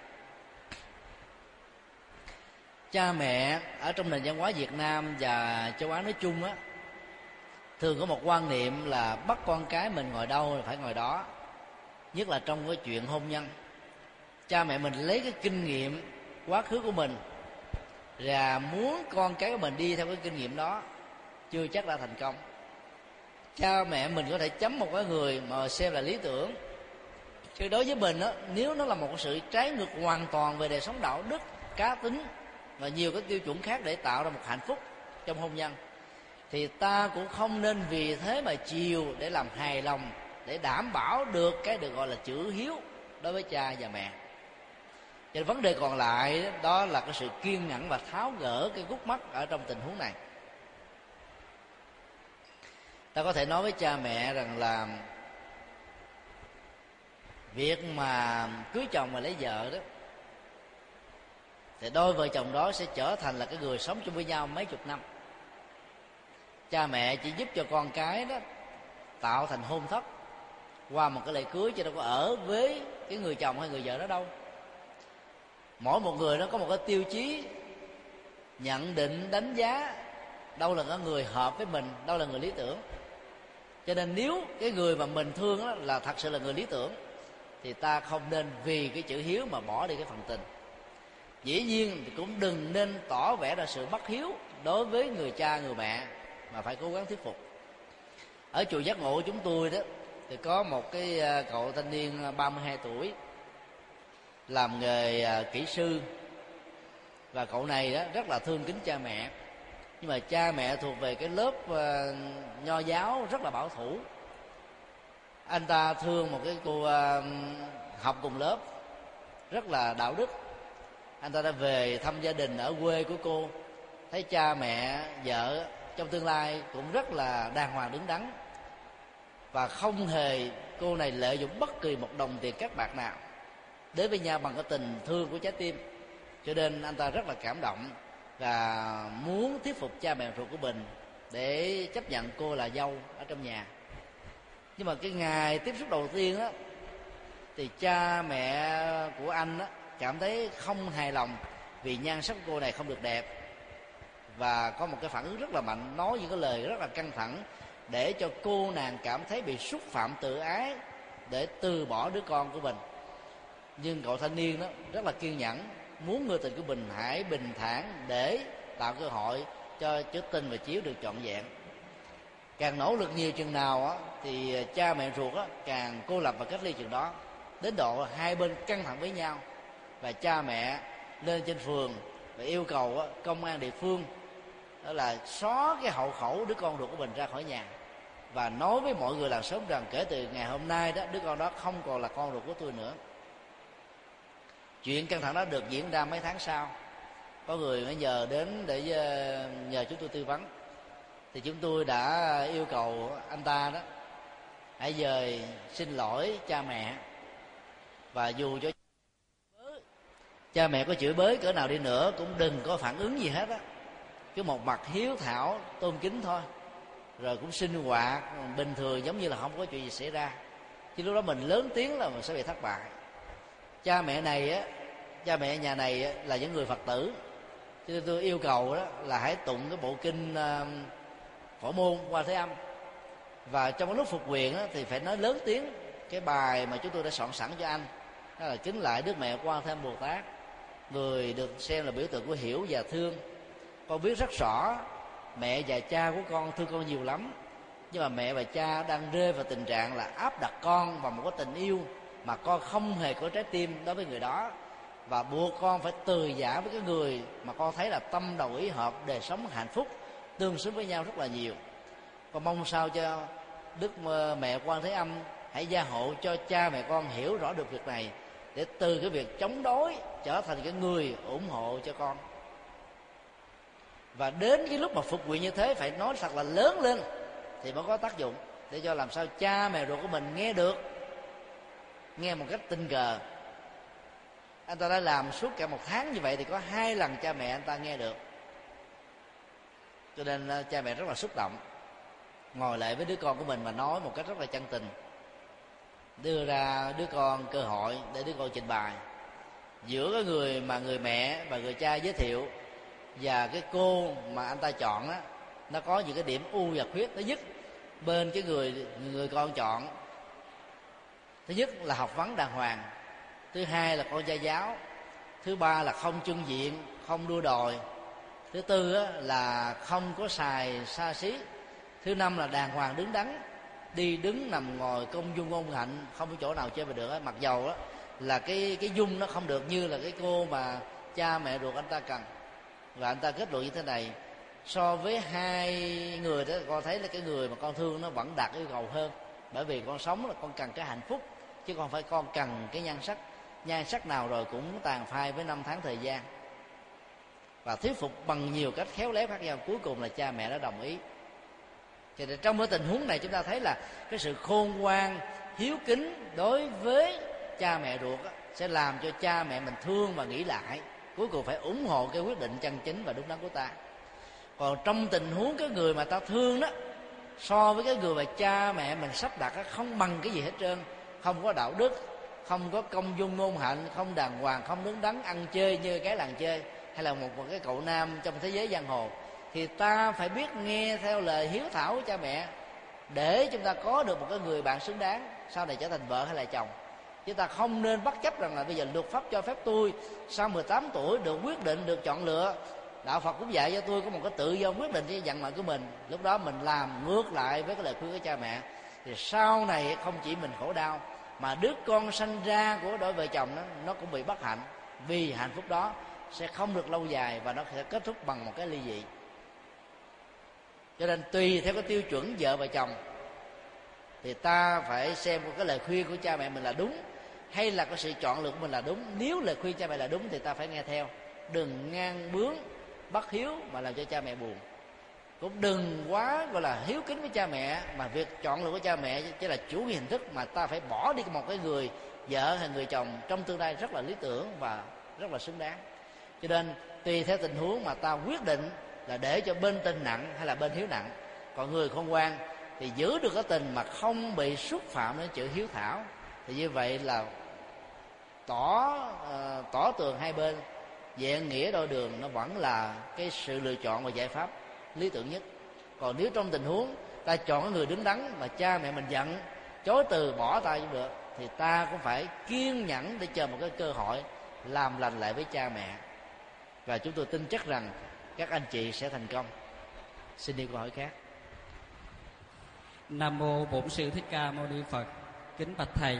Cha mẹ ở trong nền văn hóa việt nam và châu á nói chung á, thường có một quan niệm là bắt con cái mình ngồi đâu phải ngồi đó, nhất là trong cái chuyện hôn nhân. Cha mẹ mình lấy cái kinh nghiệm quá khứ của mình và muốn con cái của mình đi theo cái kinh nghiệm đó, chưa chắc đã thành công cha mẹ mình có thể chấm một cái người mà xem là lý tưởng. Chứ đối với mình á, nếu nó là một sự trái ngược hoàn toàn về đời sống đạo đức, cá tính và nhiều cái tiêu chuẩn khác để tạo ra một hạnh phúc trong hôn nhân, thì ta cũng không nên vì thế mà chiều để làm hài lòng, để đảm bảo được cái được gọi là chữ hiếu đối với cha và mẹ. Và vấn đề còn lại đó là cái sự kiên nhẫn và tháo gỡ cái gút mắt ở trong tình huống này ta có thể nói với cha mẹ rằng là việc mà cưới chồng và lấy vợ đó, thì đôi vợ chồng đó sẽ trở thành là cái người sống chung với nhau mấy chục năm. Cha mẹ chỉ giúp cho con cái đó tạo thành hôn thất qua một cái lễ cưới chứ đâu có ở với cái người chồng hay người vợ đó đâu. Mỗi một người nó có một cái tiêu chí nhận định, đánh giá đâu là cái người hợp với mình, đâu là người lý tưởng cho nên nếu cái người mà mình thương đó là thật sự là người lý tưởng, thì ta không nên vì cái chữ hiếu mà bỏ đi cái phần tình. Dĩ nhiên thì cũng đừng nên tỏ vẻ ra sự bất hiếu đối với người cha, người mẹ, mà phải cố gắng thuyết phục. Ở chùa giác ngộ chúng tôi đó, thì có một cái à, cậu thanh niên à, 32 tuổi, làm nghề à, kỹ sư. Và cậu này đó rất là thương kính cha mẹ nhưng mà cha mẹ thuộc về cái lớp uh, nho giáo rất là bảo thủ. Anh ta thương một cái cô uh, học cùng lớp rất là đạo đức. Anh ta đã về thăm gia đình ở quê của cô. Thấy cha mẹ vợ trong tương lai cũng rất là đàng hoàng đứng đắn. Và không hề cô này lợi dụng bất kỳ một đồng tiền các bạc nào. Đến với nhau bằng cái tình thương của trái tim cho nên anh ta rất là cảm động và muốn thuyết phục cha mẹ ruột của mình để chấp nhận cô là dâu ở trong nhà. Nhưng mà cái ngày tiếp xúc đầu tiên á, thì cha mẹ của anh á cảm thấy không hài lòng vì nhan sắc cô này không được đẹp. Và có một cái phản ứng rất là mạnh, nói những cái lời rất là căng thẳng để cho cô nàng cảm thấy bị xúc phạm tự ái để từ bỏ đứa con của mình. Nhưng cậu thanh niên đó rất là kiên nhẫn muốn người tình của mình hãy bình thản để tạo cơ hội cho chữ tinh và chiếu được trọn vẹn. Càng nỗ lực nhiều chừng nào á, thì cha mẹ ruột á, càng cô lập và cách ly chừng đó. Đến độ hai bên căng thẳng với nhau và cha mẹ lên trên phường và yêu cầu á, công an địa phương đó là xóa cái hậu khẩu đứa con ruột của mình ra khỏi nhà. Và nói với mọi người làng sớm rằng kể từ ngày hôm nay đó đứa con đó không còn là con ruột của tôi nữa chuyện căng thẳng đó được diễn ra mấy tháng sau. Có người bây giờ đến để ờ, nhờ chúng tôi tư vấn. Thì chúng tôi đã yêu cầu anh ta đó, hãy dời xin lỗi cha mẹ. Và dù cho cha mẹ có chửi bới cỡ nào đi nữa, cũng đừng có phản ứng gì hết á. Cứ một mặt hiếu thảo, tôn kính thôi. Rồi cũng sinh hoạt bình thường, giống như là không có chuyện gì xảy ra. Chứ lúc đó mình lớn tiếng là mình sẽ bị thất bại cha mẹ này á cha mẹ nhà này á, là những người phật tử. Cho nên tôi yêu cầu đó là hãy tụng cái bộ kinh um, phổ môn qua thế âm. Và trong cái lúc phục quyền đó, thì phải nói lớn tiếng cái bài mà chúng tôi đã soạn sẵn cho anh. Đó là kính lại đức mẹ quan thêm bồ tát. Người được xem là biểu tượng của hiểu và thương. Con biết rất rõ mẹ và cha của con thương con nhiều lắm. Nhưng mà mẹ và cha đang rơi vào tình trạng là áp đặt con vào một cái tình yêu mà con không hề có trái tim đối với người đó. Và buộc con phải từ giả với cái người mà con thấy là tâm đầu ý hợp, đời sống hạnh phúc, tương xứng với nhau rất là nhiều. Con mong sao cho đức ờ, mẹ quan thế âm hãy gia hộ cho cha mẹ con hiểu rõ được việc này, để từ cái việc chống đối trở thành cái người ủng hộ cho con. Và đến cái lúc mà phục nguyện như thế, phải nói thật là lớn lên, thì mới có tác dụng để cho làm sao cha mẹ ruột của mình nghe được nghe một cách tình cờ. Anh ta đã làm suốt cả một tháng như vậy thì có hai lần cha mẹ anh ta nghe được. Cho nên ờ, cha mẹ rất là xúc động. Ngồi lại với đứa con của mình mà nói một cách rất là chân tình. Đưa ra đứa con cơ hội để đứa con trình bày. Giữa cái người mà người mẹ và người cha giới thiệu và cái cô mà anh ta chọn á, nó có những cái điểm ưu và khuyết nó nhất bên cái người người con chọn thứ nhất là học vấn đàng hoàng. Thứ hai là con gia giáo. Thứ ba là không trưng diện không đua đòi. Thứ tư á, là không có xài xa xí. Thứ năm là đàng hoàng đứng đắn đi đứng nằm ngồi công dung ngôn hạnh không có chỗ nào chơi mà được á. Mặc dầu á là cái cái dung nó không được như là cái cô mà cha mẹ ruột anh ta cần. Và anh ta kết luận như thế này so với hai người đó con thấy là cái người mà con thương nó vẫn đạt yêu cầu hơn. Bởi vì con sống là con cần cái hạnh phúc chứ không phải con cần cái nhan sắc. Nhan sắc nào rồi cũng tàn phai với năm tháng thời gian. Và thuyết phục bằng nhiều cách khéo léo khác nhau. Cuối cùng là cha mẹ đã đồng ý. Cho nên trong cái tình huống này chúng ta thấy là cái sự khôn ngoan hiếu kính đối với cha mẹ ruột đó, sẽ làm cho cha mẹ mình thương và nghĩ lại. Cuối cùng phải ủng hộ cái quyết định chân chính và đúng đắn của ta. Còn trong tình huống cái người mà ta thương đó so với cái người mà cha mẹ mình sắp đặt không bằng cái gì hết trơn không có đạo đức không có công dung ngôn hạnh không đàng hoàng không đứng đắn ăn chơi như cái làng chơi hay là một, một cái cậu nam trong thế giới giang hồ. Thì ta phải biết nghe theo lời hiếu thảo của cha mẹ để chúng ta có được một cái người bạn xứng đáng sau này trở thành vợ hay là chồng. Chúng ta không nên bất chấp rằng là bây giờ luật pháp cho phép tôi sau 18 tuổi được quyết định được chọn lựa. Đạo phật cũng dạy cho tôi có một cái tự do quyết định cái vận mệnh của mình. Lúc đó mình làm ngược lại với cái lời khuyên của cha mẹ. Thì sau này không chỉ mình khổ đau mà đứa con sanh ra của đôi vợ chồng nó nó cũng bị bất hạnh. Vì hạnh phúc đó sẽ không được lâu dài và nó sẽ kết thúc bằng một cái ly dị. Cho nên tùy theo cái tiêu chuẩn vợ và chồng, thì ta phải xem cái lời khuyên của cha mẹ mình là đúng hay là cái sự chọn lựa của mình là đúng. Nếu lời khuyên cha mẹ là đúng thì ta phải nghe theo. Đừng ngang bướng, bất hiếu mà làm cho cha mẹ buồn cũng đừng quá gọi là hiếu kính với cha mẹ mà việc chọn lựa của cha mẹ chỉ là chủ hình thức mà ta phải bỏ đi một cái người vợ hay người chồng trong tương lai rất là lý tưởng và rất là xứng đáng. Cho nên tùy theo tình huống mà ta quyết định là để cho bên tình nặng hay là bên hiếu nặng. Còn người khôn ngoan thì giữ được cái tình mà không bị xúc phạm đến chữ hiếu thảo. Thì như vậy là tỏ uh, tỏ tường hai bên. Dạng nghĩa đôi đường nó vẫn là cái sự lựa chọn và giải pháp lý tưởng nhất. Còn nếu trong tình huống ta chọn người đứng đắn mà cha mẹ mình giận chối từ bỏ ta cũng được, thì ta cũng phải kiên nhẫn để chờ một cái cơ hội làm lành lại với cha mẹ. Và chúng tôi tin chắc rằng các anh chị sẽ thành công. Xin đi câu hỏi khác. Nam mô bổn sư thích ca mâu ni phật. Kính bạch thầy,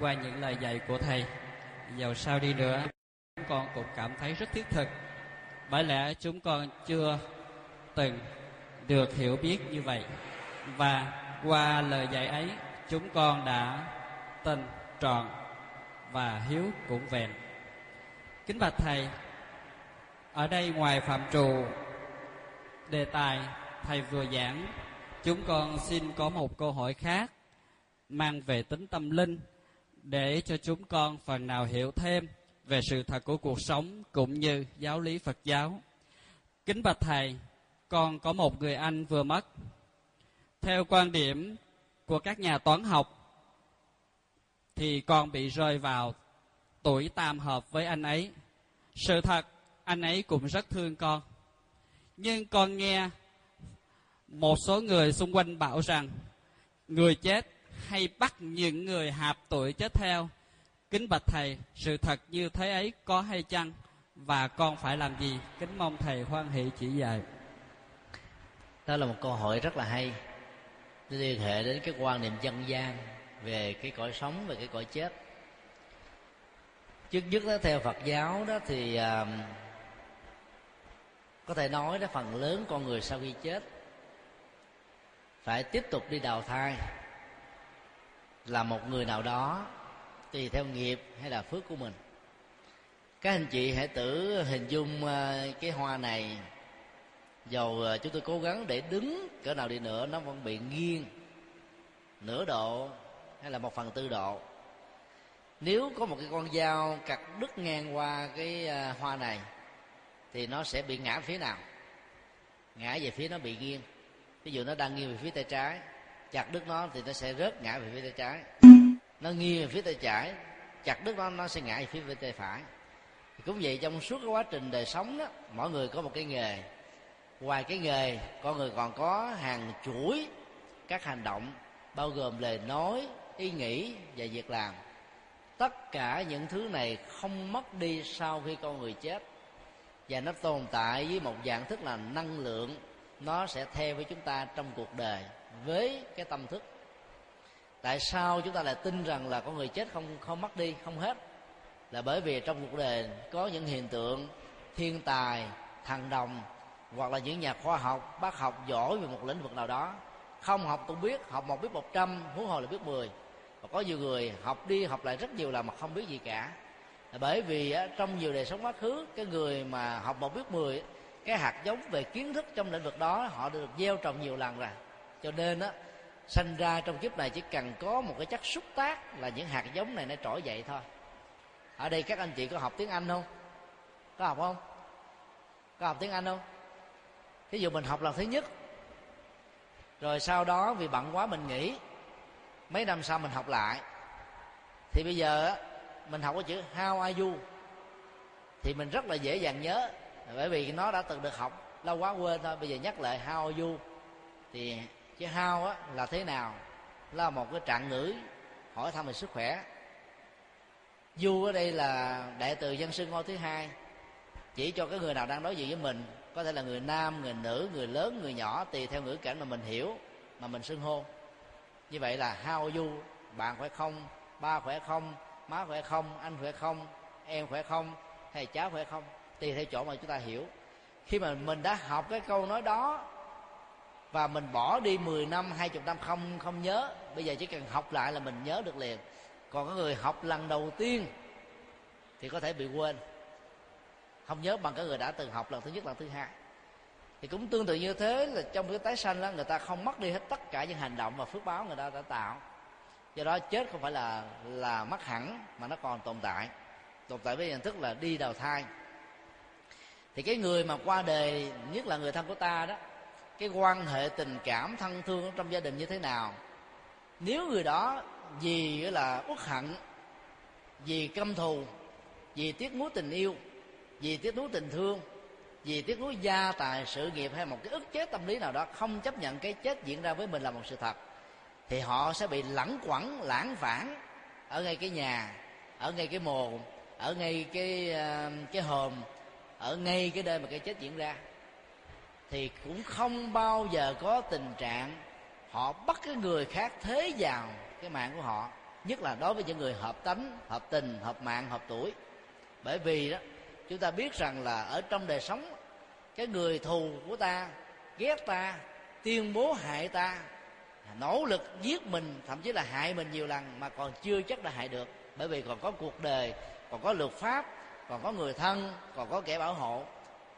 qua những lời dạy của thầy, dầu sao đi nữa, chúng con cũng cảm thấy rất thiết thực. Bởi lẽ chúng con chưa từng được hiểu biết như vậy và qua lời dạy ấy chúng con đã tin tròn và hiếu cũng vẹn kính bạch thầy ở đây ngoài phạm trù đề tài thầy vừa giảng chúng con xin có một câu hỏi khác mang về tính tâm linh để cho chúng con phần nào hiểu thêm về sự thật của cuộc sống cũng như giáo lý Phật giáo. Kính bạch thầy, con có một người anh vừa mất. Theo quan điểm của các nhà toán học, thì con bị rơi vào tuổi tam hợp với anh ấy. Sự thật, anh ấy cũng rất thương con. Nhưng con nghe một số người xung quanh bảo rằng, người chết hay bắt những người hạp tuổi chết theo kính bạch thầy, sự thật như thế ấy có hay chăng và con phải làm gì kính mong thầy hoan hỷ chỉ dạy đó là một câu hỏi rất là hay. Liên hệ đến cái quan niệm dân gian về cái cõi sống và cái cõi chết. Trước nhất đó theo phật giáo đó thì uh, có thể nói đó phần lớn con người sau khi chết phải tiếp tục đi đào thai. Là một người nào đó tùy theo nghiệp hay là phước của mình. Các anh chị hãy tự hình dung à, cái hoa này dầu ờ, chúng tôi cố gắng để đứng, cỡ nào đi nữa nó vẫn bị nghiêng. Nửa độ hay là một phần tư độ. Nếu có một cái con dao cặt đứt ngang qua cái ờ, hoa này, thì nó sẽ bị ngã phía nào? Ngã về phía nó bị nghiêng. Ví dụ nó đang nghiêng về phía tay trái, chặt đứt nó thì nó sẽ rớt ngã về phía tay trái. Nó nghiêng về phía tay trái, chặt đứt nó nó sẽ ngã về phía tay phải. Cũng vậy trong suốt cái quá trình đời sống đó, mỗi người có một cái nghề ngoài cái nghề, con người còn có hàng chuỗi các hành động, bao gồm lời nói, ý nghĩ và việc làm. Tất cả những thứ này không mất đi sau khi con người chết. Và nó tồn tại với một dạng thức là năng lượng. Nó sẽ theo với chúng ta trong cuộc đời với cái tâm thức. Tại sao chúng ta lại tin rằng là con người chết không không mất đi, không hết? Là bởi vì trong cuộc đời có những hiện tượng thiên tài, thằng đồng hoặc là những nhà khoa học, bác học giỏi về một lĩnh vực nào đó. Không học cũng biết, học một biết một trăm, huống hồ là biết mười. Và có nhiều người học đi học lại rất nhiều là mà không biết gì cả. Bởi vì trong nhiều đời sống quá khứ, cái người mà học một biết mười cái hạt giống về kiến thức trong lĩnh vực đó, họ được gieo trồng nhiều lần rồi. Cho nên á sanh ra trong kiếp này chỉ cần có một cái chất xúc tác là những hạt giống này nó trỗi dậy thôi. Ở đây các anh chị có học tiếng anh không? Có học không? Có học tiếng anh không? Ví dụ mình học lần thứ nhất, rồi sau đó vì bận quá mình nghỉ, mấy năm sau mình học lại. Thì bây giờ mình học cái chữ how are you? Thì mình rất là dễ dàng nhớ, bởi vì nó đã từng được học lâu quá quên thôi, bây giờ nhắc lại how are you? Thì chữ how á là thế nào? Là một cái trạng ngữ hỏi thăm về sức khỏe. Du ở đây là đại từ dân sư ngôi thứ hai, chỉ cho cái người nào đang đối diện với mình có thể là người nam, người nữ, người lớn, người nhỏ, tùy theo ngữ cảnh mà mình hiểu, mà mình xưng hô. Như vậy là how are you bạn khỏe không, ba khỏe không, má khỏe không, anh khỏe không, em khỏe không, hay cháu khỏe không, tùy theo chỗ mà chúng ta hiểu. Khi mà mình đã học cái câu nói đó, và mình bỏ đi 10 năm 20 năm không không nhớ, bây giờ chỉ cần học lại là mình nhớ được liền. Còn có người học lần đầu tiên, thì có thể bị quên không nhớ bằng cái người đã từng học lần thứ nhất, lần thứ hai. Thì cũng tương tự như thế là trong cái tái sanh đó người ta không mất đi hết tất cả những hành động và phước báo người ta đã tạo. Do đó chết không phải là là mất hẳn mà nó còn tồn tại. Tồn tại với nhận thức là đi đầu thai. Thì cái người mà qua đời, nhất là người thân của ta đó, cái quan hệ tình cảm thân thương trong gia đình như thế nào? Nếu người đó vì là uất hận, vì căm thù, vì tiếc nuối tình yêu vì tiếc nuối tình thương, vì tiếc nuối gia tài sự nghiệp hay một cái ức chế tâm lý nào đó không chấp nhận cái chết diễn ra với mình là một sự thật, thì họ sẽ bị lẳng quẩn, lãng vãng ở ngay cái nhà, ở ngay cái mồ ở ngay cái ờ, cái hòm, ở ngay cái nơi mà cái chết diễn ra. Thì cũng không bao giờ có tình trạng họ bắt cái người khác thế vào cái mạng của họ, nhất là đối với những người hợp tánh, hợp tình, hợp mạng, hợp tuổi. Bởi vì đó chúng ta biết rằng là ở trong đời sống, cái người thù của ta, ghét ta, tuyên bố hại ta, nỗ lực giết mình, thậm chí là hại mình nhiều lần mà còn chưa chắc đã hại được. Bởi vì còn có cuộc đời, còn có luật pháp, còn có người thân, còn có kẻ bảo hộ.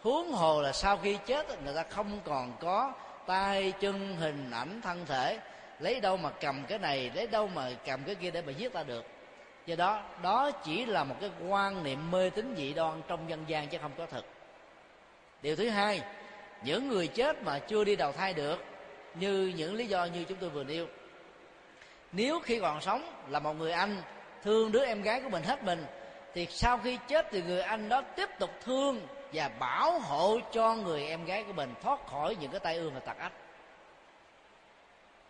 Huống hồ là sau khi chết, người ta không còn có tay, chân, hình ảnh, thân thể. Lấy đâu mà cầm cái này, lấy đâu mà cầm cái kia để mà giết ta được? Do đó đó chỉ là một cái quan niệm mê tín dị đoan trong dân gian chứ không có thực. Điều thứ hai, những người chết mà chưa đi đầu thai được, như những lý do như chúng tôi vừa nêu. Nếu khi còn sống là một người anh, thương đứa em gái của mình hết mình, thì sau khi chết thì người anh đó tiếp tục thương và bảo hộ cho người em gái của mình thoát khỏi những cái tai ương và tật ách.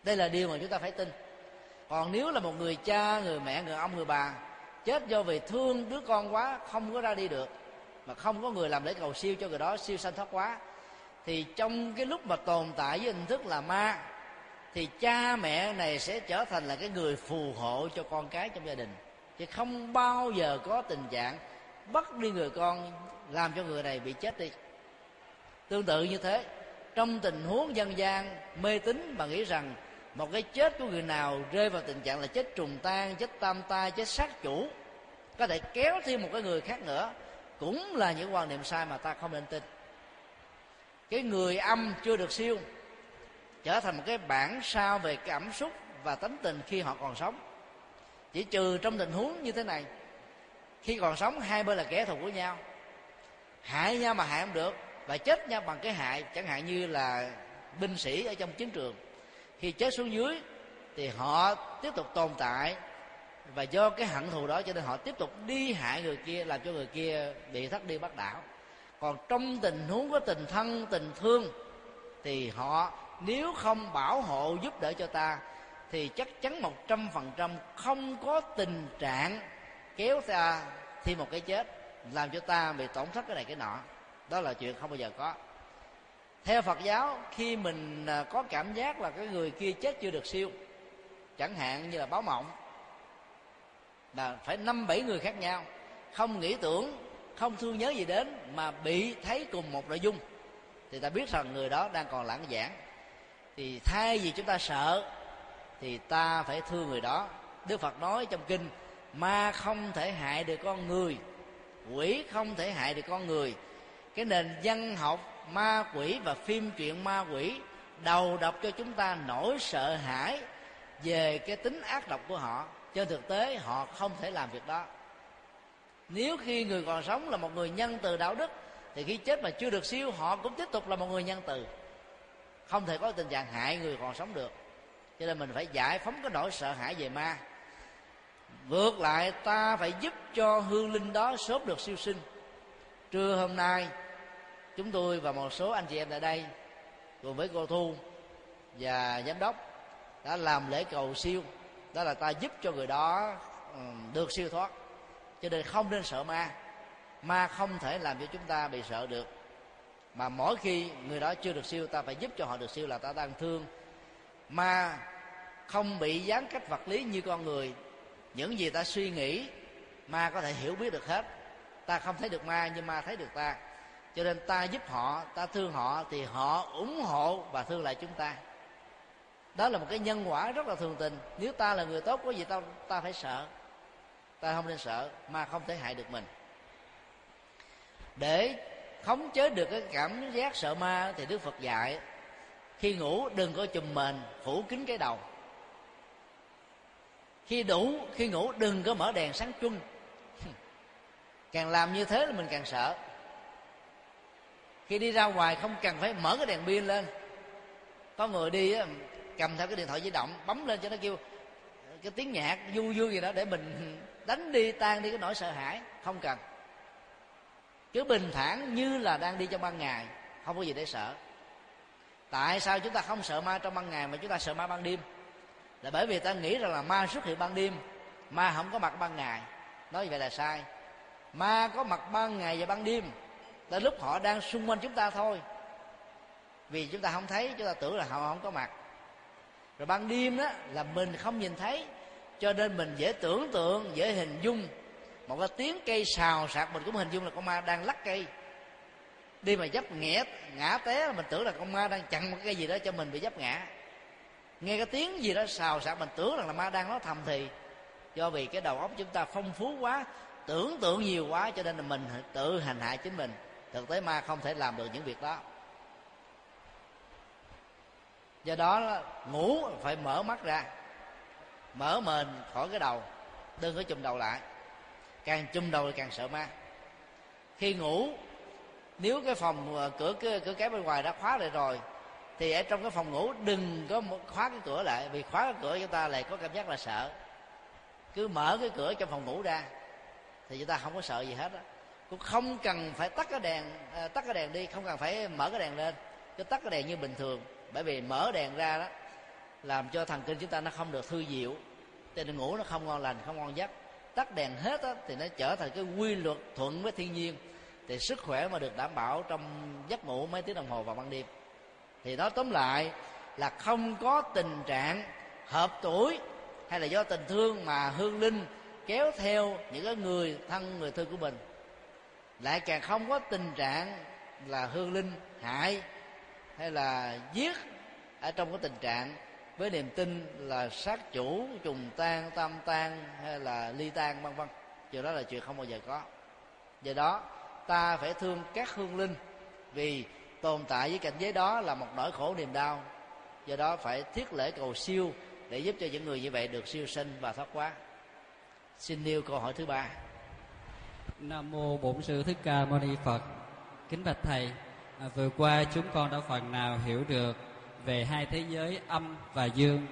Đây là điều mà chúng ta phải tin còn nếu là một người cha, người mẹ, người ông, người bà, chết do vì thương đứa con quá, không có ra đi được, mà không có người làm lễ cầu siêu cho người đó, siêu sanh thoát quá, thì trong cái lúc mà tồn tại với hình thức là ma, thì cha mẹ này sẽ trở thành là cái người phù hộ cho con cái trong gia đình. Chứ không bao giờ có tình trạng bắt đi người con, làm cho người này bị chết đi. Tương tự như thế, trong tình huống dân gian mê tín mà nghĩ rằng một cái chết của người nào rơi vào tình trạng là chết trùng tan, chết tam tai chết sát chủ. Có thể kéo thêm một cái người khác nữa. Cũng là những quan niệm sai mà ta không nên tin. Cái người âm chưa được siêu, trở thành một cái bản sao về cảm xúc và tánh tình khi họ còn sống. Chỉ trừ trong tình huống như thế này, khi còn sống hai bên là kẻ thù của nhau. Hại nhau mà hại không được, và chết nhau bằng cái hại, chẳng hạn như là binh sĩ ở trong chiến trường khi chết xuống dưới, thì họ tiếp tục tồn tại. Và do cái hận thù đó cho nên họ tiếp tục đi hại người kia, làm cho người kia bị thất đi bắt đảo. Còn trong tình huống có tình thân, tình thương, thì họ nếu không bảo hộ giúp đỡ cho ta, thì chắc chắn một trăm phần trăm không có tình trạng kéo ta thêm một cái chết, làm cho ta bị tổn thất cái này cái nọ. Đó là chuyện không bao giờ có theo phật giáo, khi mình à, có cảm giác là cái người kia chết chưa được siêu, chẳng hạn như là báo mộng, là phải năm bảy người khác nhau, không nghĩ tưởng, không thương nhớ gì đến mà bị thấy cùng một nội dung, thì ta biết rằng người đó đang còn lãng giảng. Thì thay vì chúng ta sợ, thì ta phải thương người đó. Đức phật nói trong kinh, ma không thể hại được con người, quỷ không thể hại được con người. Cái nền văn học ma quỷ và phim truyện ma quỷ đầu độc cho chúng ta nỗi sợ hãi về cái tính ác độc của họ. Trên thực tế, họ không thể làm việc đó. Nếu khi người còn sống là một người nhân từ đạo đức, thì khi chết mà chưa được siêu, họ cũng tiếp tục là một người nhân từ. Không thể có tình trạng hại người còn sống được. Cho nên mình phải giải phóng cái nỗi sợ hãi về ma. Vượt lại, ta phải giúp cho hương linh đó sớm được siêu sinh. Trưa hôm nay chúng tôi và một số anh chị em tại đây, cùng với cô thu và giám đốc, đã làm lễ cầu siêu. Đó là ta giúp cho người đó được siêu thoát. Cho nên không nên sợ ma. Ma không thể làm cho chúng ta bị sợ được. Mà mỗi khi người đó chưa được siêu, ta phải giúp cho họ được siêu là ta đang thương. Ma không bị gián cách vật lý như con người. Những gì ta suy nghĩ, ma có thể hiểu biết được hết. Ta không thấy được ma, nhưng ma thấy được ta cho nên ta giúp họ, ta thương họ thì họ ủng hộ và thương lại chúng ta. Đó là một cái nhân quả rất là thường tình. Nếu ta là người tốt, có gì ta ta phải sợ. Ta không nên sợ, mà không thể hại được mình. Để khống chế được cái cảm giác sợ ma thì đức phật dạy, khi ngủ đừng có chùm mền, phủ kín cái đầu. Khi đủ, khi ngủ đừng có mở đèn sáng chung *laughs* càng làm như thế là mình càng sợ khi đi ra ngoài không cần phải mở cái đèn pin lên. Có người đi cầm theo cái điện thoại di động, bấm lên cho nó kêu cái tiếng nhạc vui vui gì đó để mình đánh đi tan đi cái nỗi sợ hãi. Không cần. Cứ bình thản như là đang đi trong ban ngày, không có gì để sợ. Tại sao chúng ta không sợ ma trong ban ngày mà chúng ta sợ ma ban đêm? Là bởi vì ta nghĩ rằng là ma xuất hiện ban đêm, ma không có mặt ban ngày. Nói vậy là sai. Ma có mặt ban ngày và ban đêm tới lúc họ đang xung quanh chúng ta thôi. Vì chúng ta không thấy, chúng ta tưởng là họ không có mặt. Rồi ban đêm đó là mình không nhìn thấy, cho nên mình dễ tưởng tượng, dễ hình dung. Một cái tiếng cây xào sạc mình cũng hình dung là con ma đang lắc cây. Đi mà dấp nghẽ ngã té mình tưởng là con ma đang chặn một cái gì đó cho mình bị dấp ngã. Nghe cái tiếng gì đó xào sạc mình tưởng rằng là ma đang nói thầm thì, do vì cái đầu óc chúng ta phong phú quá, tưởng tượng nhiều quá cho nên là mình tự hành hại chính mình thực tế ma không thể làm được những việc đó. Do đó ngủ phải mở mắt ra mở mền khỏi cái đầu đừng có chùm đầu lại. Càng chùm đầu thì càng sợ ma. Khi ngủ nếu cái phòng à, cửa cửa, cửa cái bên ngoài đã khóa lại rồi thì ở trong cái phòng ngủ đừng có khóa cái cửa lại vì khóa cái cửa chúng ta lại có cảm giác là sợ. Cứ mở cái cửa trong phòng ngủ ra thì chúng ta không có sợ gì hết á cũng không cần phải tắt cái đèn à, tắt cái đèn đi không cần phải mở cái đèn lên. Cứ tắt cái đèn như bình thường. Bởi vì mở đèn ra đó làm cho thần kinh chúng ta nó không được thư diệu cho nên ngủ nó không ngon lành không ngon giấc. Tắt đèn hết á, thì nó trở thành cái quy luật thuận với thiên nhiên. Thì sức khỏe mà được đảm bảo trong giấc ngủ mấy tiếng đồng hồ vào ban đêm. Thì nói tóm lại là không có tình trạng hợp tuổi hay là do tình thương mà hương linh kéo theo những cái người thân người thương của mình lại càng không có tình trạng là hương linh hại hay là giết ở trong cái tình trạng với niềm tin là sát chủ, trùng tan, tam tan, hay là ly tan, vân vân. Điều đó là chuyện không bao giờ có. Do đó, ta phải thương các hương linh vì tồn tại với cảnh giới đó là một nỗi khổ niềm đau. Do đó phải thiết lễ cầu siêu để giúp cho những người như vậy được siêu sinh và thoát quá xin nêu câu hỏi thứ ba nam mô bổn sư thích ca mâu ni phật. Kính bạch thầy à, vừa qua chúng con đã phần nào hiểu được về hai thế giới âm và dương.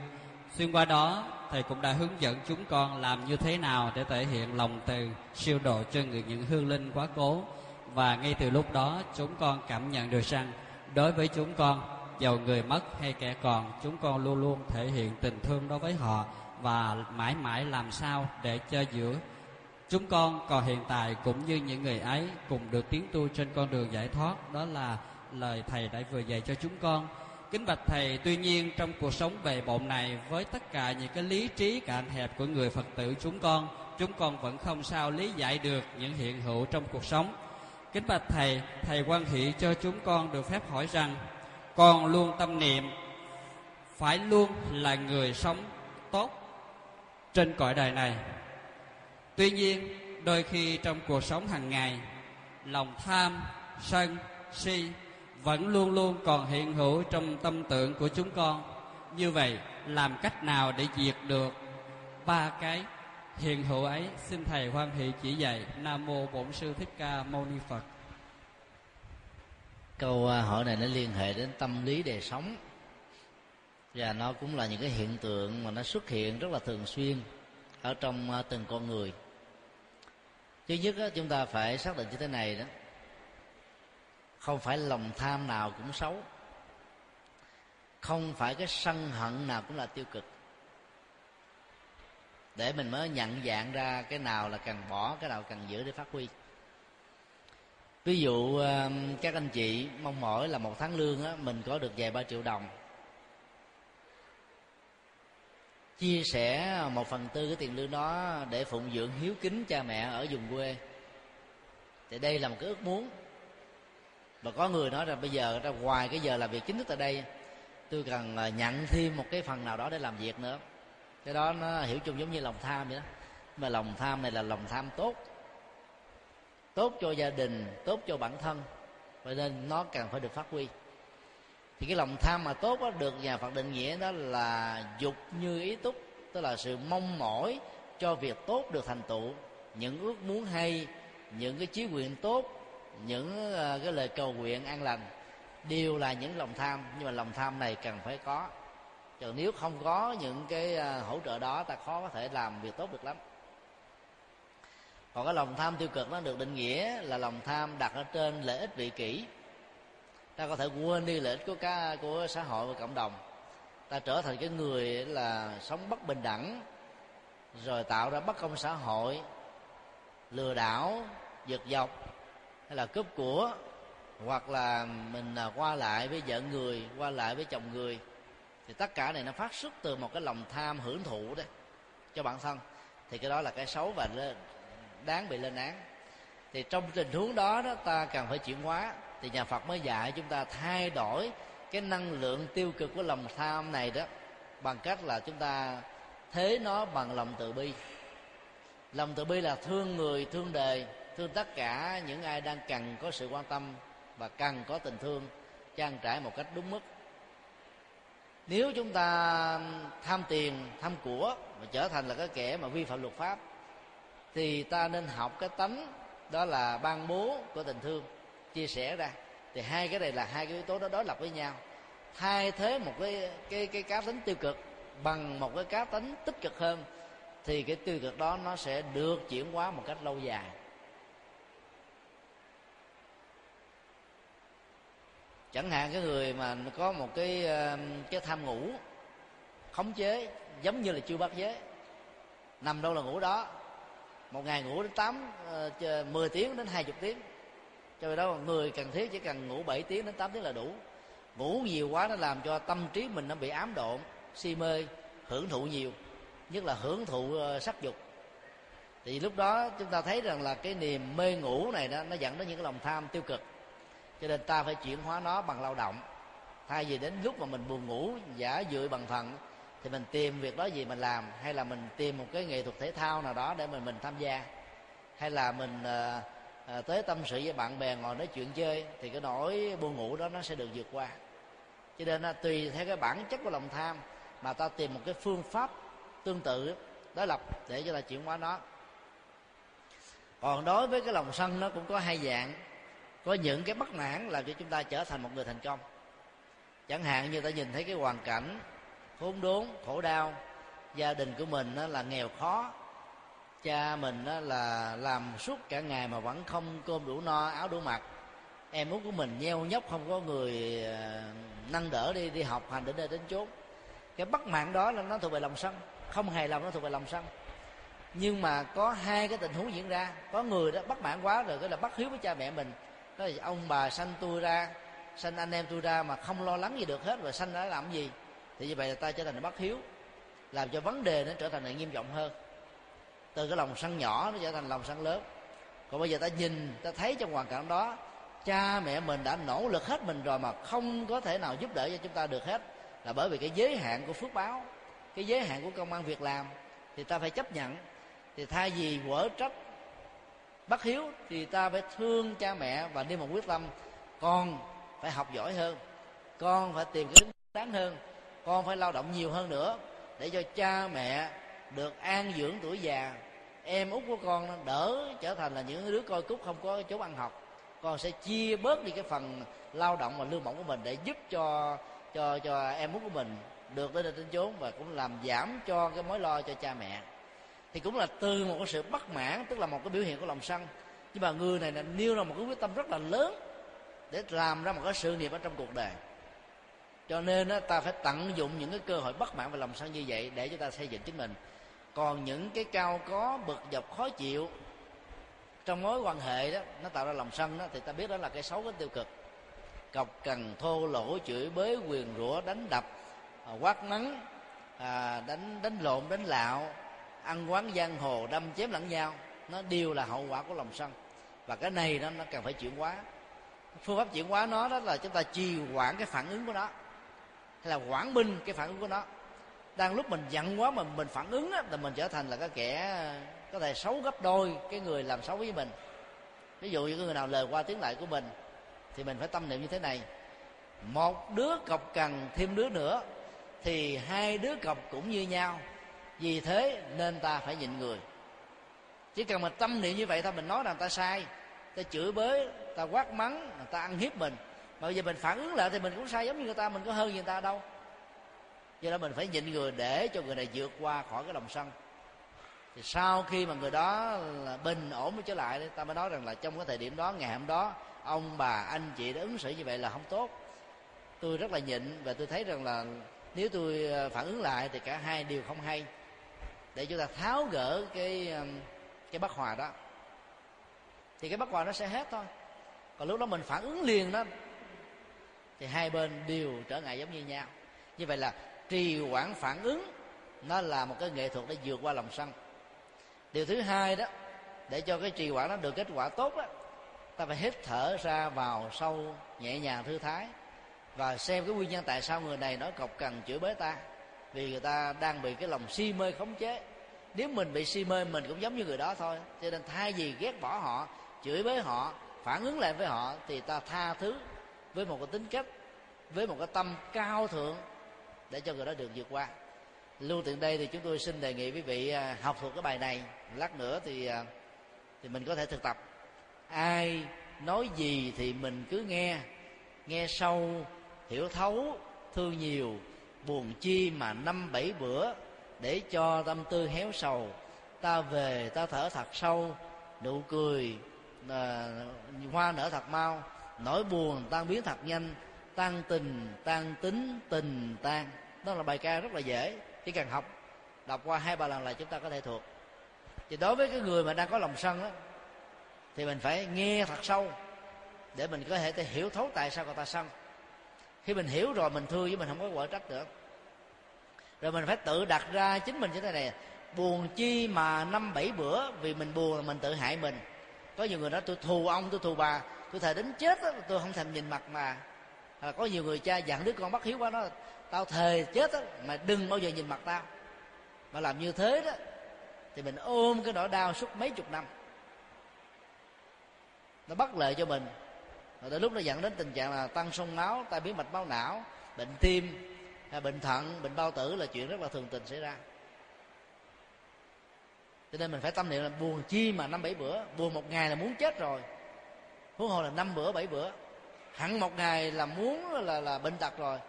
Xuyên qua đó thầy cũng đã hướng dẫn chúng con làm như thế nào để thể hiện lòng từ siêu độ cho người những hương linh quá cố. Và ngay từ lúc đó chúng con cảm nhận được rằng đối với chúng con giàu người mất hay kẻ còn chúng con luôn luôn thể hiện tình thương đối với họ và mãi mãi làm sao để cho giữa chúng con còn hiện tại cũng như những người ấy cùng được tiến tu trên con đường giải thoát, đó là lời thầy đã vừa dạy cho chúng con. Kính bạch thầy, tuy nhiên trong cuộc sống bề bộn này với tất cả những cái lý trí cạn hẹp của người phật tử chúng con chúng con vẫn không sao lý giải được những hiện hữu trong cuộc sống. Kính bạch thầy thầy quan hệ cho chúng con được phép hỏi rằng, con luôn tâm niệm phải luôn là người sống tốt trên cõi đời này tuy nhiên, đôi khi trong cuộc sống hàng ngày, lòng tham, sân, si vẫn luôn luôn còn hiện hữu trong tâm tưởng của chúng con. Như vậy, làm cách nào để diệt được ba cái hiện hữu ấy? Xin thầy hoan hỷ chỉ dạy nam mô bổn sư thích ca mâu ni phật. Câu à, hỏi này nó liên hệ đến tâm lý đời sống. Và nó cũng là những cái hiện tượng mà nó xuất hiện rất là thường xuyên ở trong à, từng con người. Thứ nhất đó, chúng ta phải xác định như thế này đó. Không phải lòng tham nào cũng xấu. Không phải cái sân hận nào cũng là tiêu cực. Để mình mới nhận dạng ra cái nào là cần bỏ cái nào cần giữ để phát huy. Ví dụ à, các anh chị mong mỏi là một tháng lương á, mình có được vài ba triệu đồng. Chia sẻ một phần tư cái tiền lương đó để phụng dưỡng hiếu kính cha mẹ ở vùng quê. Thì đây là một cái ước muốn. Và có người nói rằng bây giờ, ra ngoài cái giờ làm việc chính thức tại đây, tôi cần nhận thêm một cái phần nào đó để làm việc nữa. Cái đó nó hiểu chung giống như lòng tham vậy đó. Mà lòng tham này là lòng tham tốt. Tốt cho gia đình, tốt cho bản thân. Vậy nên nó cần phải được phát huy thì cái lòng tham mà tốt đó, được nhà Phật định nghĩa đó là dục như ý túc tức là sự mong mỏi cho việc tốt được thành tựu. Những ước muốn hay những cái chí nguyện tốt những ờ, cái lời cầu nguyện an lành đều là những lòng tham. Nhưng mà lòng tham này cần phải có. Chứ nếu không có những cái ờ, hỗ trợ đó ta khó có thể làm việc tốt được lắm. Còn cái lòng tham tiêu cực nó được định nghĩa là lòng tham đặt ở trên lợi ích vị kỷ ta có thể quên đi lợi ích của cả của xã hội và cộng đồng. Ta trở thành cái người là sống bất bình đẳng, rồi tạo ra bất công xã hội, lừa đảo, giật dọc, hay là cướp của, hoặc là mình à, qua lại với vợ người, qua lại với chồng người. Thì tất cả này nó phát xuất từ một cái lòng tham hưởng thụ đấy cho bản thân. Thì cái đó là cái xấu và đáng bị lên án. Thì trong tình huống đó đó, ta cần phải chuyển hóa thì nhà Phật mới dạy chúng ta thay đổi cái năng lượng tiêu cực của lòng tham này đó bằng cách là chúng ta thế nó bằng lòng từ bi. Lòng từ bi là thương người, thương đời, thương tất cả những ai đang cần có sự quan tâm và cần có tình thương trang trải một cách đúng mức. Nếu chúng ta tham tiền, tham của mà trở thành là cái kẻ mà vi phạm luật pháp, thì ta nên học cái tánh đó là ban bố của tình thương chia sẻ ra. Thì hai cái này là hai cái yếu tố đó đối lập với nhau. Thay thế một cái cái cái cá tính tiêu cực bằng một cái cá tính tích cực hơn, thì cái tiêu cực đó nó sẽ được chuyển hóa một cách lâu dài. Chẳng hạn cái người mà có một cái um, cái tham ngủ khống chế, giống như là chưa bắt giới, nằm đâu là ngủ đó, một ngày ngủ đến tám ờ, mười 10 tiếng đến 20 tiếng cho nên đó người cần thiết chỉ cần ngủ 7 tiếng đến 8 tiếng là đủ. Ngủ nhiều quá nó làm cho tâm trí mình nó bị ám độn si mê hưởng thụ nhiều nhất là hưởng thụ ờ, sắc dục. Thì lúc đó chúng ta thấy rằng là cái niềm mê ngủ này đó nó dẫn đến những cái lòng tham tiêu cực. Cho nên ta phải chuyển hóa nó bằng lao động. Thay vì đến lúc mà mình buồn ngủ giả dựa bằng phận thì mình tìm việc đó gì mình làm hay là mình tìm một cái nghệ thuật thể thao nào đó để mình mình tham gia hay là mình uh, à, tới tâm sự với bạn bè ngồi nói chuyện chơi thì cái nỗi buồn ngủ đó nó sẽ được vượt qua. Cho nên là tùy theo cái bản chất của lòng tham mà ta tìm một cái phương pháp tương tự đối lập để cho ta chuyển hóa nó. Còn đối với cái lòng sân nó cũng có hai dạng. Có những cái bất mãn làm cho chúng ta trở thành một người thành công. Chẳng hạn như ta nhìn thấy cái hoàn cảnh khốn đốn khổ đau gia đình của mình là nghèo khó cha mình đó là làm suốt cả ngày mà vẫn không cơm đủ no, áo đủ mặc. Em út của mình nheo nhóc không có người ờ, nâng đỡ đi đi học hành đến đây đến chốn. Cái bất mãn đó là nó thuộc về lòng sân, không hài lòng nó thuộc về lòng sân. Nhưng mà có hai cái tình huống diễn ra. Có người đó bất mãn quá rồi, cái là bất hiếu với cha mẹ mình. Đó là, ông bà sanh tôi ra, sanh anh em tôi ra mà không lo lắng gì được hết và sanh đã làm gì? Thì như vậy là ta trở thành bất hiếu, làm cho vấn đề nó trở thành nghiêm trọng hơn từ cái lòng sân nhỏ nó trở thành lòng sân lớn. Còn bây giờ ta nhìn, ta thấy trong hoàn cảnh đó, cha mẹ mình đã nỗ lực hết mình rồi mà không có thể nào giúp đỡ cho chúng ta được hết, là bởi vì cái giới hạn của phước báo, cái giới hạn của công an việc làm, thì ta phải chấp nhận. Thì thay vì quở trách bất hiếu, thì ta phải thương cha mẹ và niêm một quyết tâm. Con phải học giỏi hơn, con phải tìm cái đứng đáng hơn, con phải lao động nhiều hơn nữa để cho cha mẹ được an dưỡng tuổi già em út của con đỡ trở thành là những đứa coi cúc không có chỗ ăn học. Con sẽ chia bớt đi cái phần lao động và lương bổng của mình để giúp cho cho cho em út của mình được lên trên chốn và cũng làm giảm cho cái mối lo cho cha mẹ. Thì cũng là từ một cái sự bất mãn tức là một cái biểu hiện của lòng sân. Nhưng mà người này là nêu ra một cái quyết tâm rất là lớn để làm ra một cái sự nghiệp ở trong cuộc đời. Cho nên đó, ta phải tận dụng những cái cơ hội bất mãn và lòng sân như vậy để chúng ta xây dựng chính mình còn những cái cao có bực dọc khó chịu trong mối quan hệ đó nó tạo ra lòng sân đó thì ta biết đó là cái xấu cái tiêu cực. Cọc cần thô lỗ chửi bới quyền rủa đánh đập à, quát mắng à, đánh đánh lộn đánh lạo ăn quán giang hồ đâm chém lẫn nhau nó đều là hậu quả của lòng sân. Và cái này đó nó cần phải chuyển hóa. Phương pháp chuyển hóa nó đó là chúng ta trì hoãn cái phản ứng của nó hay là quản binh cái phản ứng của nó đang lúc mình giận quá mà mình phản ứng á, là mình trở thành là cái kẻ có thể xấu gấp đôi cái người làm xấu với mình. Ví dụ như người nào lời qua tiếng lại của mình thì mình phải tâm niệm như thế này. Một đứa cọc cần thêm đứa nữa thì hai đứa cọc cũng như nhau. Vì thế nên ta phải nhịn người. Chỉ cần mình tâm niệm như vậy thôi mình nói rằng ta sai. Ta chửi bới ta quát mắng ta ăn hiếp mình. Mà bây giờ mình phản ứng lại thì mình cũng sai giống như người ta mình có hơn người ta đâu do đó mình phải nhịn người để cho người này vượt qua khỏi cái lòng sân. Thì sau khi mà người đó là bình ổn mới trở lại ta mới nói rằng là trong cái thời điểm đó, ngày hôm đó, ông bà, anh chị đã ứng xử như vậy là không tốt. Tôi rất là nhịn và tôi thấy rằng là nếu tôi ờ, phản ứng lại thì cả hai đều không hay. Để chúng ta tháo gỡ cái cái bất hòa đó. Thì cái bất hòa nó sẽ hết thôi. Còn lúc đó mình phản ứng liền đó, thì hai bên đều trở ngại giống như nhau. Như vậy là trì hoãn phản ứng, nó là một cái nghệ thuật để vượt qua lòng sân. Điều thứ hai đó, để cho cái trì hoãn nó được kết quả tốt đó, ta phải hít thở ra vào sâu, nhẹ nhàng thư thái và xem cái nguyên nhân tại sao người này nói cọc cần chửi bới ta. Vì người ta đang bị cái lòng si mê khống chế. Nếu mình bị si mê, mình cũng giống như người đó thôi. Cho nên thay vì ghét bỏ họ, chửi bới họ, phản ứng lại với họ, thì ta tha thứ với một cái tính cách, với một cái tâm cao thượng để cho người đó được vượt qua. Lưu tiện đây thì chúng tôi xin đề nghị quý vị à, học thuộc cái bài này. Lát nữa thì à, thì mình có thể thực tập. Ai nói gì thì mình cứ nghe. Nghe sâu hiểu thấu thương nhiều buồn chi mà năm bảy bữa để cho tâm tư héo sầu. Ta về ta thở thật sâu nụ cười à, hoa nở thật mau. Nỗi buồn tan biến thật nhanh tan tình tan tính tình tan đó là bài ca rất là dễ. Chỉ cần học đọc qua hai ba lần là chúng ta có thể thuộc. Thì đối với cái người mà đang có lòng sân đó, thì mình phải nghe thật sâu để mình có thể hiểu thấu tại sao người ta sân. Khi mình hiểu rồi mình thương với mình không có quở trách nữa. Rồi mình phải tự đặt ra chính mình như thế này. Buồn chi mà năm bảy bữa vì mình buồn là mình tự hại mình. Có nhiều người nói tôi thù ông tôi thù bà. Tôi thề đến chết đó, tôi không thèm nhìn mặt mà. À, có nhiều người cha dặn đứa con bắt hiếu quá nó tao thề chết đó, mà đừng bao giờ nhìn mặt tao. Mà làm như thế đó thì mình ôm cái nỗi đau suốt mấy chục năm. Nó bất lợi cho mình. Rồi tới lúc nó dẫn đến tình trạng là tăng sông máu tai biến mạch máu não bệnh tim hay bệnh thận bệnh bao tử là chuyện rất là thường tình xảy ra. Cho nên mình phải tâm niệm là buồn chi mà năm bảy bữa buồn một ngày là muốn chết rồi. Huống hồ là năm bữa bảy bữa. Hẳn một ngày là muốn là là bệnh tật rồi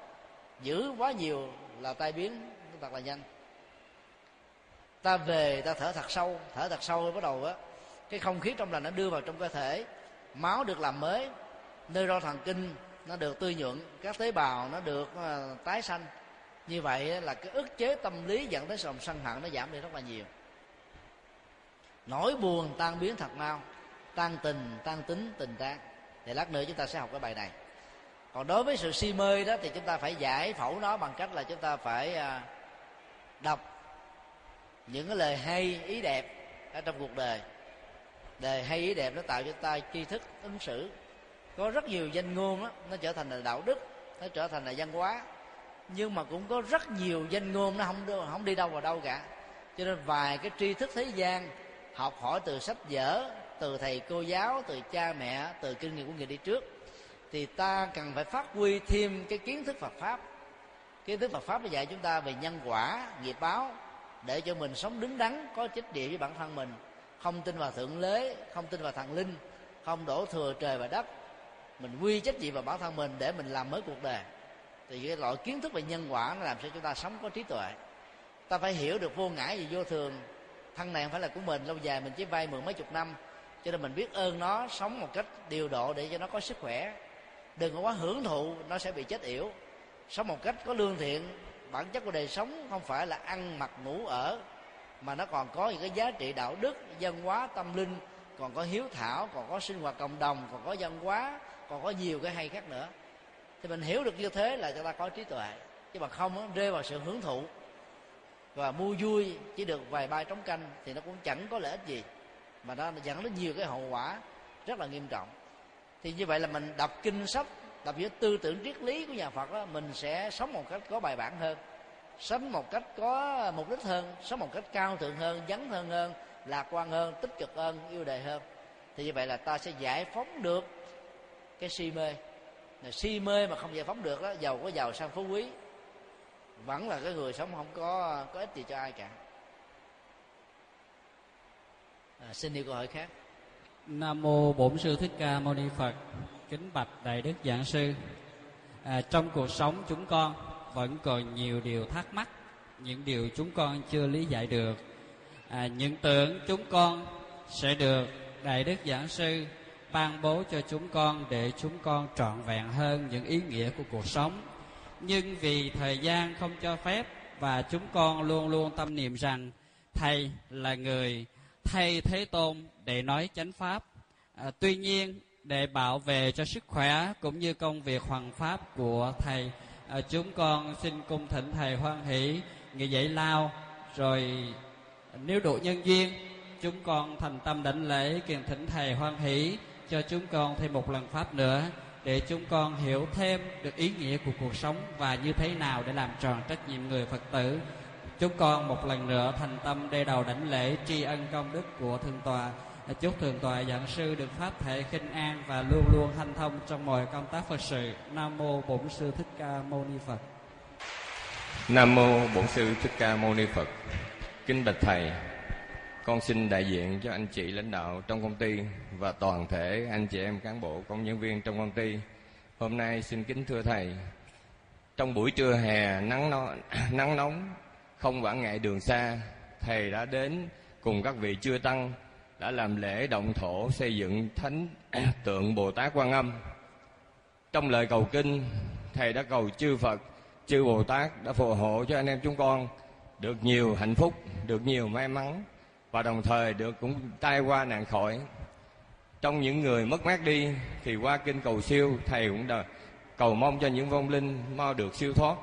giữ quá nhiều là tai biến thật là nhanh. Ta về ta thở thật sâu thở thật sâu bắt đầu á cái không khí trong lành nó đưa vào trong cơ thể. Máu được làm mới nơi ro thần kinh nó được tươi nhuận các tế bào nó được uh, tái sanh. Như vậy là cái ức chế tâm lý dẫn tới lòng sân hận nó giảm đi rất là nhiều. Nỗi buồn tan biến thật mau tan tình tan tính tình tan thì lát nữa chúng ta sẽ học cái bài này còn đối với sự si mê đó thì chúng ta phải giải phẫu nó bằng cách là chúng ta phải à, đọc những cái lời hay ý đẹp ở trong cuộc đời. Đề hay ý đẹp nó tạo cho ta tri thức ứng xử. Có rất nhiều danh ngôn đó, nó trở thành là đạo đức nó trở thành là văn hóa. Nhưng mà cũng có rất nhiều danh ngôn nó không không đi đâu vào đâu cả. Cho nên vài cái tri thức thế gian học hỏi từ sách vở từ thầy cô giáo từ cha mẹ từ kinh nghiệm của người đi trước thì ta cần phải phát huy thêm cái kiến thức Phật pháp. Kiến thức Phật pháp nó dạy chúng ta về nhân quả, nghiệp báo, để cho mình sống đứng đắn, có trách nhiệm với bản thân mình. Không tin vào thượng lế không tin vào thần linh, không đổ thừa trời và đất. Mình quy trách nhiệm vào bản thân mình để mình làm mới cuộc đời. Thì cái loại kiến thức về nhân quả nó làm cho chúng ta sống có trí tuệ. Ta phải hiểu được vô ngã và vô thường. Thân này không phải là của mình, lâu dài mình chỉ vay mượn mấy chục năm, cho nên mình biết ơn nó, sống một cách điều độ để cho nó có sức khỏe đừng có quá hưởng thụ, nó sẽ bị chết yểu. Sống một cách có lương thiện, bản chất của đời sống không phải là ăn mặc ngủ ở, mà nó còn có những cái giá trị đạo đức, văn hóa, tâm linh, còn có hiếu thảo, còn có sinh hoạt cộng đồng, còn có văn hóa, còn có nhiều cái hay khác nữa. Thì mình hiểu được như thế là chúng ta có trí tuệ. Chứ mà không rơi vào sự hưởng thụ và mua vui, chỉ được vài ba trống canh thì nó cũng chẳng có lợi ích gì. Mà nó dẫn đến nhiều cái hậu quả rất là nghiêm trọng thì như vậy là mình đọc kinh sách đọc những tư tưởng triết lý của nhà phật đó mình sẽ sống một cách có bài bản hơn sống một cách có mục đích hơn sống một cách cao thượng hơn dấn hơn hơn lạc quan hơn tích cực hơn yêu đời hơn. Thì như vậy là ta sẽ giải phóng được cái si mê. Là si mê mà không giải phóng được đó giàu có giàu sang phú quý vẫn là cái người sống không có có ích gì cho ai cả. À, xin yêu câu hỏi khác nam mô bổn sư thích ca mâu ni phật. Kính bạch đại đức giảng sư. À, trong cuộc sống chúng con vẫn còn nhiều điều thắc mắc những điều chúng con chưa lý giải được. À, những tưởng chúng con sẽ được đại đức giảng sư ban bố cho chúng con để chúng con trọn vẹn hơn những ý nghĩa của cuộc sống. Nhưng vì thời gian không cho phép và chúng con luôn luôn tâm niệm rằng thầy là người thay thế tôn để nói chánh pháp. À, tuy nhiên để bảo vệ cho sức khỏe cũng như công việc hoàn pháp của thầy à, chúng con xin cung thỉnh thầy hoan hỷ nghỉ dậy lao. Rồi nếu độ nhân duyên chúng con thành tâm đảnh lễ kiền thỉnh thầy hoan hỷ cho chúng con thêm một lần pháp nữa để chúng con hiểu thêm được ý nghĩa của cuộc sống và như thế nào để làm tròn trách nhiệm người phật tử. Chúng con một lần nữa thành tâm đê đầu đảnh lễ tri ân công đức của thượng tọa chúc thượng tọa giảng sư được pháp thể khinh an và luôn luôn hanh thông trong mọi công tác phật sự. Nam mô bổn sư thích ca mâu ni phật. Nam mô bổn sư thích ca mâu ni phật. Kính bạch thầy con xin đại diện cho anh chị lãnh đạo trong công ty và toàn thể anh chị em cán bộ công nhân viên trong công ty. Hôm nay xin kính thưa thầy trong buổi trưa hè nắng no, *coughs* nắng nóng không quản ngại đường xa thầy đã đến cùng các vị chưa tăng đã làm lễ động thổ xây dựng thánh tượng bồ tát quan âm. Trong lời cầu kinh, thầy đã cầu chư phật, chư bồ tát đã phù hộ cho anh em chúng con. Được nhiều hạnh phúc, được nhiều may mắn, và đồng thời được cũng tai qua nạn khỏi. Trong những người mất mát đi, thì qua kinh cầu siêu, thầy cũng đã cầu mong cho những vong linh mau được siêu thoát.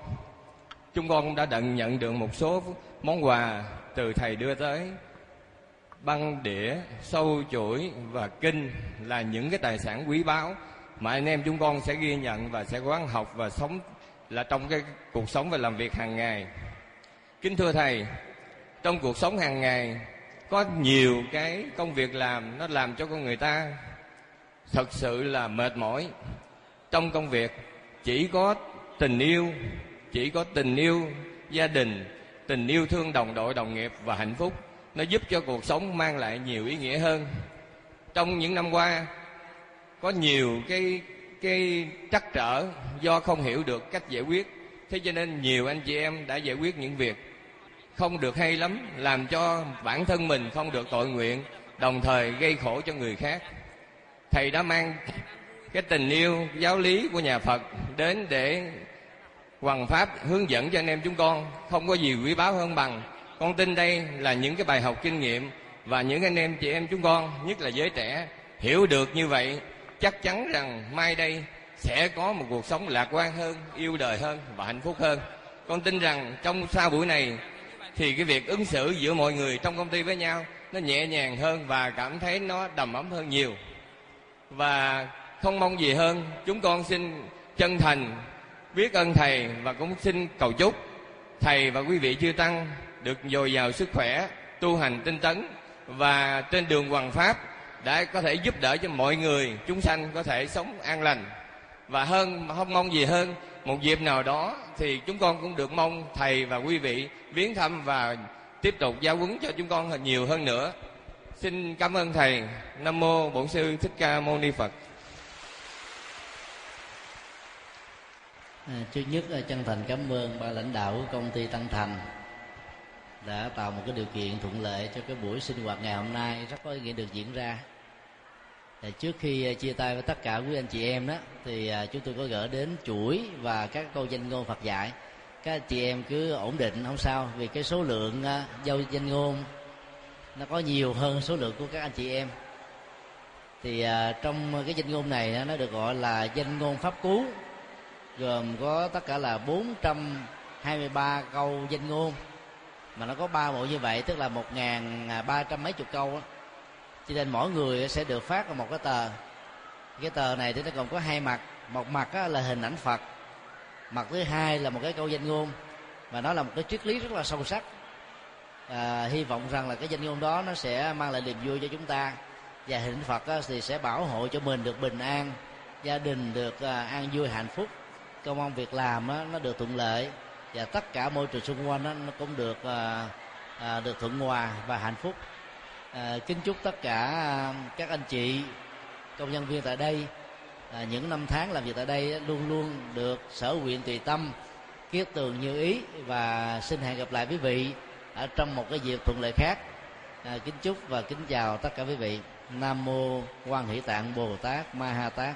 Chúng con cũng đã đận nhận được một số món quà từ thầy đưa tới băng đĩa, sâu chuỗi và kinh là những cái tài sản quý báu mà anh em chúng con sẽ ghi nhận và sẽ quán học và sống là trong cái cuộc sống và làm việc hàng ngày. Kính thưa thầy, trong cuộc sống hàng ngày, có nhiều cái công việc làm nó làm cho con người ta thật sự là mệt mỏi. Trong công việc, chỉ có tình yêu, chỉ có tình yêu gia đình, tình yêu thương đồng đội, đồng nghiệp và hạnh phúc nó giúp cho cuộc sống mang lại nhiều ý nghĩa hơn. Trong những năm qua, có nhiều cái cái trắc trở do không hiểu được cách giải quyết. Thế cho nên nhiều anh chị em đã giải quyết những việc không được hay lắm, làm cho bản thân mình không được tội nguyện, đồng thời gây khổ cho người khác. Thầy đã mang cái tình yêu giáo lý của nhà phật đến để hoằng pháp hướng dẫn cho anh em chúng con. Không có gì quý báu hơn bằng con tin đây là những cái bài học kinh nghiệm và những anh em chị em chúng con, nhất là giới trẻ, hiểu được như vậy, chắc chắn rằng mai đây sẽ có một cuộc sống lạc quan hơn, yêu đời hơn và hạnh phúc hơn. Con tin rằng trong sau buổi này thì cái việc ứng xử giữa mọi người trong công ty với nhau nó nhẹ nhàng hơn và cảm thấy nó đầm ấm hơn nhiều. Và không mong gì hơn, chúng con xin chân thành biết ơn thầy và cũng xin cầu chúc thầy và quý vị chư tăng được dồi dào sức khỏe tu hành tinh tấn và trên đường hoàng pháp đã có thể giúp đỡ cho mọi người chúng sanh có thể sống an lành. Và hơn không mong gì hơn một dịp nào đó thì chúng con cũng được mong thầy và quý vị viếng thăm và tiếp tục giáo huấn cho chúng con nhiều hơn nữa. Xin cảm ơn thầy. Nam mô bổn sư thích ca mâu ni phật. À, trước nhất à, chân thành cảm ơn ba lãnh đạo của công ty tăng thành đã tạo một cái điều kiện thuận lợi cho cái buổi sinh hoạt ngày hôm nay rất có ý nghĩa được diễn ra. Thì trước khi à, chia tay với tất cả quý anh chị em đó, thì à, chúng tôi có gửi đến chuỗi và các câu danh ngôn Phật dạy. Các chị em cứ ổn định, không sao, vì cái số lượng dâu danh ngôn nó có nhiều hơn số lượng của các anh chị em. Thì trong cái danh ngôn này nó được gọi là danh ngôn pháp cú, gồm có tất cả là 423 câu danh ngôn mà nó có ba bộ như vậy tức là một ngàn à, ba trăm mấy chục câu đó. cho nên mỗi người sẽ được phát một cái tờ. Cái tờ này thì nó còn có hai mặt. Một mặt là hình ảnh phật mặt thứ hai là một cái câu danh ngôn. Và nó là một cái triết lý rất là sâu sắc. À, hy vọng rằng là cái danh ngôn đó nó sẽ mang lại niềm vui cho chúng ta. Và hình phật thì sẽ bảo hộ cho mình được bình an gia đình được à, an vui hạnh phúc. Công an việc làm nó được thuận lợi và tất cả môi trường xung quanh nó cũng được à, à, được thuận hòa và hạnh phúc. À, kính chúc tất cả à, các anh chị công nhân viên tại đây à, những năm tháng làm việc tại đây luôn luôn được sở nguyện tùy tâm kiết tường như ý và xin hẹn gặp lại quý vị ở trong một cái dịp thuận lợi khác. À, kính chúc và kính chào tất cả quý vị. Nam mô quan hỷ tạng bồ tát ma ha tát.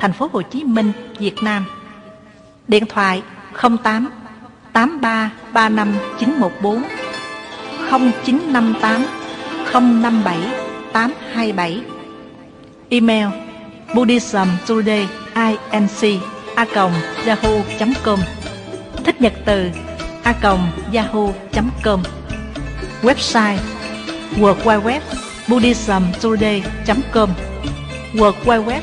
thành phố Hồ Chí Minh, Việt Nam. Điện thoại 08 83 35 914 0958 057 827 Email Buddhism Today inc a yahoo.com Thích nhật từ a yahoo.com Website World Wide Web buddhismtoday.com World Wide Web